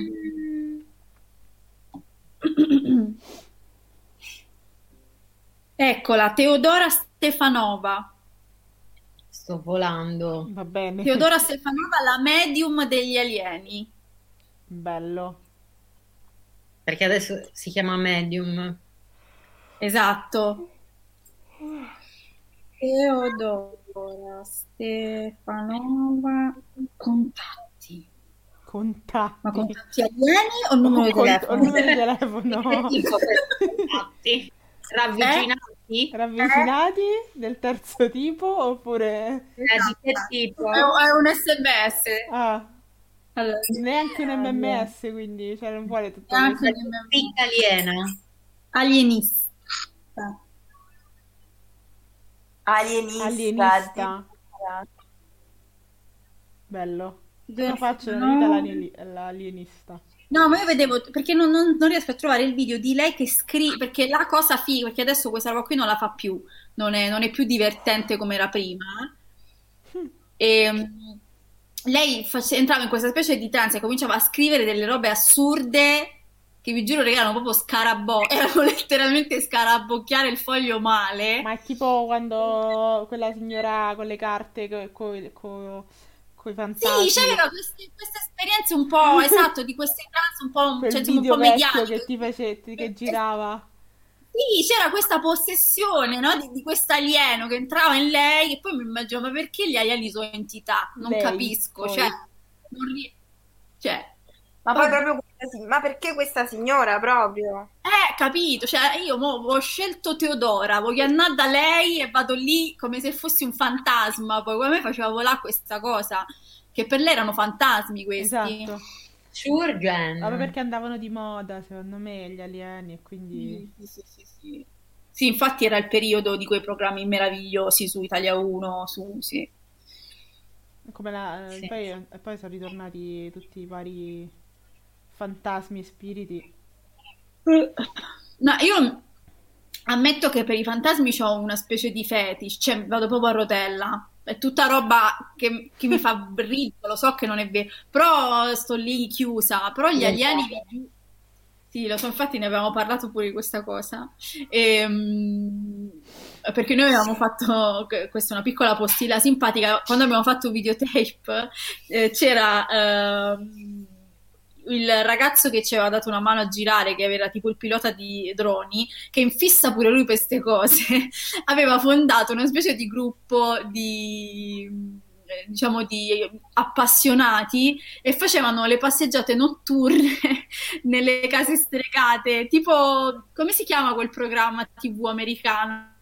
Eccola, Teodora Stefanova. Sto volando. Va bene. Teodora Stefanova, la medium degli alieni. Bello. Perché adesso si chiama Medium. Esatto. Teodora Stefanova, contatti. Contatti. Ma contatti alieni o numero di Con- telefono? o numero di telefono. Per contatti? Ravvicinati? Ravvicinati del terzo tipo oppure... Eh, di che tipo? È è un sms. Ah, Allora, neanche un MMS, quindi cioè non vuole tutto neanche un MMS. Fica aliena. alienista. Alienista. Alienista. Bello. Cosa faccio nella no. vita l'alieni- l'alienista? No, ma io vedevo, perché non, non- non riesco a trovare il video di lei che scrive, perché la cosa figa, perché adesso questa roba qui non la fa più, non è, non è più divertente come era prima. E, mm, lei face- entrava in questa specie di trance e cominciava a scrivere delle robe assurde che vi giuro, regà, erano proprio scarabò, erano letteralmente scarabocchiare il foglio male. Ma è tipo quando quella signora con le carte, con i fantasmi, Sì, c'aveva queste, queste esperienze un po', esatto, di queste trance un po', quel cioè, un po' mediatiche. che ti fece, che girava. Sì, c'era questa possessione, no, di, di questo alieno che entrava in lei e poi mi immagino, ma perché gli alieni sono entità? Non Lei, capisco, poi. cioè, non ri- cioè, Ma poi proprio Ma perché questa signora proprio? eh, capito, cioè, io mo ho scelto Teodora, voglio andare da lei e vado lì come se fossi un fantasma, poi a me faceva volare questa cosa, che per lei erano fantasmi questi. Esatto. Churgen. Vabbè, perché andavano di moda, secondo me, gli alieni, e quindi... Sì, sì, sì, sì. Sì, infatti era il periodo di quei programmi meravigliosi su Italia 1, su, sì. Come la... Sì. Poi, e poi sono ritornati tutti i vari fantasmi e spiriti. No, io ammetto che per i fantasmi ho una specie di fetish, cioè vado proprio a rotella. È tutta roba che, che mi fa ridere, lo so che non è vero, però sto lì chiusa. Però gli alieni, vi sì, lo so, infatti ne avevamo parlato pure di questa cosa. Ehm, perché noi avevamo fatto, questa è una piccola postilla simpatica, quando abbiamo fatto videotape eh, c'era ehm, il ragazzo che ci aveva dato una mano a girare, che era tipo il pilota di droni, che infissa pure lui per queste cose, aveva fondato una specie di gruppo di diciamo di appassionati e facevano le passeggiate notturne nelle case stregate, tipo come si chiama quel programma TV americano?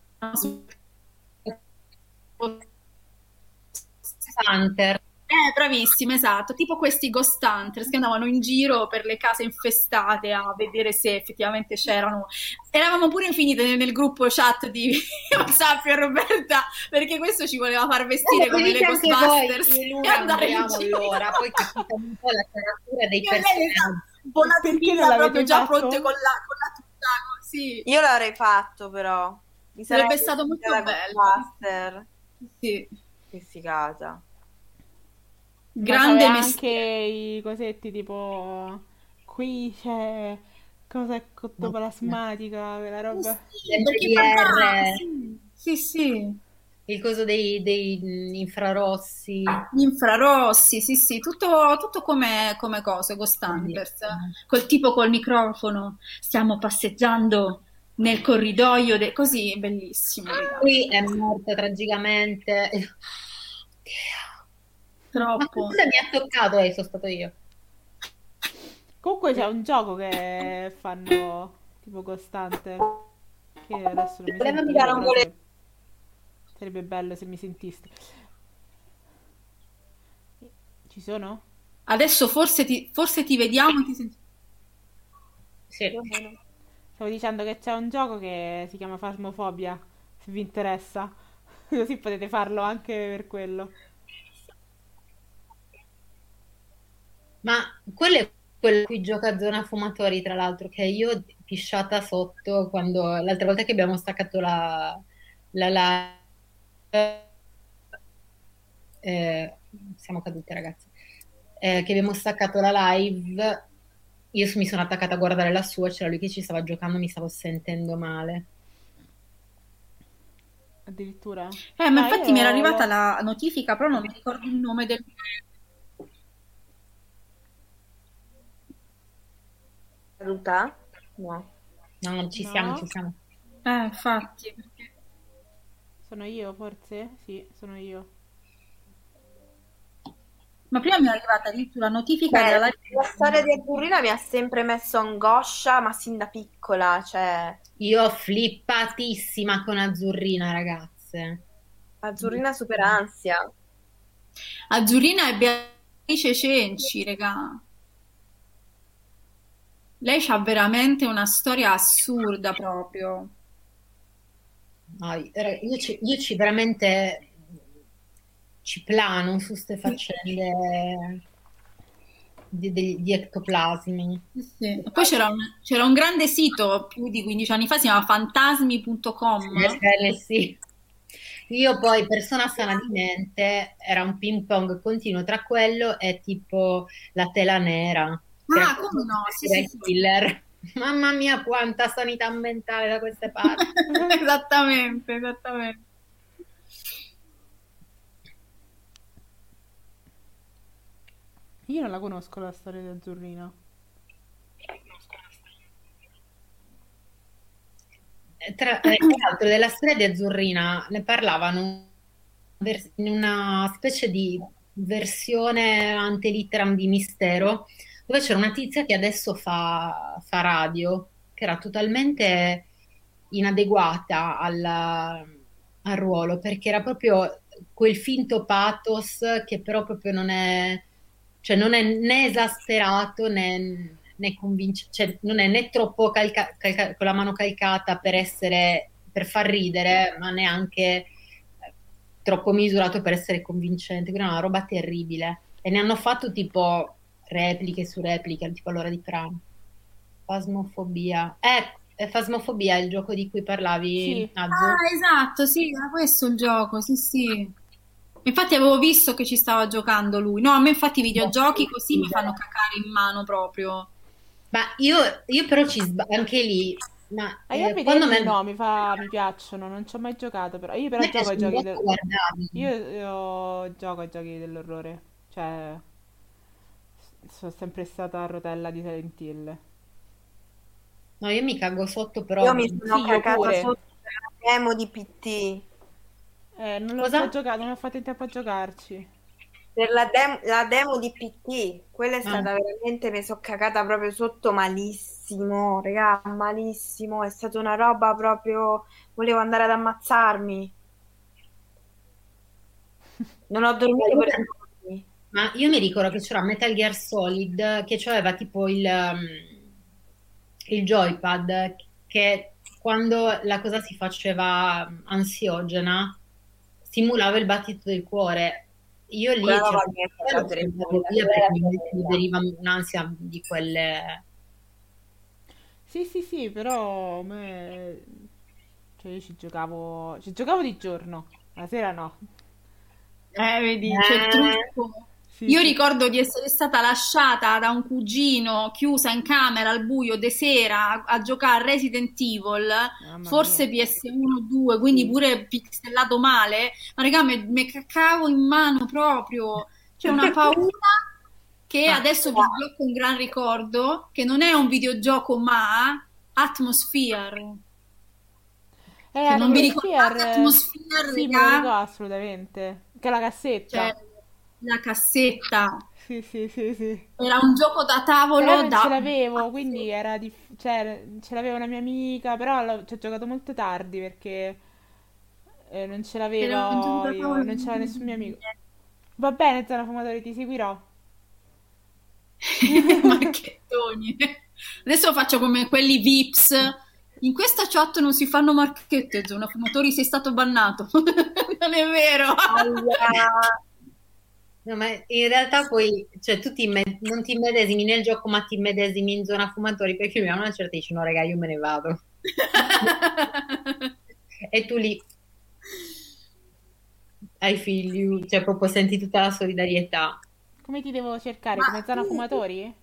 Hunter. Eh, bravissima, esatto, tipo questi ghost hunters che andavano in giro per le case infestate a vedere se effettivamente c'erano. Eravamo pure infinite nel, nel gruppo chat di WhatsApp e Roberta perché questo ci voleva far vestire Eh, come le Ghostbusters voi, e Luna, andare in giro. allora, poi capite un po' la caratura dei lei personaggi. Perché non l'avete proprio già fatto? pronte con la, con la tuta, sì. Io l'avrei fatto però. Mi Sarebbe stato molto bello. Sì. Che figata. Grande mestiere. anche i cosetti tipo qui c'è cosa ectoplasmatica, quella roba. Sì, perché sì, sì, sì. Il coso dei, dei mh, infrarossi. Gli infrarossi, sì, sì, tutto, tutto come, come cose, Ghost Hunters, col tipo col microfono, stiamo passeggiando nel corridoio, de- così, bellissimo, ragazzi, Qui è morto tragicamente. Ma troppo. cosa mi ha toccato? Eh, sono stato io. Comunque c'è un gioco che fanno tipo costante. Che adesso non mi dare un però vole- sarebbe- bello se mi sentiste. Ci sono? Adesso forse ti, forse ti vediamo e ti sentiamo. Sì. Stavo dicendo che c'è un gioco che si chiama Phasmophobia, se vi interessa. Così potete farlo anche per quello. Ma quello è quello a cui gioca a Zona Fumatori, tra l'altro, che io pisciata sotto quando l'altra volta che abbiamo staccato la, la live, eh, siamo cadute ragazzi, Eh, che abbiamo staccato la live, io mi sono attaccata a guardare la sua, c'era lui che ci stava giocando, mi stavo sentendo male. Addirittura. Eh, ma Ah, infatti io mi era arrivata la notifica, però non mi ricordo il nome del... Caduta? No. No, non ci No. siamo, ci siamo. Eh, infatti, perché... Sono io, forse? Sì, sono io. Ma prima mi è arrivata addirittura la notifica Beh, della... la storia di Azzurrina mi ha sempre messo angoscia, ma sin da piccola, cioè Io flippatissima con Azzurrina, ragazze. Azzurrina super ansia. Azzurrina e Beatrice Cenci, regà. Lei ha veramente una storia assurda proprio. No, io ci, io ci veramente ci plano su queste faccende di, di- di ectoplasmi. Sì, sì. Poi c'era un, c'era un grande sito più di 15 anni fa, si chiama fantasmi.com. Eh, sì. Io poi, persona sana di mente, era un ping pong continuo tra quello e tipo la tela nera. Ah, come no? Sì, sì, sì. killer. Mamma mia, quanta sanità mentale da queste parti. Esattamente, esattamente. Io non la conosco la storia di Azzurrina. Tra, eh, tra l'altro della storia di Azzurrina ne parlavano in una specie di versione ante litteram di Mistero, dove c'era una tizia che adesso fa, fa radio, che era totalmente inadeguata alla- al ruolo, perché era proprio quel finto pathos che però proprio non è, cioè non è né esasperato né, né convincente, cioè non è né troppo calca- calca- con la mano calcata per essere, per far ridere, ma neanche troppo misurato per essere convincente, quindi è una roba terribile. E ne hanno fatto tipo repliche su repliche, tipo all'ora di pranzo. Fasmofobia. Eh, è Fasmofobia il gioco di cui parlavi, Sì. Nazzo? Ah, esatto, sì, era questo il gioco, sì, sì. Infatti avevo visto che ci stava giocando lui. No, a me infatti i videogiochi così mi fanno cacare in mano proprio. Ma io, io però ci sbaglio anche lì. Ma Ah, io eh, quando me no, mi fa, mi piacciono, non ci ho mai giocato però. Io però gioco ai giochi del... Io, io gioco ai giochi dell'orrore. Cioè... sono sempre stata a rotella di Silent Hill. No, io mi cago sotto, però... Io mi sono Sì, cagata pure. sotto per la demo di PT. Eh, non l'ho Cosa? giocato, non ho fatto in tempo a giocarci. Per la, dem- la demo di PT, quella è Ah. stata veramente, mi sono cagata proprio sotto malissimo, regà, malissimo, è stata una roba proprio, volevo andare ad ammazzarmi. Non ho dormito per. Ma io mi ricordo che c'era Metal Gear Solid che aveva tipo il, um, il joypad che quando la cosa si faceva ansiogena simulava il battito del cuore. Io lì cioè, perché mi, veniva un'ansia di quelle... Sì, sì, sì, però me... Cioè io ci giocavo... Ci giocavo di giorno, la sera no. Eh, vedi, c'è il Eh. trucco. Sì, Io sì. ricordo di essere stata lasciata da un cugino chiusa in camera al buio de sera a, a giocare a Resident Evil, Mamma forse mia. PS1 o 2, quindi Sì. pure pixelato male. Ma raga, mi caccavo in mano proprio. C'è una paura che Ah. adesso vi sblocco un gran ricordo, che non è un videogioco ma Atmosphere. Eh, non vi ricordate Atmosphere, Sì, me lo raga? ricordo assolutamente. Che è la cassetta. Cioè, la cassetta. Sì, sì, sì, sì. Era un gioco da tavolo Però non da... ce l'avevo, quindi era diff- cioè, ce l'aveva una mia amica, però ci ho giocato molto tardi perché eh, non ce l'avevo io, non c'era nessun mio amico. Va bene, Zona Fumatori, ti seguirò. marchettoni. Adesso faccio come quelli Vips. In questa chat non si fanno marchette, zona fumatori, sei stato bannato. non è vero. Aia. No, ma in realtà poi, cioè, tu ti immed- non ti immedesimi nel gioco, ma ti immedesimi in zona fumatori, perché mi hanno una certa dici, no, raga, io me ne vado. E tu lì, I feel you, cioè proprio senti tutta la solidarietà. Come ti devo cercare? Ma Come Zona tu- Fumatori?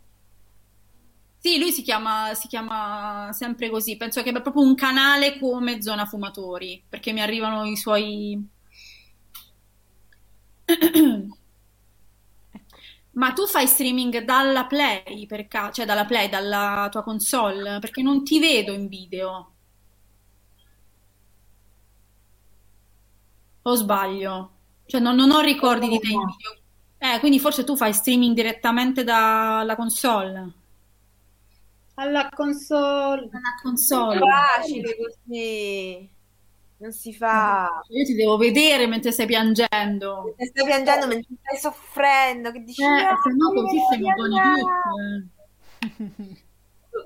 Sì, lui si chiama, si chiama sempre così. Penso che abbia proprio un canale come Zona Fumatori, perché mi arrivano i suoi... Ma tu fai streaming dalla Play, per ca- cioè dalla Play, dalla tua console, perché non ti vedo in video. O sbaglio? Cioè non, non ho ricordi di te in video. Eh, quindi forse tu fai streaming direttamente dalla console. Alla console. Dalla È console. facile così. Non si fa. Io ti devo vedere mentre stai piangendo. Ti stai piangendo mentre stai soffrendo, che dici, Eh, "Ah, se no così siamo buoni piangere". tutti.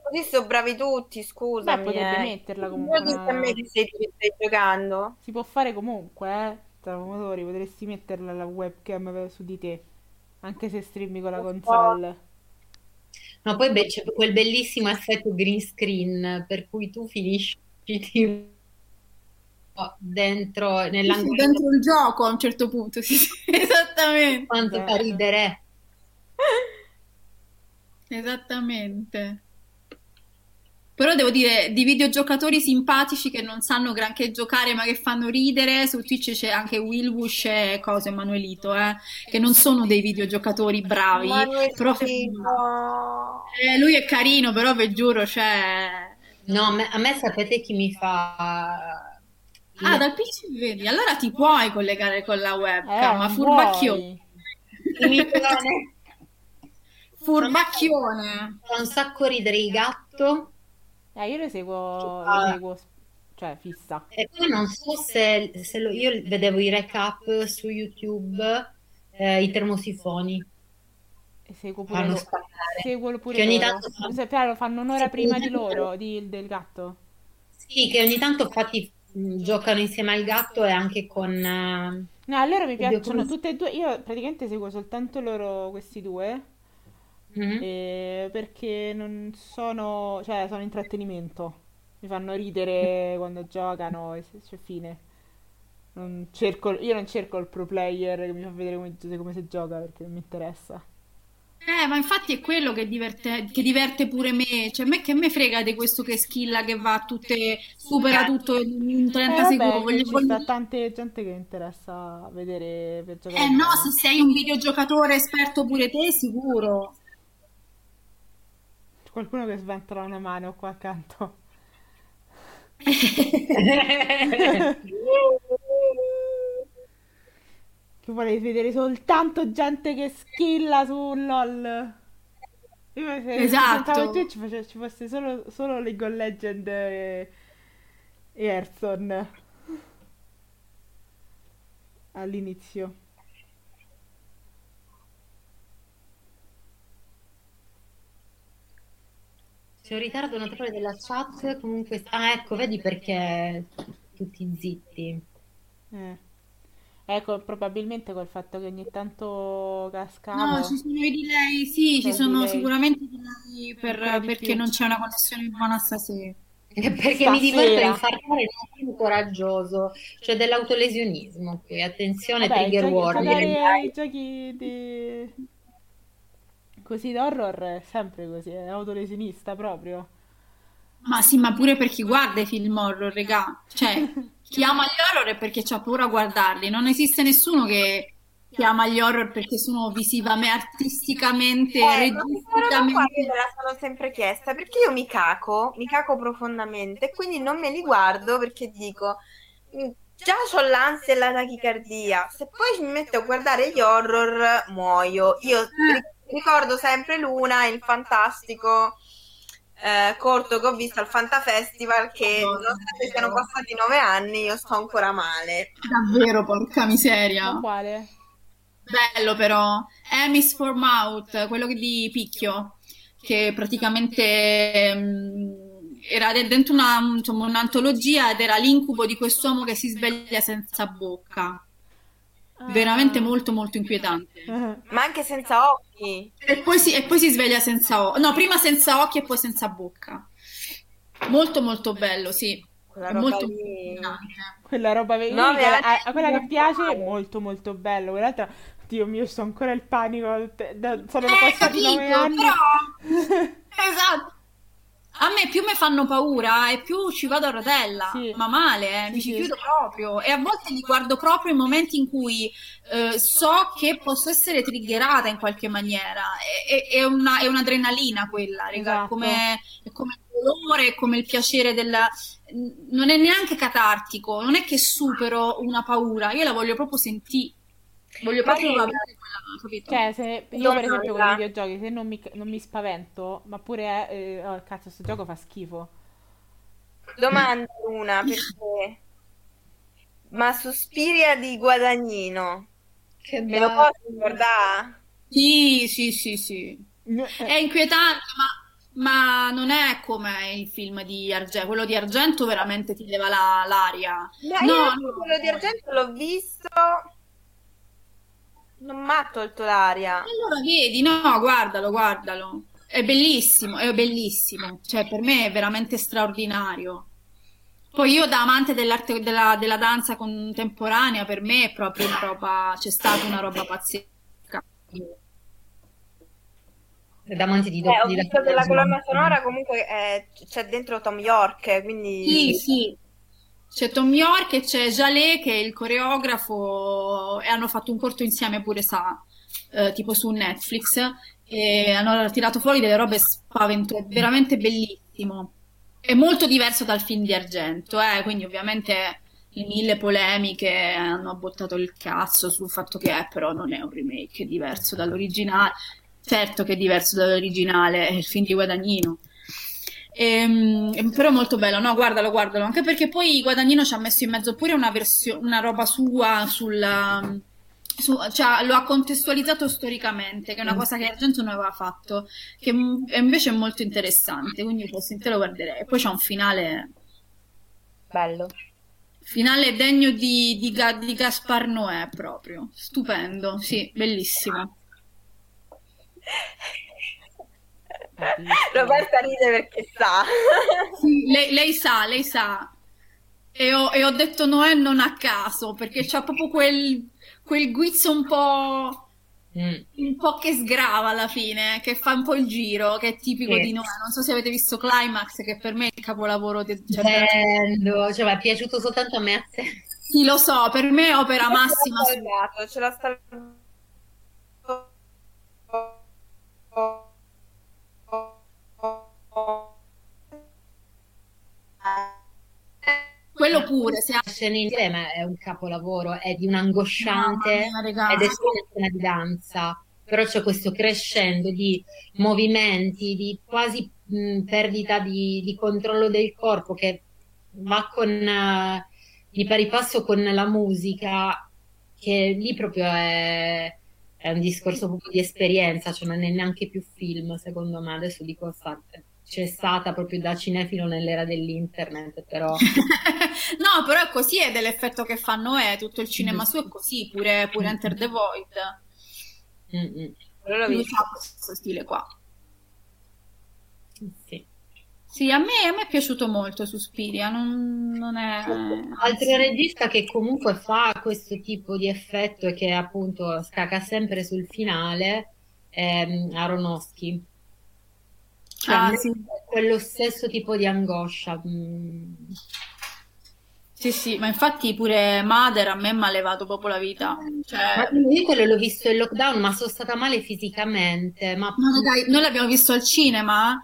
Così sono bravi tutti, Beh, scusami. potrebbe eh. metterla comunque. Non a me che sei tu che stai giocando. Si può fare comunque, eh. Zona Fumatori, potresti metterla la webcam su di te, anche se streami con la console. No, poi be- c'è quel bellissimo effetto green screen per cui tu finisci tipo dentro Sì, nell'angolo dentro il gioco a un certo punto, sì, sì, esattamente. quanto fa ridere. Esattamente. Però devo dire, di videogiocatori simpatici che non sanno granché giocare ma che fanno ridere, su Twitch c'è anche Willwush e cosa, Emanuelito, eh, che non sono dei videogiocatori bravi, però. Eh, lui è carino, però vi giuro, cioè... No, a me, a me sapete chi mi fa Ah, dal PC vedi, allora ti puoi collegare con la Eh, webcam, ma non furbacchione, furbacchione. fa un sacco ridere il gatto Eh, io le seguo, Ah. le seguo, cioè, fissa. e poi non so se, se lo- io vedevo i recap su YouTube, eh, i termosifoni E seguo pure fanno spaccare. Seguo pure Che ogni loro. tanto fanno- Se- però lo fanno un'ora prima di loro, di- del gatto. Sì, che ogni tanto infatti mh, giocano insieme al gatto e anche con... eh, No, a loro mi Oddio, piacciono come si- tutte e due. Io praticamente seguo soltanto loro, questi due, mhm. eh, perché non sono, cioè, sono intrattenimento. Mi fanno ridere quando giocano e se- c'è fine. Non cerco, io non cerco il pro player che mi fa vedere come, come si gioca perché non mi interessa. Eh, ma infatti è quello che diverte, che diverte pure me. Cioè, me che me frega di questo che skilla che va a tutte, supera tutto in 30 Eh, vabbè, secondi. Voglio, ci voglio- sta tante gente che interessa vedere per giocare Eh no, se sei un videogiocatore esperto pure te, sicuro. qualcuno che sventola una mano qua accanto. Che volevi vedere soltanto gente che skilla su LOL. Io se Esatto. sentavo Twitch face- ci fosse solo, solo League of Legends e, e Hearthstone all'inizio. C'è un ritardo notevole della chat, comunque... Ah, ecco, vedi perché tutti zitti. Eh. Ecco, probabilmente col fatto che ogni tanto No, cascavo, ci sono i delay, sì, ci il sono delay sicuramente i delay per- ancora di perché più. non c'è una connessione buona stasera. Perché mi diverto a Stasera. infartare il mattino coraggioso, cioè dell'autolesionismo qui, attenzione, Vabbè, trigger giochi- warning. giocare ai giochi di... così d'horror è sempre così, è autolesionista proprio. Ma sì, ma pure per chi guarda i film horror, regà. Cioè, chi ama gli horror è perché ha paura a guardarli. Non esiste nessuno che, che ama gli horror perché sono visivamente, artisticamente, Eh, registicamente. me la sono sempre chiesta perché io mi caco, mi caco profondamente quindi non me li guardo perché dico "Mm, già ho l'ansia e la tachicardia, se poi mi metto a guardare gli horror muoio. Io ri- ricordo sempre Luna, il fantastico eh, corto che ho visto al Fanta Festival che nonostante siano passati nove anni io sto ancora male. Davvero, porca miseria. Uguale. Bello però. Emis for Mouth, quello di Picchio, che praticamente mm, era de- dentro una, insomma, un'antologia ed era l'incubo di quest'uomo che si sveglia senza bocca. Veramente Ah. molto molto inquietante. Ma anche senza occhi. E poi si, e poi si sveglia senza occhi. No, prima senza occhi e poi senza bocca. Molto molto bello, sì. Quella roba molto lì. Quella roba ve- Nove quella- a, a quella che piace è molto molto bello. Quell'altra, Dio mio, sto ancora il panico. da- sono Eh, passati capito, anni. però... Esatto. A me più mi fanno paura e più ci vado a rotella, Sì. ma male, eh, Sì, mi ci sì. chiudo proprio. E a volte li guardo proprio in momenti in cui eh, so che posso essere triggerata in qualche maniera. È, è- una- è un'adrenalina quella, raga, Esatto. come, come il dolore, come il piacere della... Non è neanche catartico, non è che supero una paura, io la voglio proprio sentire. Voglio proprio avere capito? Cioè, se, io per esempio con i videogiochi, se non mi, non mi spavento, ma pure, eh, oh, cazzo, sto gioco fa schifo. Domanda una perché ma Suspiria di Guadagnino Che me lo bello. posso ricordare? Sì, sì, sì, sì. È Eh, inquietante, ma, ma non è come il film di Argento. Quello di Argento veramente ti leva la- l'aria. No, No, io no. quello di Argento l'ho visto non mi ha tolto l'aria Allora vedi, no, guardalo, guardalo. È bellissimo, è bellissimo. Cioè, per me è veramente straordinario. Poi io da amante dell'arte della, della danza contemporanea, per me è proprio una roba, c'è stata una roba pazzesca. Da amanti di, Eh, ho di visto che la colonna sonora comunque è- c'è dentro Tom York quindi Sì, sì. C'è Tom York e c'è Jalé che è il coreografo e hanno fatto un corto insieme pure sa, eh, tipo su Netflix e hanno tirato fuori delle robe spaventose, veramente bellissimo. È molto diverso dal film di Argento, eh, quindi ovviamente le mille polemiche hanno bottato il cazzo sul fatto che è, però non è un remake, è diverso dall'originale. Certo che è diverso dall'originale, è il film di Guadagnino. Ehm, però è molto bello, no? Guardalo, guardalo, anche perché poi Guadagnino ci ha messo in mezzo pure una versione, una roba sua sul, su- cioè, lo ha contestualizzato storicamente, che è una cosa che Argento non aveva fatto, che e invece è molto interessante, quindi forse te lo guarderei. E poi c'è un finale, bello finale degno di, di, di Gaspar Noè proprio, stupendo, sì, bellissimo. Roberta ride perché sa Sì, lei, lei sa, lei sa. E ho, e ho detto Noè non a caso, perché c'ha proprio quel, quel guizzo un po', Mm. un po' che sgrava alla fine, che fa un po' il giro, che è tipico Sì. di Noè. Non so se avete visto Climax, che per me è il capolavoro di... cioè, Bello, cioè, mi è piaciuto soltanto a me a te. Sì, lo so, per me è opera massima. ce l'ha salvato ce l'ha salvato quello pure se scena insieme è un capolavoro è di un angosciante ed è solo una di danza. Però c'è questo crescendo di movimenti di quasi mh, perdita di, di, controllo del corpo che va con uh, di pari passo con la musica che lì proprio è, è un discorso proprio di esperienza cioè non è neanche più film secondo me. Adesso dico a fatte c'è stata proprio da cinefilo nell'era dell'internet, però... No, però è così ed è l'effetto che fanno è tutto il cinema Mm. su è così, pure, pure Enter the Void. Mm, mm. L'ho Lui visto. ha questo stile qua. Sì. Sì, a me, a me è piaciuto molto Suspiria, non, non è... Altro regista che comunque fa questo tipo di effetto e che appunto scacca sempre sul finale è mm, Aronofsky. Cioè, Ah, sì. quello stesso tipo di angoscia. mm. Sì, sì, ma infatti pure Mother a me mi ha levato proprio la vita. Cioè, io quello l'ho visto in lockdown, ma sono stata male fisicamente. Ma no, dai, noi l'abbiamo visto al cinema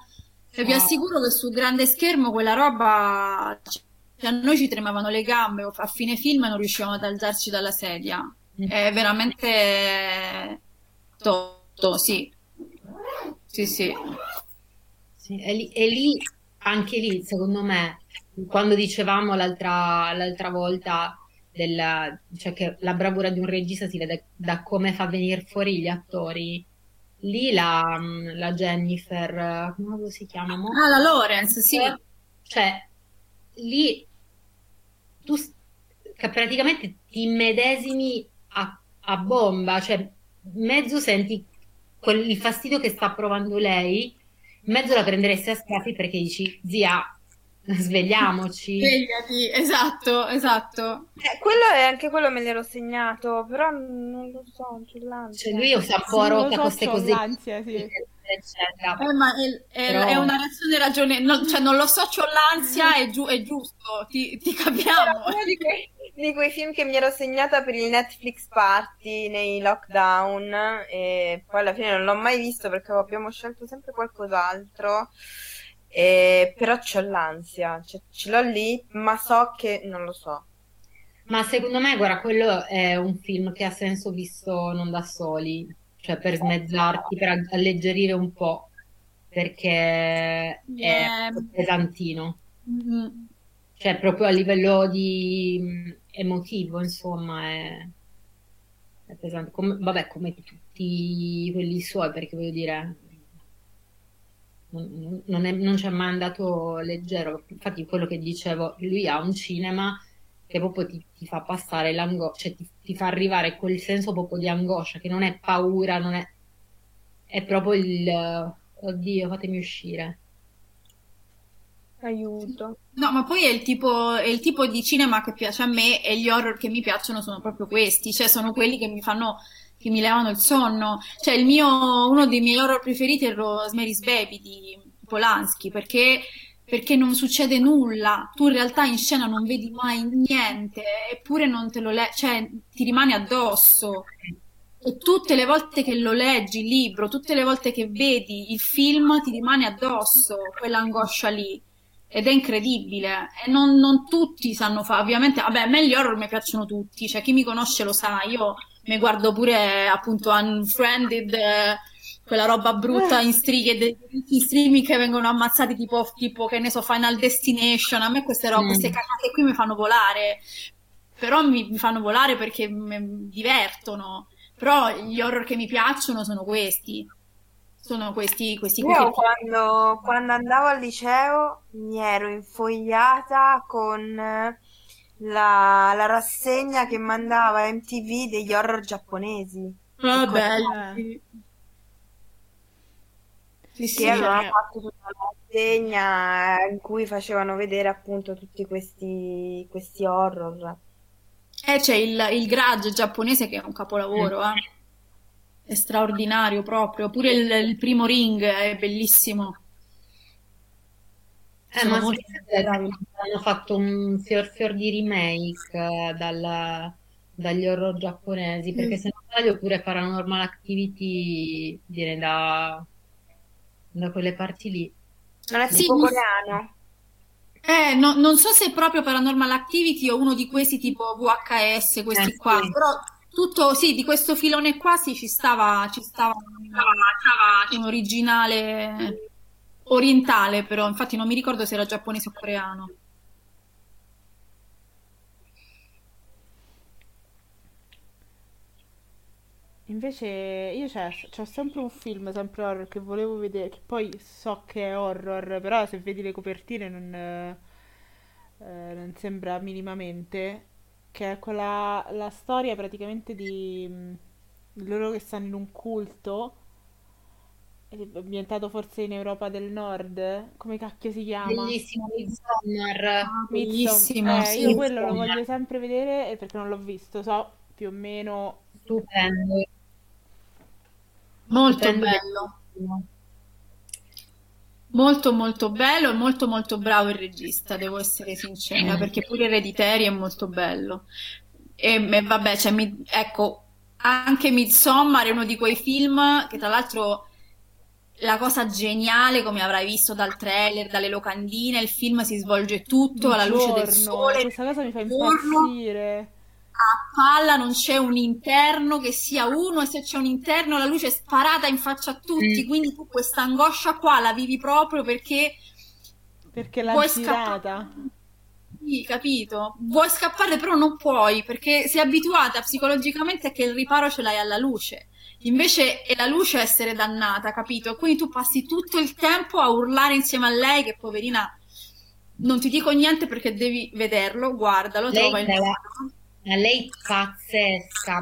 e vi Ah. assicuro che sul grande schermo quella roba... cioè, a noi ci tremavano le gambe, a fine film non riuscivamo ad alzarci dalla sedia. Mm. È veramente totto, sì. Sì, sì. Sì, e lì, e lì, anche lì, secondo me, quando dicevamo l'altra l'altra volta della, cioè che la bravura di un regista si vede da come fa venire fuori gli attori, lì la, la Jennifer, come si chiama? mo? Ah, la Lawrence, sì. Cioè, lì tu che praticamente ti immedesimi a, a bomba, cioè mezzo senti quel, il fastidio che sta provando lei, mezzo la prenderesti a schiaffi perché dici, zia, svegliamoci. Svegliati, esatto, esatto. Eh, quello è anche quello me l'ero segnato, però non lo so, c'è l'ansia. Cioè, lui usa un po' rotta so, queste cose, l'ansia, sì. eccetera. Eh, ma è, è- Però- è una reazione ragionevole, cioè non lo so, c'ho l'ansia, è, giu- è giusto, ti, ti capiamo. Di quei, film che mi ero segnata per il Netflix party nei lockdown e poi alla fine non l'ho mai visto perché abbiamo scelto sempre qualcos'altro. E- però c'ho l'ansia, cioè, ce l'ho lì, ma so che non lo so. Ma secondo me, guarda, quello è un film che ha senso visto non da soli, cioè per smezzarti, per alleggerire un po', perché è Eh, pesantino, mm, cioè proprio a livello di emotivo, insomma, è, è pesante. Come- vabbè, come tutti quelli suoi, perché voglio dire, non, è- non ci è mai andato leggero. Infatti, quello che dicevo, lui ha un cinema che proprio ti, ti fa passare l'angoscia, cioè ti, ti fa arrivare quel senso proprio di angoscia, che non è paura, non è, è proprio il, oddio, fatemi uscire. Aiuto. No, ma poi è il tipo, è il tipo di cinema che piace a me e gli horror che mi piacciono sono proprio questi, cioè sono quelli che mi fanno, che mi levano il sonno. Cioè il mio, uno dei miei horror preferiti è Rosemary's Baby di Polanski, perché, perché non succede nulla, tu in realtà in scena non vedi mai niente, eppure non te lo le- cioè ti rimane addosso. E tutte le volte che lo leggi il libro, tutte le volte che vedi il film, ti rimane addosso quell'angoscia lì. Ed è incredibile. E non, non tutti sanno fare. Ovviamente, vabbè, a me gli horror mi piacciono tutti. Cioè, chi mi conosce lo sa. Io mi guardo pure, appunto, Unfriended, eh, quella roba brutta in strighe, de- in streaming che vengono ammazzati, tipo, tipo, che ne so, Final Destination. A me queste robe, Mm. queste cagate qui mi fanno volare. Però mi, mi fanno volare perché mi divertono. Però gli horror che mi piacciono sono questi. Sono questi, questi Io che- quando, quando andavo al liceo mi ero infogliata con eh, la, la rassegna che mandava MTV degli horror giapponesi. Ah, Ecco, belli. Sì, sì, avevano eh. fatto tutta una rassegna in cui facevano vedere appunto tutti questi, questi horror. Eh, c'è il, il Grudge giapponese che è un capolavoro, eh. È straordinario proprio. Pure il, il primo Ring è bellissimo. Eh, ma molto hanno fatto un fior fior di remake eh, dal- dagli horror giapponesi, perché Mm. se non sbaglio pure Paranormal Activity viene da, da quelle parti lì. Non è Sì, coreano? Eh, no- non so se è proprio Paranormal Activity o uno di questi tipo VHS, questi Eh, qua, sì. però tutto, sì, di questo filone qua sì, ci stava, ci stava un, originale orientale, però infatti non mi ricordo se era giapponese o coreano. Invece io c'è, c'ho sempre un film, sempre horror, che volevo vedere, che poi so che è horror, però se vedi le copertine non, eh, non sembra minimamente, che è quella, la storia praticamente di mh, loro che stanno in un culto, è ambientato forse in Europa del Nord, come cacchio si chiama? Bellissimo Midsommar. Midsommar. Bellissimo, Eh, io quello lo voglio sempre vedere eh, perché non l'ho visto, so più o meno Stupendo. Molto bello, bellissimo. Molto molto bello e molto molto bravo il regista, devo essere sincera, perché pure Hereditary è molto bello. E, e vabbè, cioè, mi- ecco, anche Midsommar è uno di quei film che tra l'altro la cosa geniale, come avrai visto dal trailer, dalle locandine, il film si svolge tutto alla luce del sole, Questa cosa mi fa impazzire. A palla non c'è un interno che sia uno e se c'è un interno la luce è sparata in faccia a tutti, Mm. quindi tu questa angoscia qua la vivi proprio perché Perché l'ha vuoi girata. scappare. Sì, capito? Vuoi scappare però non puoi perché sei abituata psicologicamente che il riparo ce l'hai alla luce. Invece è la luce a essere dannata, capito? Quindi tu passi tutto il tempo a urlare insieme a lei che poverina non ti dico niente perché devi vederlo, guardalo, Lei, trova il modo. Ma lei pazzesca,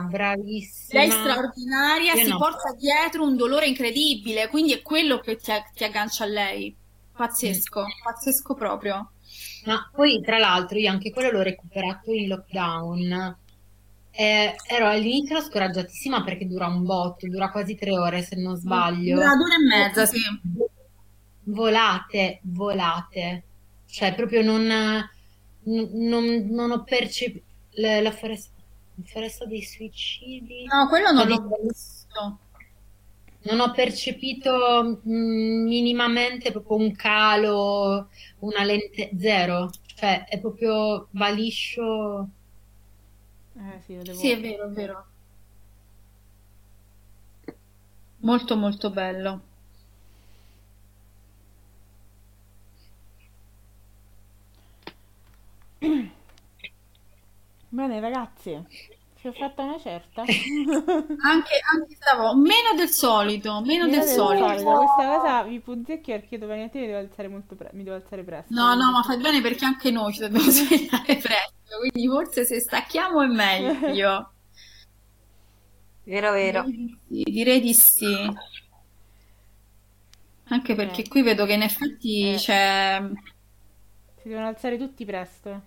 Lei bravissima. straordinaria, Io si no. porta dietro un dolore incredibile, quindi è quello che ti, ti aggancia a lei. Pazzesco, pazzesco proprio. Ma poi, tra l'altro, io anche quello l'ho recuperato in lockdown. Eh, ero all'inizio scoraggiatissima perché dura un botto, dura quasi tre ore se non sbaglio. Dura due e mezza, sì. Volate, volate. Cioè, proprio non, non, non- non ho percepito la, la foresta, foresta dei suicidi. No, quello non l'ho visto. Non ho percepito mm, minimamente proprio un calo, una lente zero. Cioè, è proprio va liscio. Eh sì, devo... Sì, è vero, è vero. Molto, molto bello. Bene, ragazzi, ci ho fatta una certa. Anche, anche stavo meno del solito, meno Meno del del solito. solito. Questa cosa mi punzecchia perché domani mattina mi devo alzare molto pre- mi devo alzare presto. No, no, ma fai bene perché anche noi ci dobbiamo svegliare presto, quindi forse se stacchiamo è meglio. Vero, vero. Direi di sì, direi di sì. Anche perché Eh. qui vedo che in effetti Eh. c'è... Si devono alzare tutti presto.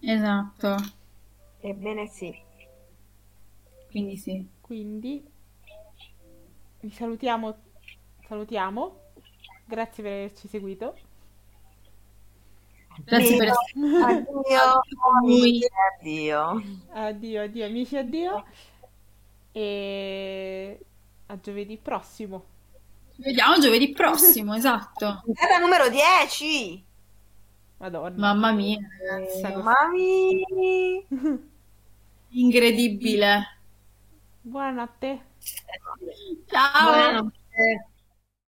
Esatto, Ebbene sì. quindi sì. Quindi vi salutiamo, salutiamo. Grazie per averci seguito. Grazie per Addio, addio, amici, addio. Addio, addio amici, addio. E a giovedì prossimo. Ci vediamo giovedì prossimo, esatto. Puntata numero 10. Madonna. Mamma mia, Eh, ragazza, Mami. incredibile. Buonanotte. Ciao! Buonanotte.